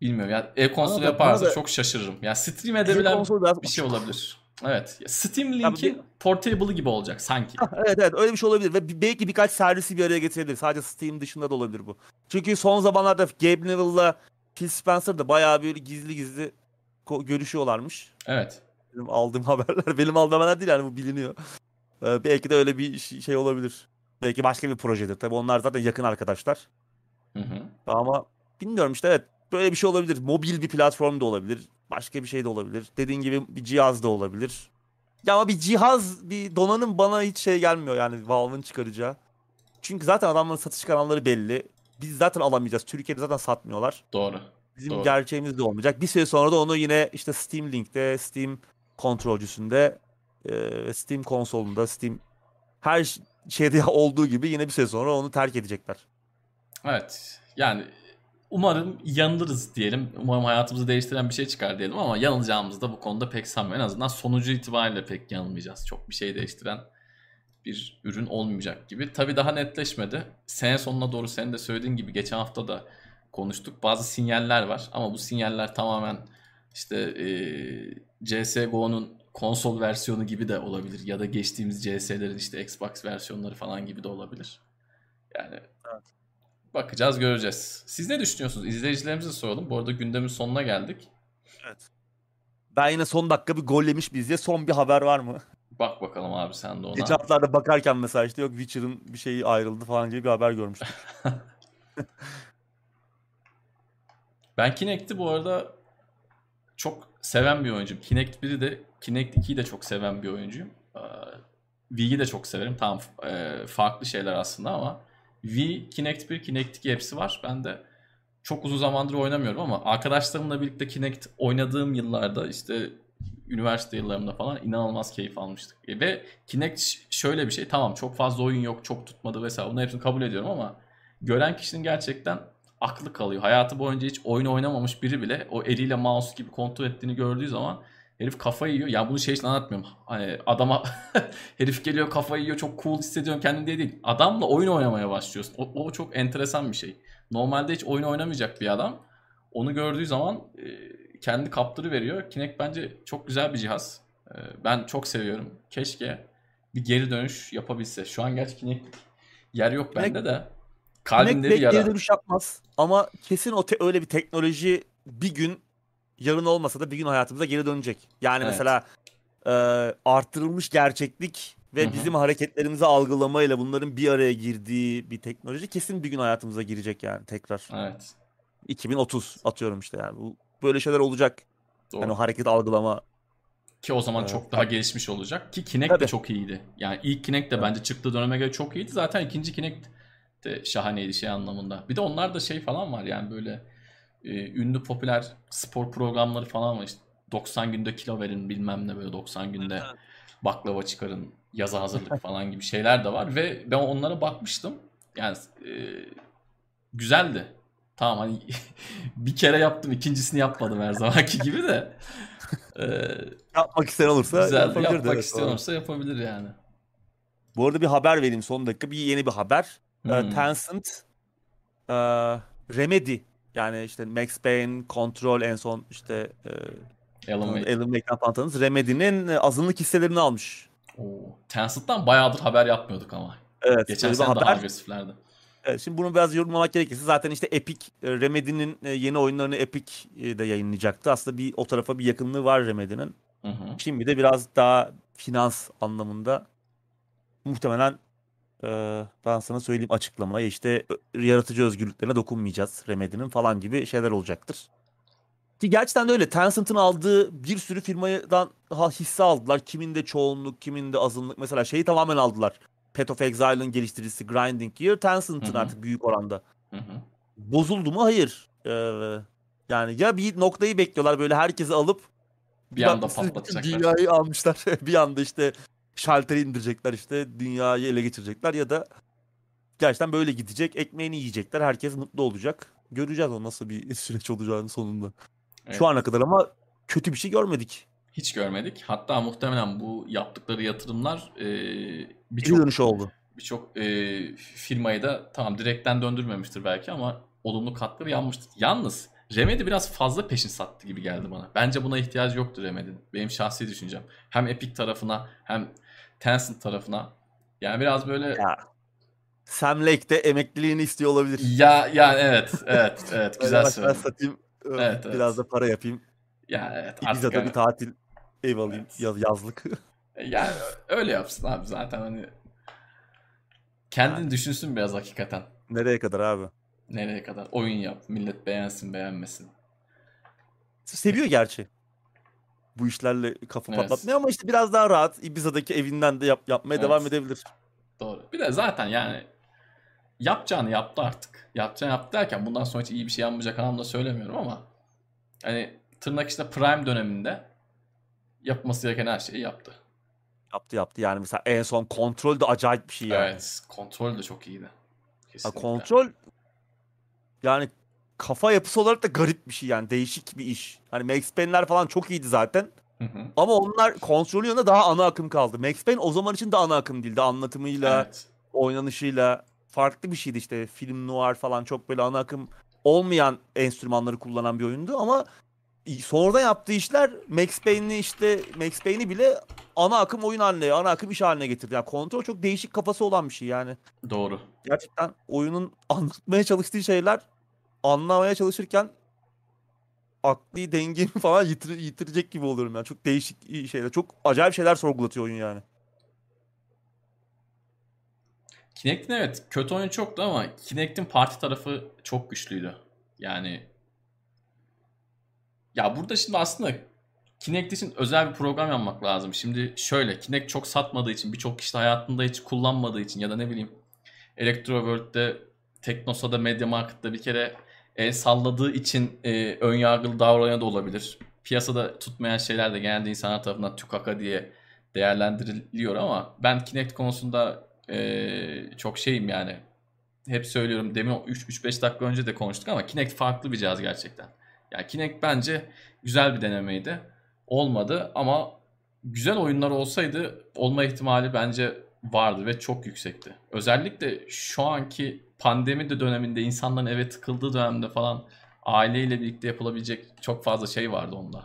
Bilmiyorum. Yani el konsolu yaparsa da- çok şaşırırım. Yani stream edebilen bir şey olabilir. Evet. Steam Link'in portable'ı gibi olacak sanki. Hah, Evet evet öyle bir şey olabilir ve belki birkaç servisi bir araya getirebilir. Sadece Steam dışında da olabilir bu. Çünkü son zamanlarda Gabe Neville'la Phil Spencer da bayağı böyle gizli gizli görüşüyorlarmış. Evet. Benim aldığım haberler. Benim aldığım haberler değil yani bu biliniyor. Ee, belki de öyle bir şey olabilir. Belki başka bir projedir. Tabii onlar zaten yakın arkadaşlar. Hı hı. Ama bilmiyorum işte evet. Böyle bir şey olabilir. Mobil bir platform da olabilir. Başka bir şey de olabilir. Dediğin gibi bir cihaz da olabilir. Ya ama bir cihaz, bir donanım bana hiç şey gelmiyor yani Valve'ın çıkaracağı. Çünkü zaten adamların satış kanalları belli. Biz zaten alamayacağız. Türkiye'de zaten satmıyorlar. Doğru. Bizim Doğru. gerçeğimiz de olmayacak. Bir süre sonra da onu yine işte Steam Link'te, Steam kontrolcüsünde, e, Steam konsolunda, Steam her şeyde olduğu gibi yine bir süre sonra onu terk edecekler. Evet. Yani umarım yanılırız diyelim. Umarım hayatımızı değiştiren bir şey çıkar diyelim ama yanılacağımızı da bu konuda pek sanmıyorum. En azından sonucu itibariyle pek yanılmayacağız. Çok bir şey değiştiren bir ürün olmayacak gibi. Tabii daha netleşmedi. Sene sonuna doğru senin de söylediğin gibi geçen hafta da konuştuk. Bazı sinyaller var ama bu sinyaller tamamen işte e, CSGO'nun konsol versiyonu gibi de olabilir ya da geçtiğimiz CS'lerin işte Xbox versiyonları falan gibi de olabilir. Yani Evet. Bakacağız göreceğiz. Siz ne düşünüyorsunuz? İzleyicilerimize soralım. Bu arada gündemin sonuna geldik. Evet. Ben yine son dakika bir gol yemiş biz diye son bir haber var mı? Bak bakalım abi sen de ona. Geçen haftalarda bakarken mesela işte yok Witcher'ın bir şeyi ayrıldı falan gibi bir haber görmüştüm. Ben Kinect'i bu arada çok seven bir oyuncuyum. Kinect 1'i de Kinect 2'yi de çok seven bir oyuncuyum. Ee, Wii'yi de çok severim. Tamam e, farklı şeyler aslında ama Wii, Kinect 1, Kinect 2 hepsi var. Ben de çok uzun zamandır oynamıyorum ama arkadaşlarımla birlikte Kinect oynadığım yıllarda işte üniversite yıllarımda falan inanılmaz keyif almıştık. E, Ve Kinect şöyle bir şey tamam çok fazla oyun yok, çok tutmadı vesaire. Bunların hepsini kabul ediyorum ama gören kişinin gerçekten aklı kalıyor. Hayatı boyunca hiç oyun oynamamış biri bile o eliyle mouse gibi kontrol ettiğini gördüğü zaman herif kafayı yiyor. Ya bunu şey için anlatmıyorum. Hani adama herif geliyor kafayı yiyor çok cool hissediyorum kendini diye değil. Adamla oyun oynamaya başlıyorsun. O, o çok enteresan bir şey. Normalde hiç oyun oynamayacak bir adam. Onu gördüğü zaman e, kendi kaptırı veriyor. Kinect bence çok güzel bir cihaz. E, ben çok seviyorum. Keşke bir geri dönüş yapabilse. Şu an gerçi Kinect yer yok bende de. Kalbimde bir Kinect yara. geri dönüş yapmaz ama kesin o öyle bir teknoloji bir gün yarın olmasa da bir gün hayatımıza geri dönecek. Yani Evet. mesela e, arttırılmış gerçeklik ve Hı hı. bizim hareketlerimizi algılamayla bunların bir araya girdiği bir teknoloji kesin bir gün hayatımıza girecek yani tekrar. Evet. 2030 atıyorum işte yani. Bu böyle şeyler olacak. Doğru. Yani o hareket algılama. Ki o zaman Evet. çok daha gelişmiş olacak. Ki Kinect de Tabii. çok iyiydi. Yani ilk Kinect de bence çıktığı döneme göre çok iyiydi. Zaten ikinci Kinect de şahaneydi şey anlamında. Bir de onlarda şey falan var yani böyle e, ünlü popüler spor programları falan var. İşte 90 günde kilo verin bilmem ne böyle 90 günde baklava çıkarın yaza hazırlık falan gibi şeyler de var. Ve ben onlara bakmıştım. Yani e, güzeldi. Tamam hani bir kere yaptım ikincisini yapmadım her zamanki gibi de. E, Yapmak isteyen olursa Güzel yapabilir yapmak evet, isteyen olursa yapabilir yani. Bu arada bir haber vereyim son dakika. Bir yeni bir haber. Ee, Hmm. Tencent e, Remedy yani işte Max Payne, Control en son işte e, Alan Wake. Alan Wake'den falan tanıdığınız Remedy'nin e, azınlık hisselerini almış. Oo. Tencent'tan bayağıdır haber yapmıyorduk ama. Evet. Geçen sene daha haber. agresiflerdi. Evet, şimdi bunu biraz yorumlamak gerekirse zaten işte Epic e, Remedy'nin e, yeni oyunlarını Epic de yayınlayacaktı. Aslında bir o tarafa bir yakınlığı var Remedy'nin. Şimdi de biraz daha finans anlamında muhtemelen ben sana söyleyeyim açıklamaya işte yaratıcı özgürlüklerine dokunmayacağız Remedy'nin falan gibi şeyler olacaktır. Ki gerçekten de öyle. Tencent'ın aldığı bir sürü firmadan hisse aldılar. Kiminde çoğunluk, kiminde azınlık. Mesela şeyi tamamen aldılar. Path of Exile'ın geliştiricisi Grinding Gear Tencent'ın artık büyük oranda. Hı hı. Bozuldu mu? Hayır. Ee, yani ya bir noktayı bekliyorlar böyle herkesi alıp Bir anda patlatacaklar. Dünyayı almışlar. bir anda işte şalteri indirecekler işte dünyayı ele geçirecekler ya da gerçekten böyle gidecek. Ekmeğini yiyecekler. Herkes mutlu olacak. Göreceğiz o nasıl bir süreç olacağını sonunda. Evet. Şu ana kadar ama kötü bir şey görmedik. Hiç görmedik. Hatta muhtemelen bu yaptıkları yatırımlar e, birçok dönüşü oldu. birçok e, firmayı da tamam direkten döndürmemiştir belki ama olumlu katkıları yanmıştır. Yalnız Remedy biraz fazla peşin sattı gibi geldi bana. Bence buna ihtiyacı yoktu Remedy'nin. Benim şahsi düşüncem. Hem Epic tarafına hem Tencent tarafına. Yani biraz böyle Ya. Sam Lake de emekliliğini istiyor olabilir. ya yani evet evet evet güzel söyledin. satayım. Evet, evet. Biraz da para yapayım. Ya evet artık yani- bir tatil ev alayım. Evet. Yaz, yazlık. Yani öyle yapsın abi zaten hani kendini Yani. düşünsün biraz hakikaten. Nereye kadar abi? Nereye kadar oyun yap, millet beğensin, beğenmesin. Seviyor gerçi. Bu işlerle kafa Evet. patlatmıyor ama işte biraz daha rahat. Ibiza'daki evinden de yap, yapmaya Evet. devam edebilir. Doğru. Bir de zaten yani yapacağını yaptı artık. Yapacağını yaptı derken bundan sonra hiç iyi bir şey yapmayacak anlamda söylemiyorum ama hani tırnak içinde prime döneminde yapması gereken her şeyi yaptı. Yaptı yaptı yani mesela en son kontrol de acayip bir şey yani. Evet. Kontrol de çok iyiydi. Ha, Kesinlikle. kontrol yani kafa yapısı olarak da garip bir şey yani değişik bir iş. Hani Max Payne'ler falan çok iyiydi zaten. Hı hı. Ama onlar kontrolün yanında daha ana akım kaldı. Max Payne o zaman için de ana akım değildi. Anlatımıyla, Evet. oynanışıyla farklı bir şeydi işte. Film noir falan çok böyle ana akım olmayan enstrümanları kullanan bir oyundu ama sonradan yaptığı işler Max Payne'i işte Max Payne'i bile ana akım oyun haline, ana akım iş haline getirdi. Yani kontrol çok değişik kafası olan bir şey yani. Doğru. Gerçekten oyunun anlatmaya çalıştığı şeyler anlamaya çalışırken akli dengemi falan yitir, yitirecek gibi oluyorum yani. Çok değişik şeyler. Çok acayip şeyler sorgulatıyor oyun yani. Kinect'in evet kötü oyun çoktu ama Kinect'in parti tarafı çok güçlüydü. Yani ya burada şimdi aslında Kinect için özel bir program yapmak lazım. Şimdi şöyle Kinect çok satmadığı için birçok kişi hayatında hiç kullanmadığı için ya da ne bileyim Electro World'de Teknosa'da Media Market'ta bir kere el salladığı için e, ön yargılı davranan da olabilir. Piyasada tutmayan şeyler de genelde insanlar tarafından tükaka diye değerlendiriliyor ama ben Kinect konusunda e, çok şeyim yani. Hep söylüyorum demin 3-5 dakika önce de konuştuk ama Kinect farklı bir cihaz gerçekten. Yani Kinect bence güzel bir denemeydi. Olmadı ama güzel oyunlar olsaydı olma ihtimali bence vardı ve çok yüksekti. Özellikle şu anki pandemi de döneminde insanların eve tıkıldığı dönemde falan aileyle birlikte yapılabilecek çok fazla şey vardı onda.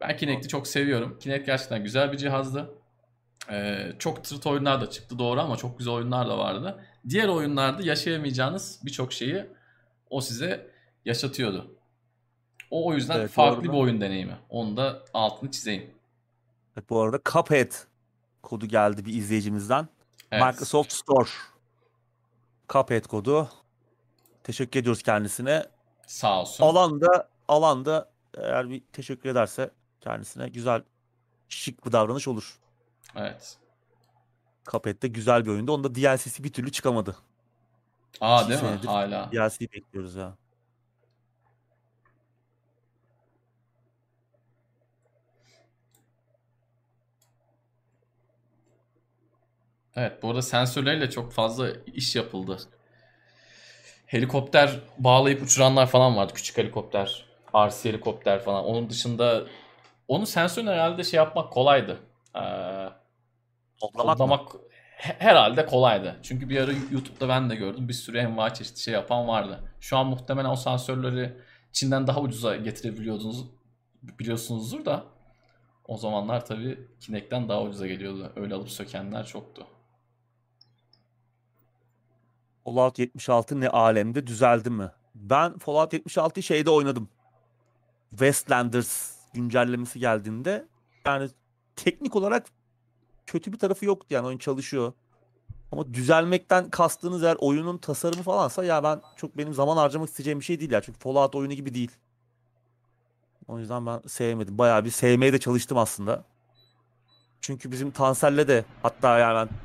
Ben Kinect'i çok seviyorum. Kinect gerçekten güzel bir cihazdı. Ee, çok tırt oyunlar da çıktı doğru ama çok güzel oyunlar da vardı. Diğer oyunlarda yaşayamayacağınız birçok şeyi o size yaşatıyordu. O o yüzden Evet, farklı doğru. bir oyun deneyimi. Onu da altını çizeyim. Evet, bu arada Cuphead kodu geldi bir izleyicimizden. Evet. Microsoft Store. Cuphead kodu. Teşekkür ediyoruz kendisine. Sağ olsun. Alanda alanda eğer bir teşekkür ederse kendisine güzel şık bir davranış olur. Evet. Cuphead de güzel bir oyundu. Onda DLC'si bir türlü çıkamadı. Aa değil mi? Hala. DLC bekliyoruz ya. Evet, bu arada sensörlerle çok fazla iş yapıldı. Helikopter bağlayıp uçuranlar falan vardı. Küçük helikopter, RC helikopter falan. Onun dışında onun sensörünü herhalde şey yapmak kolaydı. Ee, Toplamak mı? he- herhalde kolaydı. Çünkü bir ara YouTube'da ben de gördüm. Bir sürü envai çeşit şey yapan vardı. Şu an muhtemelen o sensörleri Çin'den daha ucuza getirebiliyordunuz biliyorsunuzdur da o zamanlar tabii Kinect'ten daha ucuza geliyordu. Öyle alıp sökenler çoktu. Fallout 76 ne alemde düzeldi mi? Ben Fallout 76'yı şeyde oynadım. Westlanders güncellemesi geldiğinde yani teknik olarak kötü bir tarafı yoktu yani oyun çalışıyor. Ama düzelmekten kastığınız eğer oyunun tasarımı falansa ya ben çok benim zaman harcamak isteyeceğim bir şey değil ya. Çünkü Fallout oyunu gibi değil. O yüzden ben sevmedim. Bayağı bir sevmeye de çalıştım aslında. Çünkü bizim Tansel'le de hatta yani ben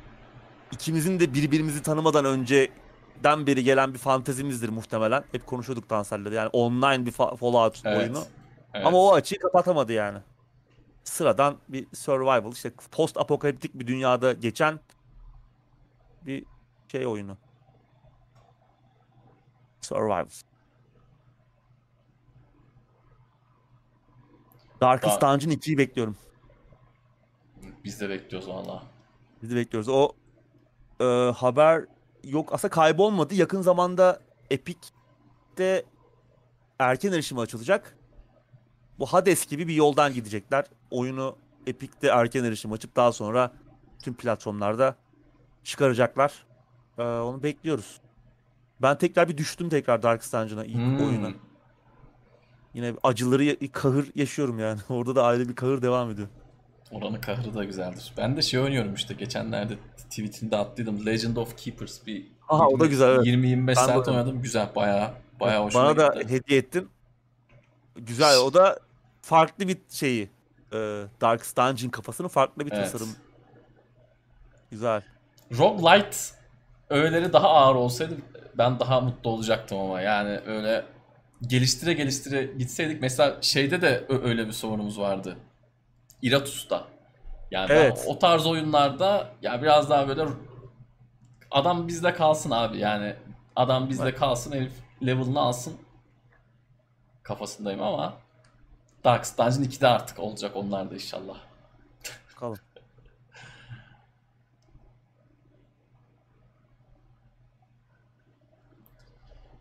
ikimizin de birbirimizi tanımadan önceden beri gelen bir fantezimizdir muhtemelen. Hep konuşuyorduk Tansel'le de. Yani online bir fa- Fallout Evet. oyunu. Evet. Ama o açıyı kapatamadı yani. Sıradan bir survival işte post apokaliptik bir dünyada geçen bir şey oyunu. Survival. Darkest Daha- Dungeon 2'yi bekliyorum. Biz de bekliyoruz valla. Biz de bekliyoruz. O e, haber yok aslında kaybolmadı. Yakın zamanda Epic'te erken erişime açılacak. Bu Hades gibi bir yoldan gidecekler. Oyunu Epic'te erken erişim açıp daha sonra tüm platformlarda çıkaracaklar. E, onu bekliyoruz. Ben tekrar bir düştüm tekrar Darkest Dungeon'a ilk Hmm. oyuna. Yine acıları, kahır yaşıyorum yani. Orada da ayrı bir kahır devam ediyor. Oranın kahrı da güzeldir. Ben de şey oynuyorum işte geçenlerde tweetinde attıydım. Legend of Keepers bir Aha, o da güzel, evet. 20-25 Ben de saat oynadım. Güzel bayağı bayağı hoşuma Bana da gitti. hediye ettin. Güzel. O da farklı bir şeyi. E, Darkest Dungeon kafasının farklı bir Evet. tasarım. Güzel. Roguelite öğeleri daha ağır olsaydı ben daha mutlu olacaktım ama yani öyle geliştire geliştire gitseydik mesela şeyde de öyle bir sorunumuz vardı. Iratus'ta. Yani ben Evet. o tarz oyunlarda ya biraz daha böyle adam bizde kalsın abi yani adam bizde Evet. kalsın herif level'ını alsın kafasındayım ama Dark Dungeon 2'de artık olacak onlar da inşallah. Bakalım.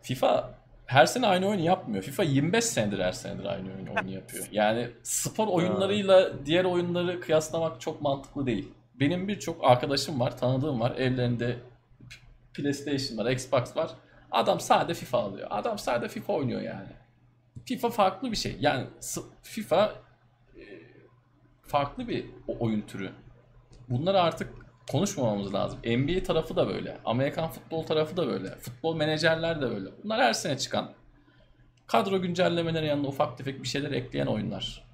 FIFA her sene aynı oyunu yapmıyor. FIFA 25 senedir her senedir aynı oyunu, oyunu yapıyor. Yani spor oyunlarıyla diğer oyunları kıyaslamak çok mantıklı değil. Benim birçok arkadaşım var, tanıdığım var. Evlerinde PlayStation var, Xbox var. Adam sade FIFA alıyor. Adam sade FIFA oynuyor yani. FIFA farklı bir şey. Yani FIFA e, farklı bir oyun türü. Bunları artık konuşmamamız lazım. NBA tarafı da böyle. Amerikan futbol tarafı da böyle. Futbol menajerler de böyle. Bunlar her sene çıkan kadro güncellemeleri yanında ufak tefek bir şeyler ekleyen oyunlar.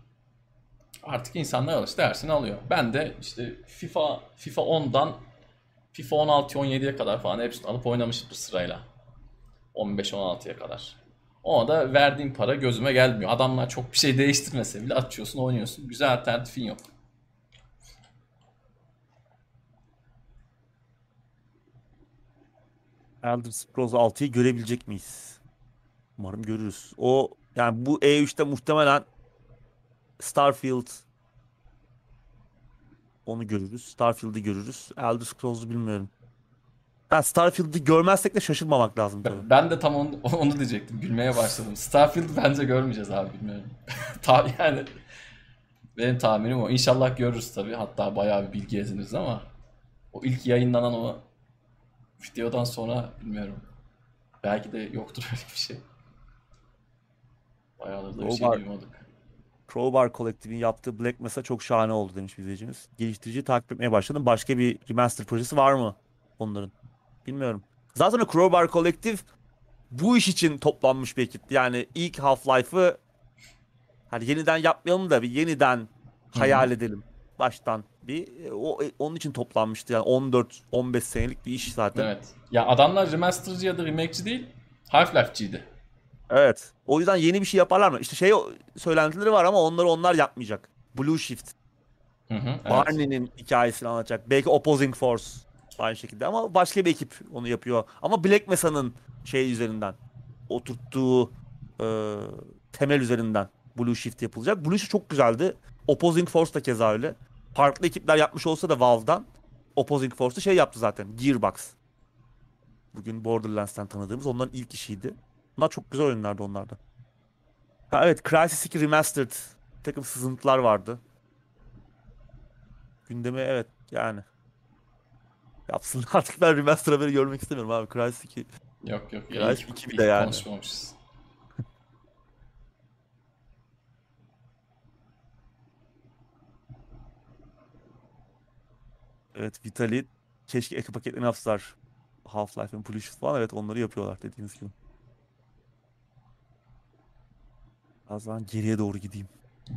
Artık insanlar alıştı her sene alıyor. Ben de işte FIFA FIFA 10'dan FIFA 16 17'ye kadar falan hepsini alıp oynamışımdır sırayla. 15-16'ya kadar. Ona da verdiğim para gözüme gelmiyor. Adamlar çok bir şey değiştirmese bile açıyorsun oynuyorsun. Güzel alternatifin yok. Elder Scrolls 6'yı görebilecek miyiz? Umarım görürüz. O yani bu E3'te muhtemelen Starfield onu görürüz. Starfield'i görürüz. Elder Scrolls'u bilmiyorum. Ben Starfield'i görmezsek de şaşırmamak lazım tabii. Ben de tam onu, onu diyecektim. Gülmeye başladım. Starfield bence görmeyeceğiz abi bilmiyorum. Ta, yani benim tahminim o. İnşallah görürüz tabii. Hatta bayağı bir bilgi ediniriz ama o ilk yayınlanan o videodan sonra bilmiyorum. Belki de yoktur öyle bir şey. Bayağıdır da bir şey duymadık. Crowbar Collective'in yaptığı Black Mesa çok şahane oldu demiş izleyicimiz. Geliştirici takip etmeye başladım. Başka bir remaster projesi var mı onların? Bilmiyorum. Zaten o Crowbar Collective bu iş için toplanmış bir ekip. Yani ilk Half-Life'ı hani yeniden yapmayalım da bir yeniden hayal Hı-hı. edelim baştan bir o e, onun için toplanmıştı yani 14 15 senelik bir iş zaten. Evet. Ya adamlar remasterci ya da remake'ci değil, Half-Life'ciydi. Evet. O yüzden yeni bir şey yaparlar mı? İşte şey söylentileri var ama onları onlar yapmayacak. Blue Shift. Hı hı, evet. Barney'nin hikayesini anlatacak. Belki Opposing Force aynı şekilde ama başka bir ekip onu yapıyor. Ama Black Mesa'nın şey üzerinden oturttuğu e, temel üzerinden Blue Shift yapılacak. Blue Shift çok güzeldi. Opposing Force da keza öyle. Farklı ekipler yapmış olsa da Valve'dan Opposing Force'u şey yaptı zaten. Gearbox. Bugün Borderlands'ten tanıdığımız onların ilk işiydi. Bunlar çok güzel oyunlardı onlarda. Ha, evet Crysis 2 Remastered. Takım sızıntılar vardı. Gündeme evet yani. Yapsın artık ben remaster haberi görmek istemiyorum abi. Crysis 2. Yok yok. Crysis 2 bir de yani. Konuşmamışız. Evet Vitali keşke eki paketlerini yapsalar. Half-Life and Pollution falan evet onları yapıyorlar dediğiniz gibi. Az zaman geriye doğru gideyim.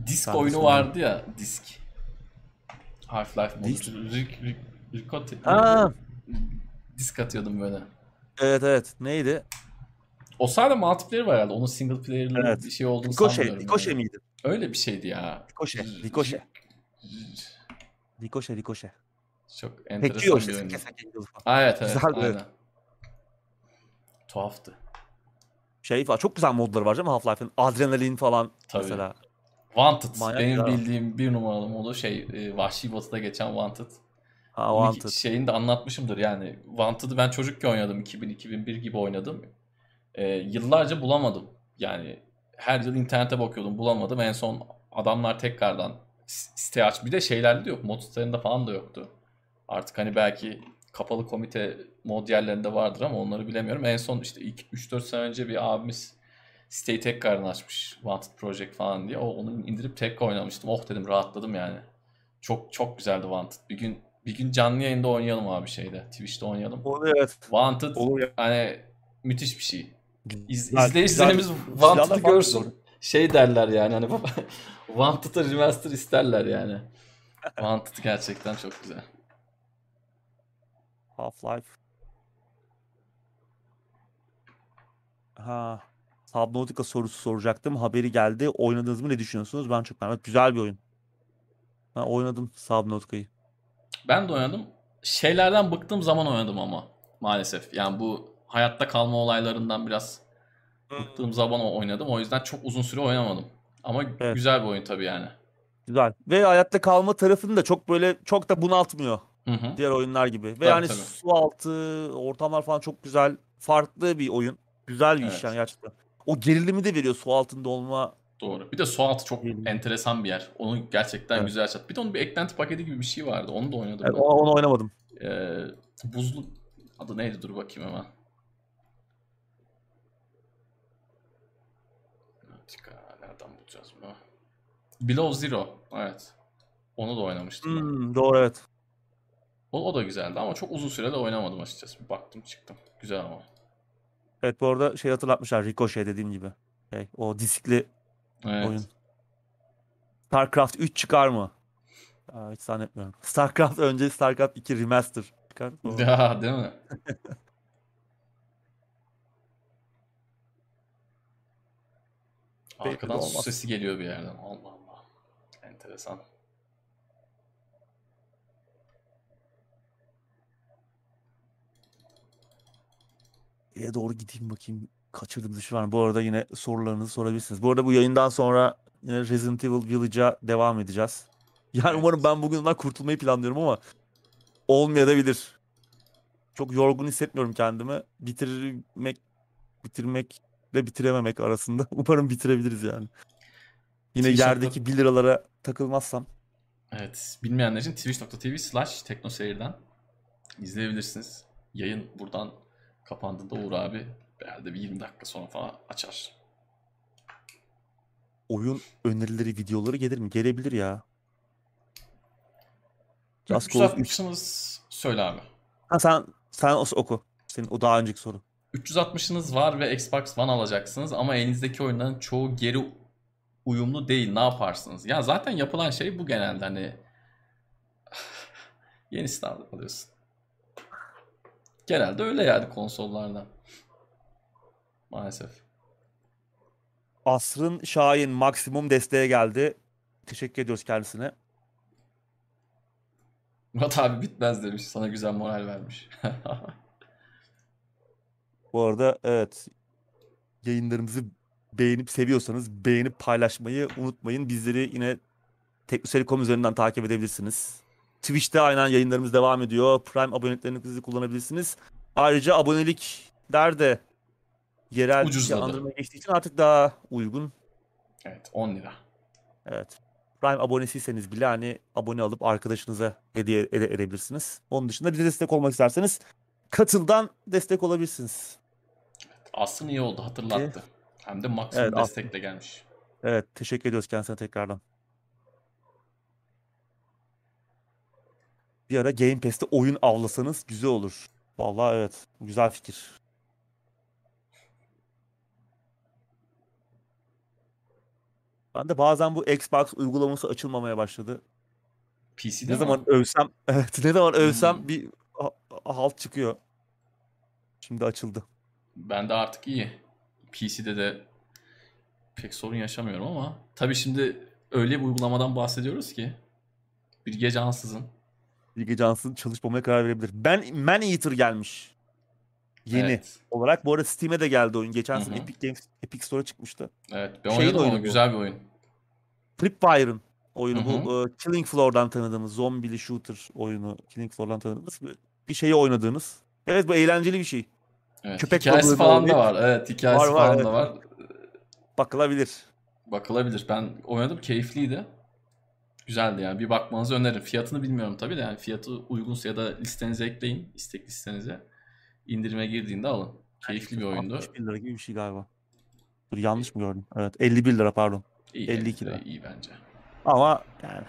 Disk ben oyunu vardı ya disk. Half-Life modu. Disk atıyordum böyle. Evet evet neydi? O sadece multiplayer var herhalde. Onun single player'lı evet. bir şey olduğunu Ricochet, sanmıyorum. Ricochet yani. miydi? Öyle bir şeydi ya. Ricochet. Ricochet. Ricochet, Ricochet. Çok enteresan Peki, bir oyun. Aa, evet evet. Güzeldi. Aynen. Tuhaftı. Şey falan çok güzel modları var değil mi Half-Life'ın? Adrenalin falan Tabii. mesela. Wanted. Manyak Benim ya. bildiğim bir numaralı modu şey e, Vahşi Batı'da geçen Wanted. Ha, Wanted. Şeyini de anlatmışımdır yani. Wanted'ı ben çocukken oynadım. 2000-2001 gibi oynadım. Ee, yıllarca bulamadım. Yani her yıl internete bakıyordum bulamadım. En son adamlar tekrardan site aç. Bir de şeylerde de yok. Mod sitelerinde falan da yoktu. Artık hani belki kapalı komite mod yerlerinde vardır ama onları bilemiyorum. En son işte ilk 3-4 sene önce bir abimiz siteyi tekrardan açmış. Wanted Project falan diye. O, onu indirip tek oynamıştım. Oh dedim rahatladım yani. Çok çok güzeldi Wanted. Bir gün bir gün canlı yayında oynayalım abi şeyde. Twitch'te oynayalım. Olur evet. Wanted Olur ya. hani müthiş bir şey. İz, izleyicilerimiz Wanted'ı görsün. Şey derler yani hani Wanted'ı remaster isterler yani. Wanted gerçekten çok güzel. Half-Life. Ha. Subnautica sorusu soracaktım. Haberi geldi. Oynadınız mı? Ne düşünüyorsunuz? Ben çok merak Güzel bir oyun. Ben oynadım Subnautica'yı. Ben de oynadım. Şeylerden bıktığım zaman oynadım ama maalesef. Yani bu hayatta kalma olaylarından biraz bıktığım zaman oynadım. O yüzden çok uzun süre oynamadım. Ama Evet. güzel bir oyun tabii yani. Güzel. Ve hayatta kalma tarafını da çok böyle çok da bunaltmıyor Hı hı. diğer oyunlar gibi. Ve Tabii, yani tabii. su altı ortamlar falan çok güzel. Farklı bir oyun. Güzel bir iş Evet. yani gerçekten. O gerilimi de veriyor su altında olma. Doğru. Bir de su altı çok Diyelim. enteresan bir yer. Onu gerçekten Evet. güzel çat. Bir de onun bir eklenti paketi gibi bir şey vardı. Onu da oynadım Evet, ben. onu oynamadım. Ee, buzlu adı neydi? Dur bakayım hemen. Nereden bulacağız bunu? Below Zero. Evet. Onu da oynamıştım. ben. Hmm, doğru evet. O, o da güzeldi ama çok uzun sürede oynamadım açıkçası. Bir baktım çıktım. Güzel ama. Evet bu arada şey hatırlatmışlar Ricochet dediğim gibi. Şey, o diskli Evet. oyun. StarCraft 3 çıkar mı? Aa, hiç zannetmiyorum. StarCraft önce StarCraft 2 Remaster çıkar. Doğru. Ya değil mi? Arkadan su sesi geliyor bir yerden. Allah Allah. Enteresan. Şeye doğru gideyim bakayım. Kaçırdığım bir şey var mı? Bu arada yine sorularınızı sorabilirsiniz. Bu arada bu yayından sonra yine Resident Evil Village'a devam edeceğiz. Yani Evet. umarım ben bugün ondan kurtulmayı planlıyorum ama olmayabilir. Çok yorgun hissetmiyorum kendimi. Bitirmek, bitirmek ve bitirememek arasında. Umarım bitirebiliriz yani. Yine Twitch yerdeki 1 liralara takılmazsam. Evet. Bilmeyenler için twitch.tv slash teknoseyirden izleyebilirsiniz. Yayın buradan kapandığında Uğur abi herhalde bir 20 dakika sonra falan açar. Oyun önerileri, videoları gelir mi? Gelebilir ya. Just Cause 3. 360'ınız söyle abi. Ha sen sen oku. Senin o daha önceki soru. 360'ınız var ve Xbox One alacaksınız ama elinizdeki oyunların çoğu geri uyumlu değil. Ne yaparsınız? Ya zaten yapılan şey bu genelde hani yenisini al- alıyorsun. Genelde öyle yani konsollardan. Maalesef. Asrın Şahin maksimum desteğe geldi. Teşekkür ediyoruz kendisine. Murat abi bitmez demiş. Sana güzel moral vermiş. Bu arada evet yayınlarımızı beğenip seviyorsanız beğenip paylaşmayı unutmayın. Bizleri yine teknoseri.com üzerinden takip edebilirsiniz. Twitch'te aynen yayınlarımız devam ediyor. Prime aboneliklerinizi kullanabilirsiniz. Ayrıca abonelikler de yerel Ucuzladı. fiyatlandırmaya geçtiği için artık daha uygun. evet 10 lira. Evet. Prime abonesiyseniz bile hani abone alıp arkadaşınıza hediye ede- edebilirsiniz. Onun dışında bize destek olmak isterseniz katıldan destek olabilirsiniz. Aslında iyi oldu hatırlattı. Hem de maksimum Evet, destekle gelmiş. Evet, teşekkür ediyoruz kendisine tekrardan. Bir ara Game Pass'te oyun avlasanız güzel olur. Vallahi evet, güzel fikir. Ben de bazen bu Xbox uygulaması açılmamaya başladı. PC'de Ne mi? zaman övsem, evet ne zaman övsem Hmm. bir ha- halt çıkıyor. Şimdi açıldı. Ben de artık iyi. PC'de de pek sorun yaşamıyorum ama tabii şimdi öyle bir uygulamadan bahsediyoruz ki bir gece ansızın. Bilge Johnson çalışmamaya karar verebilir. Ben Man Eater gelmiş. Yeni Evet. olarak. Bu arada Steam'e de geldi oyun. Geçen sene. Epic Games Epic Store'a çıkmıştı. Evet. Ben Şeyin oynadım oyunu. Güzel bir oyun. Tripwire'ın oyunu Hı bu. e, Killing Floor'dan tanıdığımız zombili shooter oyunu. Killing Floor'dan tanıdığımız bir- bir şeyi oynadığınız. Evet bu eğlenceli bir şey. Evet. Köpek hikayesi da falan da oynayıp- var. Evet, hikayesi Var, var, falan evet. da var. Bakılabilir. Bakılabilir. Ben oynadım. Keyifliydi. Güzeldi yani. Bir bakmanızı öneririm. Fiyatını bilmiyorum tabii de yani fiyatı uygunsa ya da listenize ekleyin. istek listenize. İndirime girdiğinde alın. Keyifli bir oyundu. 61 lira gibi bir şey galiba. Dur yanlış mı gördüm? Evet 51 lira pardon. İyi, 52 evet, lira. iyi bence. Ama yani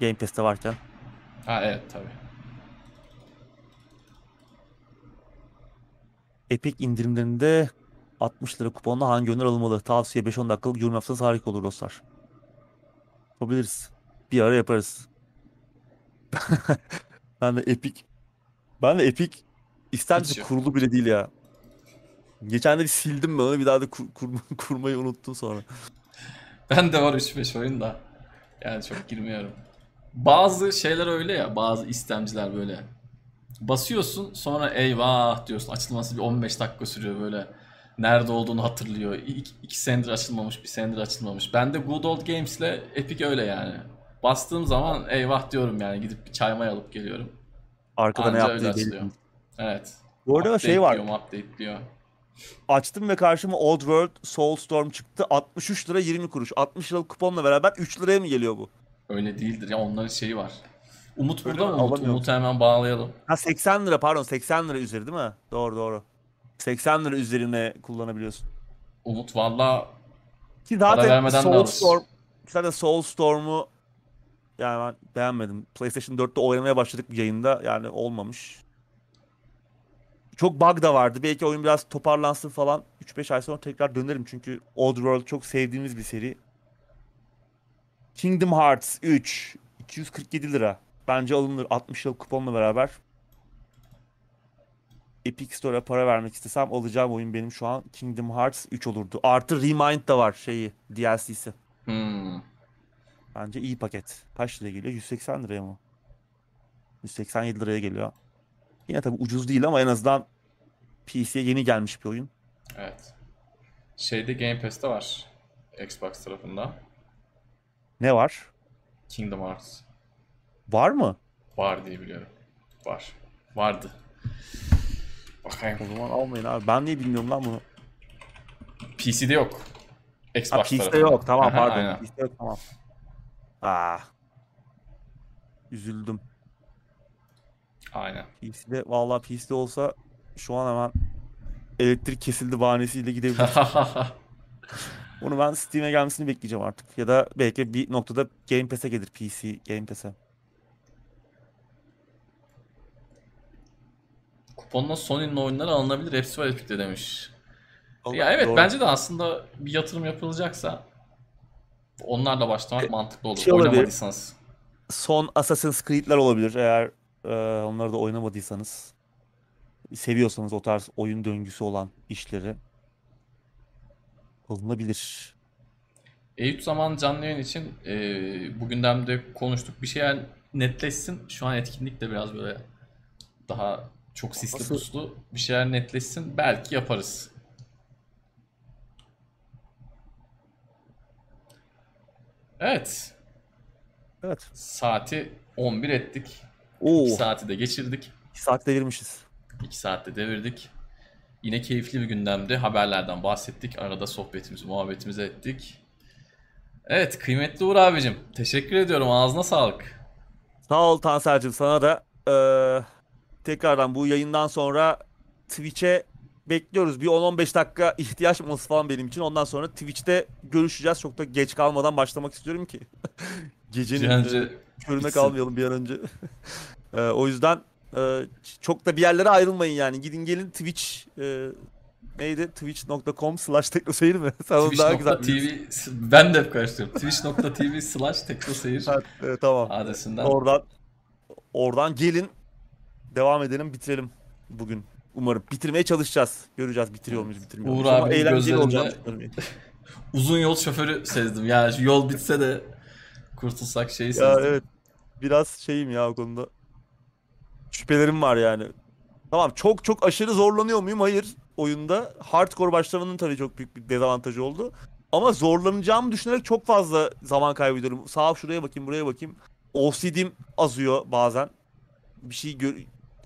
Game Pass'te varken Ha evet tabii. Epic indirimlerinde 60 lira kuponla hangi oyunlar alınmalı? Tavsiye 5-10 dakikalık yorum yapsanız harika olur dostlar. Yapabiliriz. Bir ara yaparız. ben de Epic ben de Epic yok. kurulu bile değil ya. Geçen de bir sildim ben onu bir daha da kur- kur- kurmayı unuttum sonra. Ben de var 3-5 oyun da. Yani çok girmiyorum. Bazı şeyler öyle ya. Bazı istemciler böyle. Basıyorsun sonra eyvah diyorsun. Açılması bir 15 dakika sürüyor böyle. nerede olduğunu hatırlıyor. İki, iki senedir açılmamış, bir senedir açılmamış. Ben de Good Old Games'le Epic öyle yani. Bastığım zaman eyvah diyorum yani gidip bir çay may alıp geliyorum. Arkada ne Anca öyle yaptığı belli değil. Evet. Bu arada şey var. Update diyor, update diyor. Açtım ve karşıma Old World Soulstorm çıktı. 63 lira 20 kuruş. 60 liralık kuponla beraber 3 liraya mı geliyor bu? Öyle değildir ya onların şeyi var. Umut Öyle burada mı? Umut. Umut'u hemen bağlayalım. Ha 80 lira pardon 80 lira üzeri değil mi? Doğru doğru. 80 lira üzerine kullanabiliyorsun. Umut valla Ki Para zaten vermeden de Soulstorm zaten Soulstorm'u yani ben beğenmedim. PlayStation 4'te oynamaya başladık yayında yani olmamış. Çok bug da vardı. Belki oyun biraz toparlansın falan. 3-5 ay sonra tekrar dönerim çünkü Old World çok sevdiğimiz bir seri. Kingdom Hearts 3 247 lira. Bence alınır 60 yıl kuponla beraber. Epic Store'a para vermek istesem alacağım oyun benim şu an Kingdom Hearts 3 olurdu. Artı Remind da var şeyi DLC'si. hmm, Bence iyi paket. Kaç liraya geliyor? 180 liraya mı? 187 liraya geliyor. Yine tabii ucuz değil ama en azından PC'ye yeni gelmiş bir oyun. evet. Şeyde Game Pass'te var. Xbox tarafında. Ne var? Kingdom Hearts. Var mı? Var diye biliyorum. Var. Vardı. Bakayım. O zaman almayın abi. Ben niye bilmiyorum lan bunu? PC'de yok. Xbox Ha PC'de tarafında. yok. Tamam pardon. PC'de yok tamam. Aa. Üzüldüm. Aynen. PC'de vallahi PC'de olsa şu an hemen elektrik kesildi bahanesiyle gidebilirim. Onu ben Steam'e gelmesini bekleyeceğim artık. Ya da belki bir noktada Game Pass'e gelir PC Game Pass'e. Kuponla Sony'nin oyunları alınabilir. Hepsi var Epic'te demiş. Ya evet Doğru. bence de aslında bir yatırım yapılacaksa onlarla başlamak mantıklı olur. şey. Oynamadıysanız. son Assassin's Creed'ler olabilir eğer e, onları da oynamadıysanız. Seviyorsanız o tarz oyun döngüsü olan işleri alınabilir. E3 zaman canlı yayın için e, bu gündemde konuştuk. Bir şeyler netleşsin. Şu an etkinlik de biraz böyle daha çok sisli Nasıl? puslu. Bir şeyler netleşsin. Belki yaparız. Evet. Evet. Saati 11 ettik. Oo, 2 saati de geçirdik. 2 saat devirmişiz. 2 saatte devirdik. Yine keyifli bir gündemdi. Haberlerden bahsettik. Arada sohbetimizi, muhabbetimizi ettik. Evet, kıymetli Uğur abicim. Teşekkür ediyorum. Ağzına sağlık. Sağ ol Tanser'cim sana da eee, tekrardan bu yayından sonra Twitch'e bekliyoruz. Bir 10-15 dakika ihtiyaç molası falan benim için. Ondan sonra Twitch'te görüşeceğiz. Çok da geç kalmadan başlamak istiyorum ki. Gecenin eee, körüne kalmayalım bir an önce. Eee, o yüzden eee, çok da bir yerlere ayrılmayın yani. Gidin gelin Twitch eee, neydi? Twitch.com slash teknoseyir mi? Sen onu daha güzel. Twitch.tv ben de hep karıştırıyorum. Twitch.tv slash teknoseyir evet, tamam. adresinden. Oradan oradan gelin devam edelim bitirelim bugün. Umarım bitirmeye çalışacağız. Göreceğiz bitiriyor muyuz bitirmiyor Uğur muyuz. Ama abinin eğlenceli gözlerinde- olacağını düşünüyorum. Uzun yol şoförü sezdim. Yani yol bitse de kurtulsak şeyi Ya sezdim. evet biraz şeyim ya o konuda. Şüphelerim var yani. Tamam çok çok aşırı zorlanıyor muyum? Hayır oyunda. Hardcore başlamanın tabii çok büyük bir dezavantajı oldu. Ama zorlanacağımı düşünerek çok fazla zaman kaybediyorum. Sağa şuraya bakayım buraya bakayım. OCD'm azıyor bazen. Bir şey gör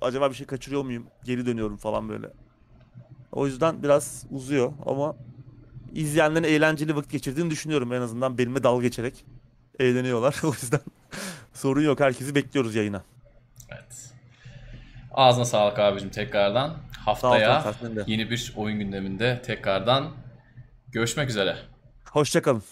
acaba bir şey kaçırıyor muyum? Geri dönüyorum falan böyle. O yüzden biraz uzuyor ama izleyenlerin eğlenceli vakit geçirdiğini düşünüyorum en azından benimle dalga geçerek eğleniyorlar. O yüzden sorun yok. Herkesi bekliyoruz yayına. Evet. Ağzına sağlık abicim tekrardan. Sağ ol Haftaya de. yeni bir oyun gündeminde tekrardan görüşmek üzere. Hoşça kalın.